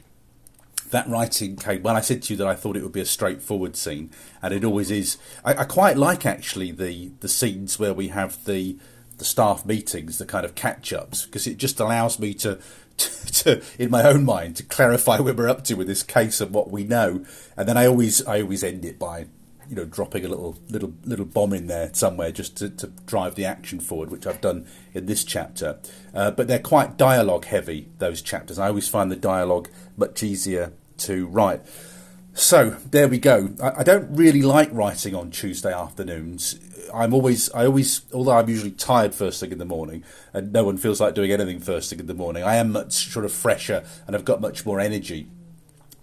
that writing came Well, I said to you that I thought it would be a straightforward scene, and it always is. I, I quite like actually the the scenes where we have the the staff meetings, the kind of catch ups, because it just allows me to, *laughs* to, to, in my own mind, to clarify where we're up to with this case and what we know, and then I always I always end it by you know dropping a little little little bomb in there somewhere just to, to drive the action forward, which I've done in this chapter. Uh, but they're quite dialogue heavy those chapters. I always find the dialogue much easier to write. So there we go. I, I, don't really like writing on Tuesday afternoons. I'm always, I always, although I'm usually tired first thing in the morning, and no one feels like doing anything first thing in the morning. I am much sort of fresher, and I've got much more energy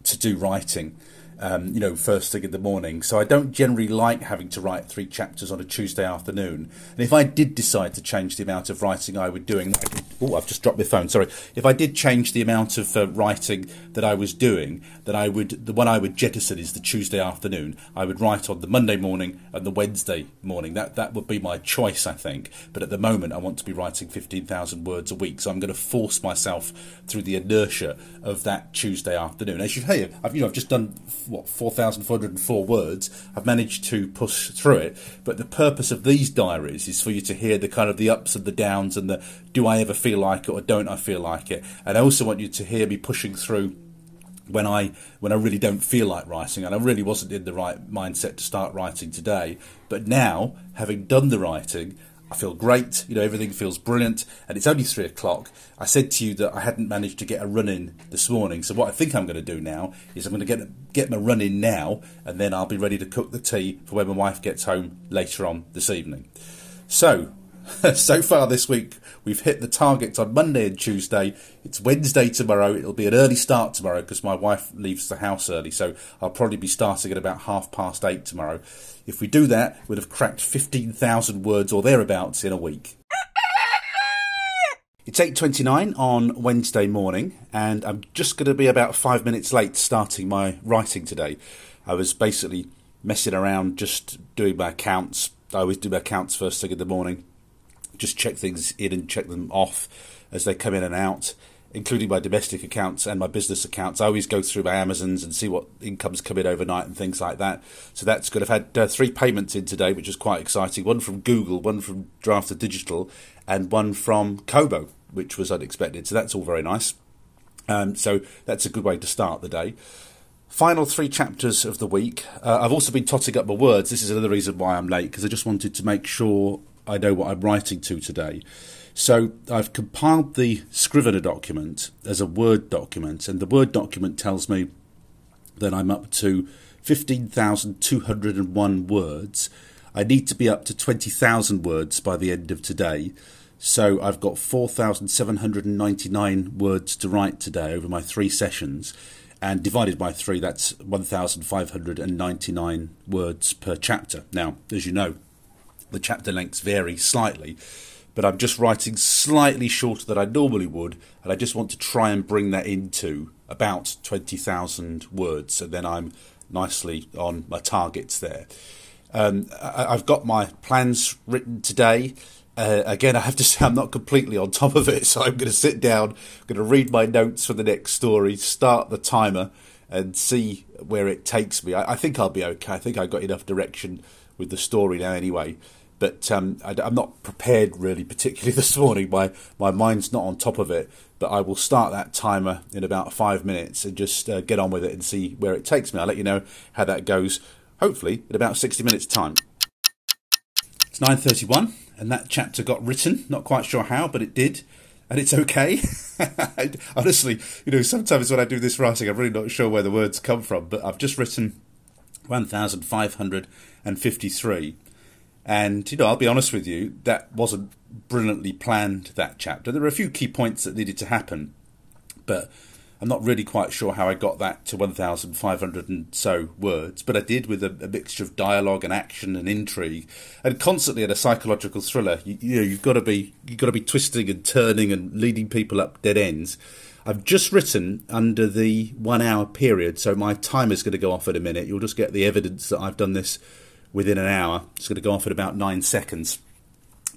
to do writing um, you know, first thing in the morning. So I don't generally like having to write three chapters on a Tuesday afternoon. And if I did decide to change the amount of writing I would doing, oh, I've just dropped my phone. Sorry. If I did change the amount of uh, writing that I was doing, then I would the one I would jettison is the Tuesday afternoon. I would write on the Monday morning and the Wednesday morning. That that would be my choice, I think. But at the moment, I want to be writing fifteen thousand words a week, so I'm going to force myself through the inertia of that Tuesday afternoon. As you hear, I've you know I've just done what 4,404 words. I've managed to push through it, but the purpose of these diaries is for you to hear the kind of the ups and the downs and the do I ever feel like it or don't I feel like it. And I also want you to hear me pushing through when I when I really don't feel like writing, and I really wasn't in the right mindset to start writing today. But now, having done the writing, I feel great. You know, everything feels brilliant, and it's only three o'clock. I said to you that I hadn't managed to get a run in this morning, so what I think I'm going to do now is I'm going to get get my run in now, and then I'll be ready to cook the tea for when my wife gets home later on this evening. So, *laughs* so far this week, we've hit the targets on Monday and Tuesday. It's Wednesday tomorrow. It'll be an early start tomorrow because my wife leaves the house early, so I'll probably be starting at about half past eight tomorrow. If we do that, we'd have cracked 15,000 words or thereabouts in a week. *laughs* It's 8.29 on Wednesday morning, and I'm just going to be about five minutes late starting my writing today. I was basically messing around just doing my accounts. I always do my accounts first thing in the morning, just check things in and check them off as they come in and out including my domestic accounts and my business accounts. I always go through my Amazons and see what incomes come in overnight and things like that. So that's good. I've had uh, three payments in today, which is quite exciting. One from Google, one from Draft2Digital, and one from Kobo, which was unexpected. So that's all very nice. Um, so that's a good way to start the day. Final three chapters of the week. Uh, I've also been totting up my words. This is another reason why I'm late because I just wanted to make sure I know what I'm writing to today. So I've compiled the Scrivener document as a Word document, and the Word document tells me that I'm up to 15,201 words. I need to be up to 20,000 words by the end of today. So I've got 4,799 words to write today over my three sessions. And divided by three, that's 1,599 words per chapter. Now, as you know, the chapter lengths vary slightly but I'm just writing slightly shorter than I normally would, and I just want to try and bring that into about 20,000 words, and then I'm nicely on my targets there. Um, I, have got my plans written today. Uh, again, I have to *laughs* say I'm not completely on top of it, so I'm going to sit down, I'm going to read my notes for the next story, start the timer, and see where it takes me. I, I think I'll be okay. I think I got enough direction with the story now, anyway but um, I, am not prepared really, particularly *laughs* this morning. My my mind's not on top of it, but I will start that timer in about five minutes and just uh, get on with it and see where it takes me. I'll let you know how that goes. Hopefully, in about 60 minutes' time. It's 9:31, and that chapter got written. Not quite sure how, but it did. And it's okay. *laughs* Honestly, you know, sometimes when I do this writing, I'm really not sure where the words come from, but I've just written 1,553 and you know, I'll be honest with you, that wasn't brilliantly planned. That chapter. There were a few key points that needed to happen, but I'm not really quite sure how I got that to 1,500 and so words. But I did with a, a, mixture of dialogue and action and intrigue, and constantly in a psychological thriller. You, you know, you've got to be you've got to be twisting and turning and leading people up dead ends. I've just written under the one hour period, so my timer's going to go off in a minute. You'll just get the evidence that I've done this within an hour. It's going to go off in about nine seconds.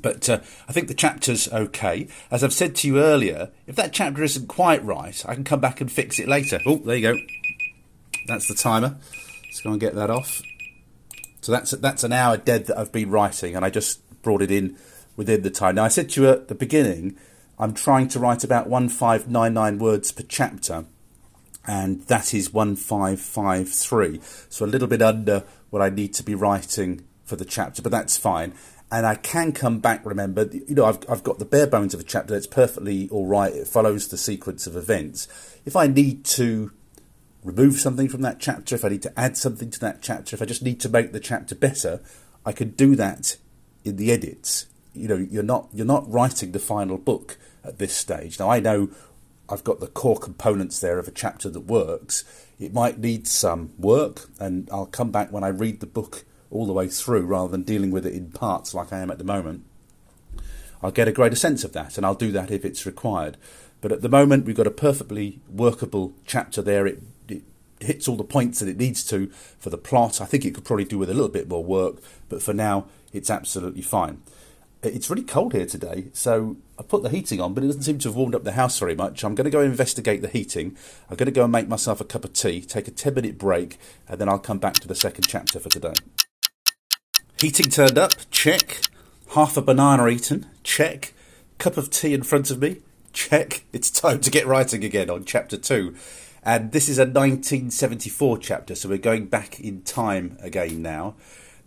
But uh, I think the chapter's okay. As I've said to you earlier, if that chapter isn't quite right, I can come back and fix it later. Oh, there you go. That's the timer. Let's go and get that off. So that's that's an hour dead that I've been writing, and I just brought it in within the time. Now I said to you at the beginning, I'm trying to write about 1599 words per chapter, and that is 1553. So a little bit under what I need to be writing for the chapter, but that's fine. And I can come back, remember, you know, I've, I've got the bare bones of a chapter that's perfectly all right. It follows the sequence of events. If I need to remove something from that chapter, if I need to add something to that chapter, if I just need to make the chapter better, I can do that in the edits. You know, you're not you're not writing the final book at this stage. Now I know I've got the core components there of a chapter that works, it might need some work, and I'll come back when I read the book all the way through rather than dealing with it in parts like I am at the moment. I'll get a greater sense of that, and I'll do that if it's required. But at the moment, we've got a perfectly workable chapter there. It, it hits all the points that it needs to for the plot. I think it could probably do with a little bit more work, but for now, it's absolutely fine. It's really cold here today, so I put the heating on, but it doesn't seem to have warmed up the house very much. I'm going to go investigate the heating. I'm going to go and make myself a cup of tea, take a 10 minute break, and then I'll come back to the second chapter for today. Heating turned up, check. Half a banana eaten, check. Cup of tea in front of me, check. It's time to get writing again on chapter 2. And this is a 1974 chapter, so we're going back in time again now.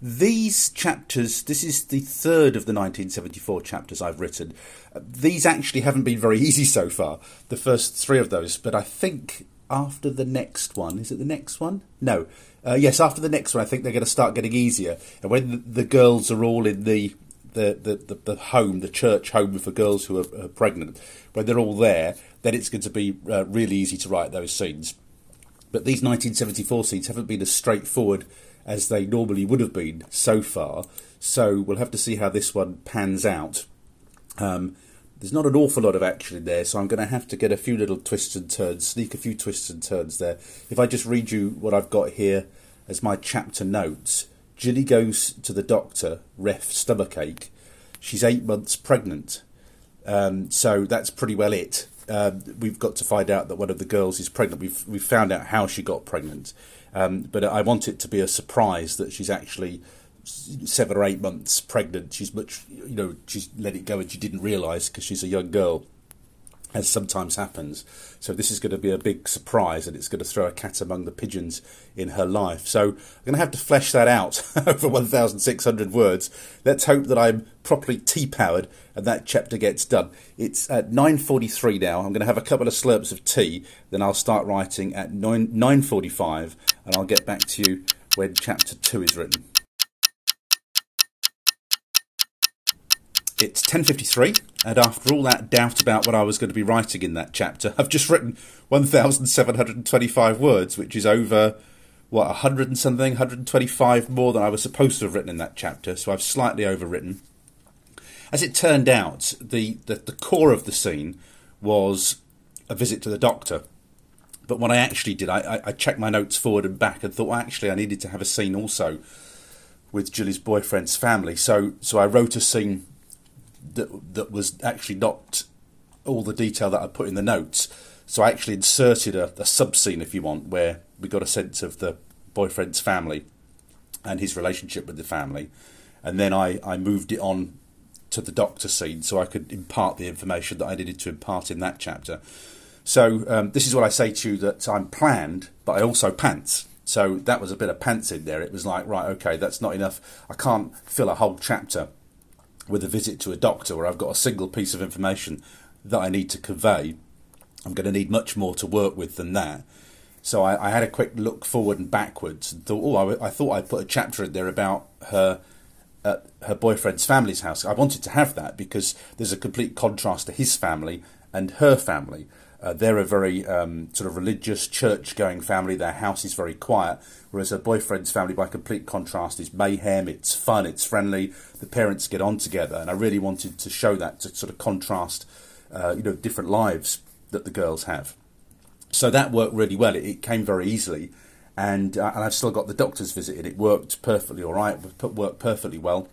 These chapters, this is the third of the 1974 chapters I've written. These actually haven't been very *laughs* easy so far, the first three of those, but I think after the next one, is it the next one? No. Uh, yes, after the next one, I think they're going to start getting easier. And when the, the girls are all in the the, the, the, the, home, the church home for girls who are, are, pregnant, when they're all there, then it's going to be uh, really easy to write those scenes. But these 1974 scenes haven't been as straightforward as they normally would have been so far. So we'll have to see how this one pans out. Um, there's not an awful lot of action in there, so I'm going to have to get a few little twists and turns, sneak a few twists and turns there. If I just read you what I've got here as my chapter notes, Ginny goes to the doctor, ref stomachache. She's eight months pregnant. Um, so that's pretty well it. Um, we've got to find out that one of the girls is pregnant. We've we've found out how she got pregnant, um, but I want it to be a surprise that she's actually seven or eight months pregnant. She's much, you know, she's let it go and she didn't realise because she's a young girl, as sometimes happens. So this is going to be a big surprise and it's going to throw a cat among the pigeons in her life. So I'm going to have to flesh that out *laughs* over 1,600 words. Let's hope that I'm properly tea-powered and that chapter gets done. It's at 9.43 now. I'm going to have a couple of slurps of tea. Then I'll start writing at 9, 9.45 and I'll get back to you when chapter 2 is written. It's 10.53 and after all that doubt about what I was going to be writing in that chapter, I've just written 1,725 words, which is over, what, 100 and something, 125 more than I was supposed to have written in that chapter, so I've slightly overwritten. As it turned out, the, the, the core of the scene was a visit to the doctor. But what I actually did, I, I, checked my notes forward and back and thought, well, actually, I needed to have a scene also with Julie's boyfriend's family. So, so I wrote a scene that that was actually not all the detail that I put in the notes. So I actually inserted a, a sub scene, if you want, where we got a sense of the boyfriend's family and his relationship with the family, and then I, I moved it on to the doctor scene so I could impart the information that I needed to impart in that chapter. So um, this is what I say to you that I'm planned, but I also pants. So that was a bit of pants in there. It was like, right, okay, that's not enough. I can't fill a whole chapter with a visit to a doctor where I've got a single piece of information that I need to convey, I'm going to need much more to work with than that. So I, I had a quick look forward and backwards and thought, oh, I, I thought I'd put a chapter in there about her at her boyfriend's family's house. I wanted to have that because there's a complete contrast to his family and her family. Uh, they're a very um, sort of religious, church going family. Their house is very quiet, whereas her boyfriend's family, by complete contrast, is mayhem, it's fun, it's friendly, the parents get on together. And I really wanted to show that to sort of contrast, uh, you know, different lives that the girls have. So that worked really well. It, it came very easily. And, uh, and I've still got the doctor's visit, and it worked perfectly all right, it worked perfectly well.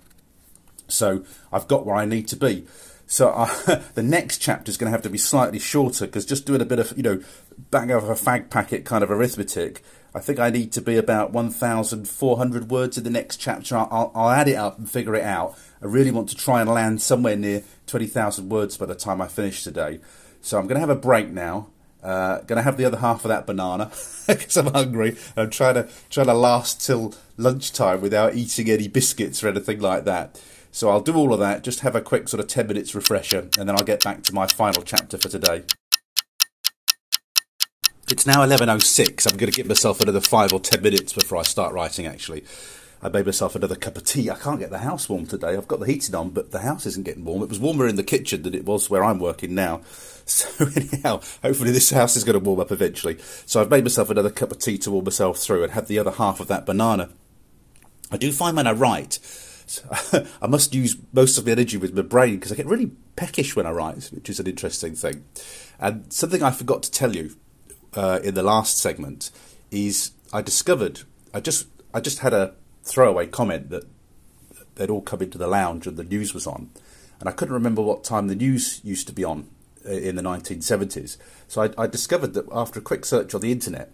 So I've got where I need to be. So uh, *laughs* the next chapter is going to have to be slightly shorter because just doing a bit of, you know, bang over a fag packet kind of arithmetic, I think I need to be about 1,400 words in the next chapter. I'll, I'll, add it up and figure it out. I really want to try and land somewhere near 20,000 words by the time I finish today. So I'm going to have a break now. Uh, going to have the other half of that banana *laughs* because I'm hungry. I'm trying to trying to last till lunchtime without eating any biscuits or anything like that. So I'll do all of that, just have a quick sort of 10 minutes refresher, and then I'll get back to my final chapter for today. It's now 11.06. I'm going to give myself another 5 or 10 minutes before I start writing, actually. I made myself another cup of tea. I can't get the house warm today. I've got the heating on, but the house isn't getting warm. It was warmer in the kitchen than it was where I'm working now. *laughs* So anyhow, hopefully this house is going to warm up eventually. So I've made myself another cup of tea to warm myself through and have the other half of that banana. I do find when I write, *laughs* I must use most of my energy with my brain because I get really peckish when I write, which is an interesting thing. And something I forgot to tell you uh, in the last segment is I discovered I just I just had a throwaway comment that they'd all come into the lounge and the news was on, and I couldn't remember what time the news used to be on uh, in the 1970s. So I, I discovered that after a quick search on the internet,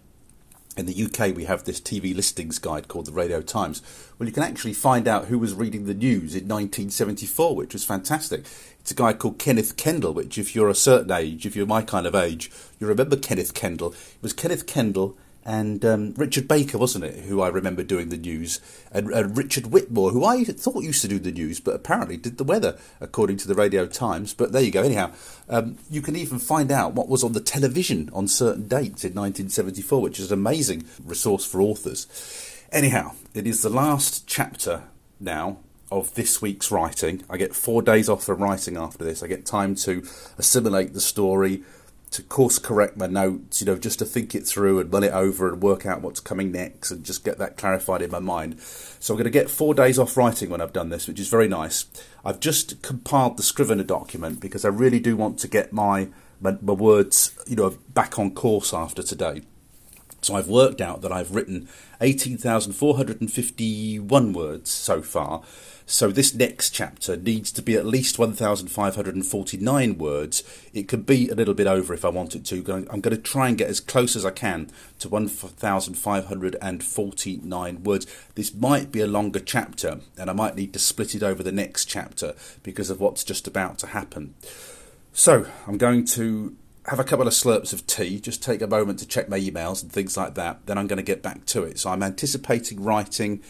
in the UK, we have this TV listings guide called the Radio Times. Well, you can actually find out who was reading the news in 1974, which was fantastic. It's a guy called Kenneth Kendall, which, if you're a certain age, if you're my kind of age, you remember Kenneth Kendall. It was Kenneth Kendall and um, Richard Baker, wasn't it, who I remember doing the news, and, and, Richard Whitmore, who I thought used to do the news, but apparently did the weather, according to the Radio Times. But there you go. Anyhow, um, you can even find out what was on the television on certain dates in 1974, which is an amazing resource for authors. Anyhow, it is the last chapter now of this week's writing. I get four days off from writing after this. I get time to assimilate the story, to course correct my notes, you know, just to think it through and run it over and work out what's coming next and just get that clarified in my mind. So I'm going to get four days off writing when I've done this, which is very nice. I've just compiled the Scrivener document because I really do want to get my, my, my words, you know, back on course after today. So I've worked out that I've written 18,451 words so far. So this next chapter needs to be at least 1,549 words. It could be a little bit over if I want it to. I'm going to try and get as close as I can to 1,549 words. This might be a longer chapter, and I might need to split it over the next chapter because of what's just about to happen. So I'm going to have a couple of slurps of tea, just take a moment to check my emails and things like that. Then I'm going to get back to it. So I'm anticipating writing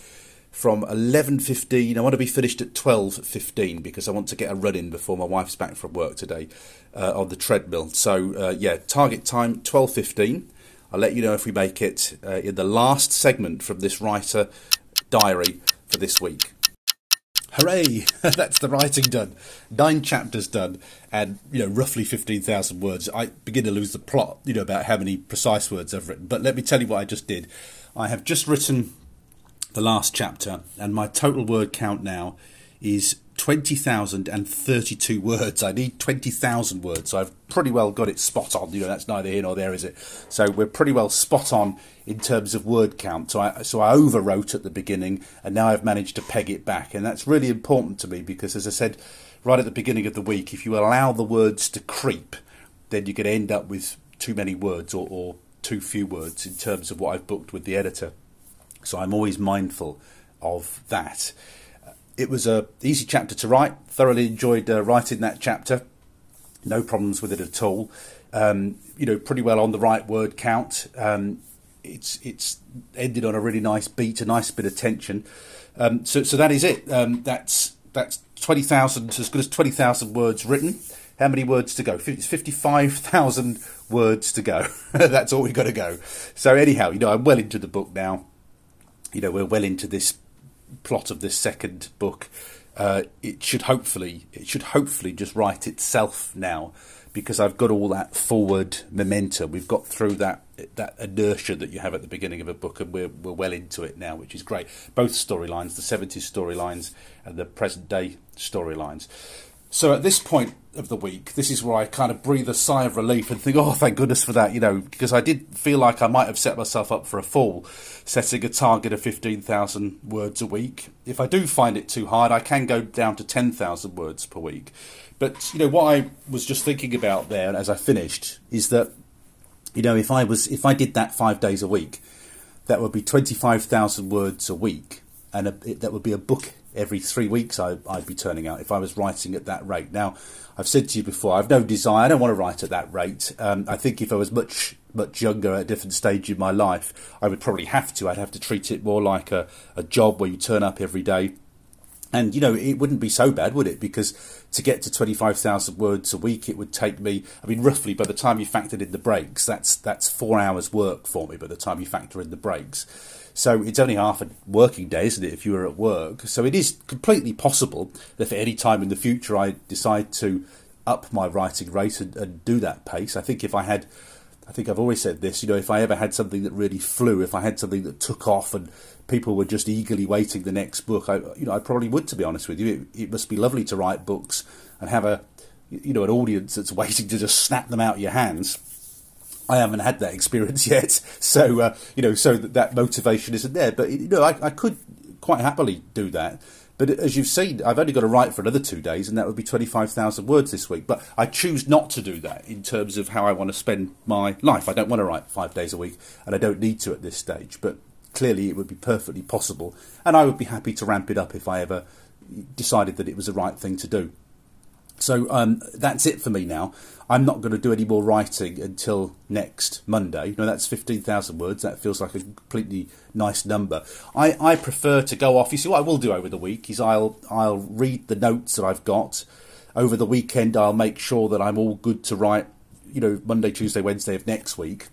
from 11.15. I want to be finished at 12.15 because I want to get a run in before my wife's back from work today uh, on the treadmill. So, uh, yeah, target time 12.15. I'll let you know if we make it uh, in the last segment from this writer diary for this week. Hooray! *laughs* That's the writing done. Nine chapters done, and you know, roughly fifteen thousand words. I begin to lose the plot, you know, about how many precise words I've written. But let me tell you what I just did. I have just written the last chapter, and my total word count now is 20,032 words. I need 20,000 words, so I've pretty well got it spot on. You know, that's neither here nor there, is it? So we're pretty well spot on in terms of word count. So I, so I overwrote at the beginning, and now I've managed to peg it back. And that's really important to me because, as I said right at the beginning of the week, if you allow the words to creep, then you could end up with too many words or, or too few words in terms of what I've booked with the editor. So I'm always mindful of that. It was a easy chapter to write. Thoroughly enjoyed uh, writing that chapter. No problems with it at all. Um, you know, pretty well on the right word count. Um, it's it's ended on a really nice beat, a nice bit of tension. Um, so so that is it. Um, that's that's twenty thousand as good as twenty thousand words written. How many words to go? It's fifty-five thousand words to go. *laughs* that's all we've got to go. So anyhow, you know, I'm well into the book now you know we're well into this plot of this second book. Uh, it should hopefully it should hopefully just write itself now because I've got all that forward momentum. We've got through that that inertia that you have at the beginning of a book, and we're we're well into it now, which is great. Both storylines, the seventies storylines and the present day storylines. So at this point of the week, this is where I kind of breathe a sigh of relief and think, oh, thank goodness for that, you know, because I did feel like I might have set myself up for a fall, setting a target of 15,000 words a week. If I do find it too hard, I can go down to 10,000 words per week. But, you know, what I was just thinking about there as I finished is that, you know, if I was, if I did that five days a week, that would be 25,000 words a week, and a, it, that would be a book every three weeks I, would be turning out if I was writing at that rate. Now, I've said to you before, I've no desire, I don't want to write at that rate. Um, I think if I was much, much younger at a different stage in my life, I would probably have to. I'd have to treat it more like a, a job where you turn up every day. And, you know, it wouldn't be so bad, would it? Because to get to 25,000 words a week, it would take me, I mean, roughly by the time you factored in the breaks, that's, that's four hours work for me by the time you factor in the breaks. So it's only half a working day, isn't it, if you were at work? So it is completely possible that at any time in the future I decide to up my writing rate and, and do that pace. I think if I had, I think I've always said this, you know, if I ever had something that really flew, if I had something that took off and people were just eagerly waiting the next book, I, you know, I probably would, to be honest with you. It, it must be lovely to write books and have a, you know, an audience that's *laughs* waiting to just snap them out of your hands I haven't had that experience *laughs* yet, so uh, you know, so that, that motivation isn't there. But you know, I, I could quite happily do that. But as you've seen, I've only got to write for another two days, and that would be 25,000 words this week. But I choose not to do that in terms of how I want to spend my life. I don't want to write five days a week, and I don't need to at this stage. But clearly, it would be perfectly possible, and I would be happy to ramp it up if I ever decided that it was the right thing to do. So um, that's it for me now. I'm not going to do any more writing until next Monday. You know, that's 15,000 words. That feels like a completely nice number. I, I prefer to go off. You see, what I will do over the week is I'll I'll read the notes that I've got. Over the weekend, I'll make sure that I'm all good to write, you know, Monday, Tuesday, Wednesday of next week.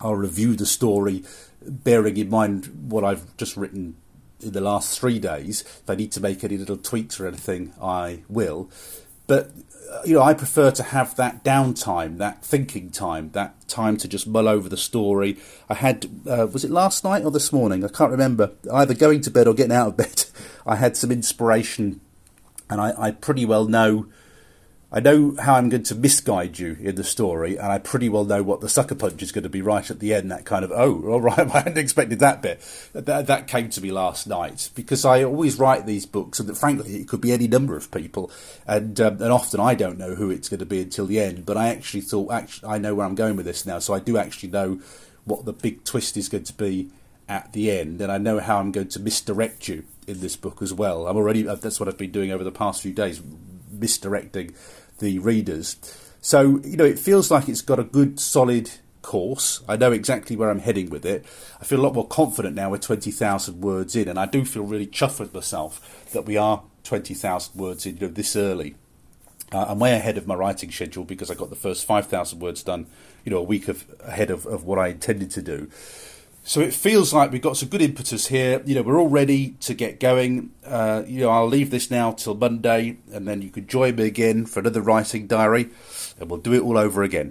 I'll review the story, bearing in mind what I've just written in the last three days. If I need to make any little tweaks or anything, I will. But you know, I prefer to have that downtime, that thinking time, that time to just mull over the story. I had, uh, was it last night or this morning? I can't remember. Either going to bed or getting out of bed. *laughs* I had some inspiration, and I, I pretty well know I know how I'm going to misguide you in the story, and I pretty well know what the sucker punch is going to be right at the end. That kind of, oh, all right, *laughs* I hadn't expected that bit. That, that came to me last night because I always write these books, and that frankly, it could be any number of people, and um, and often I don't know who it's going to be until the end. But I actually thought, actually, I know where I'm going with this now, so I do actually know what the big twist is going to be at the end, and I know how I'm going to misdirect you in this book as well. I'm already that's what I've been doing over the past few days, misdirecting the readers. So, you know, it feels like it's got a good, solid course. I know exactly where I'm heading with it. I feel a lot more confident now with 20,000 words in, and I do feel really chuffed with myself that we are 20,000 words in, you know, this early. Uh, I'm way ahead of my writing schedule because I got the first 5,000 words done, you know, a week of, ahead of, of what I intended to do. So it feels like we've got some good impetus here. You know, we're all ready to get going. Uh, you know, I'll leave this now till Monday, and then you can join me again for another writing diary, and we'll do it all over again.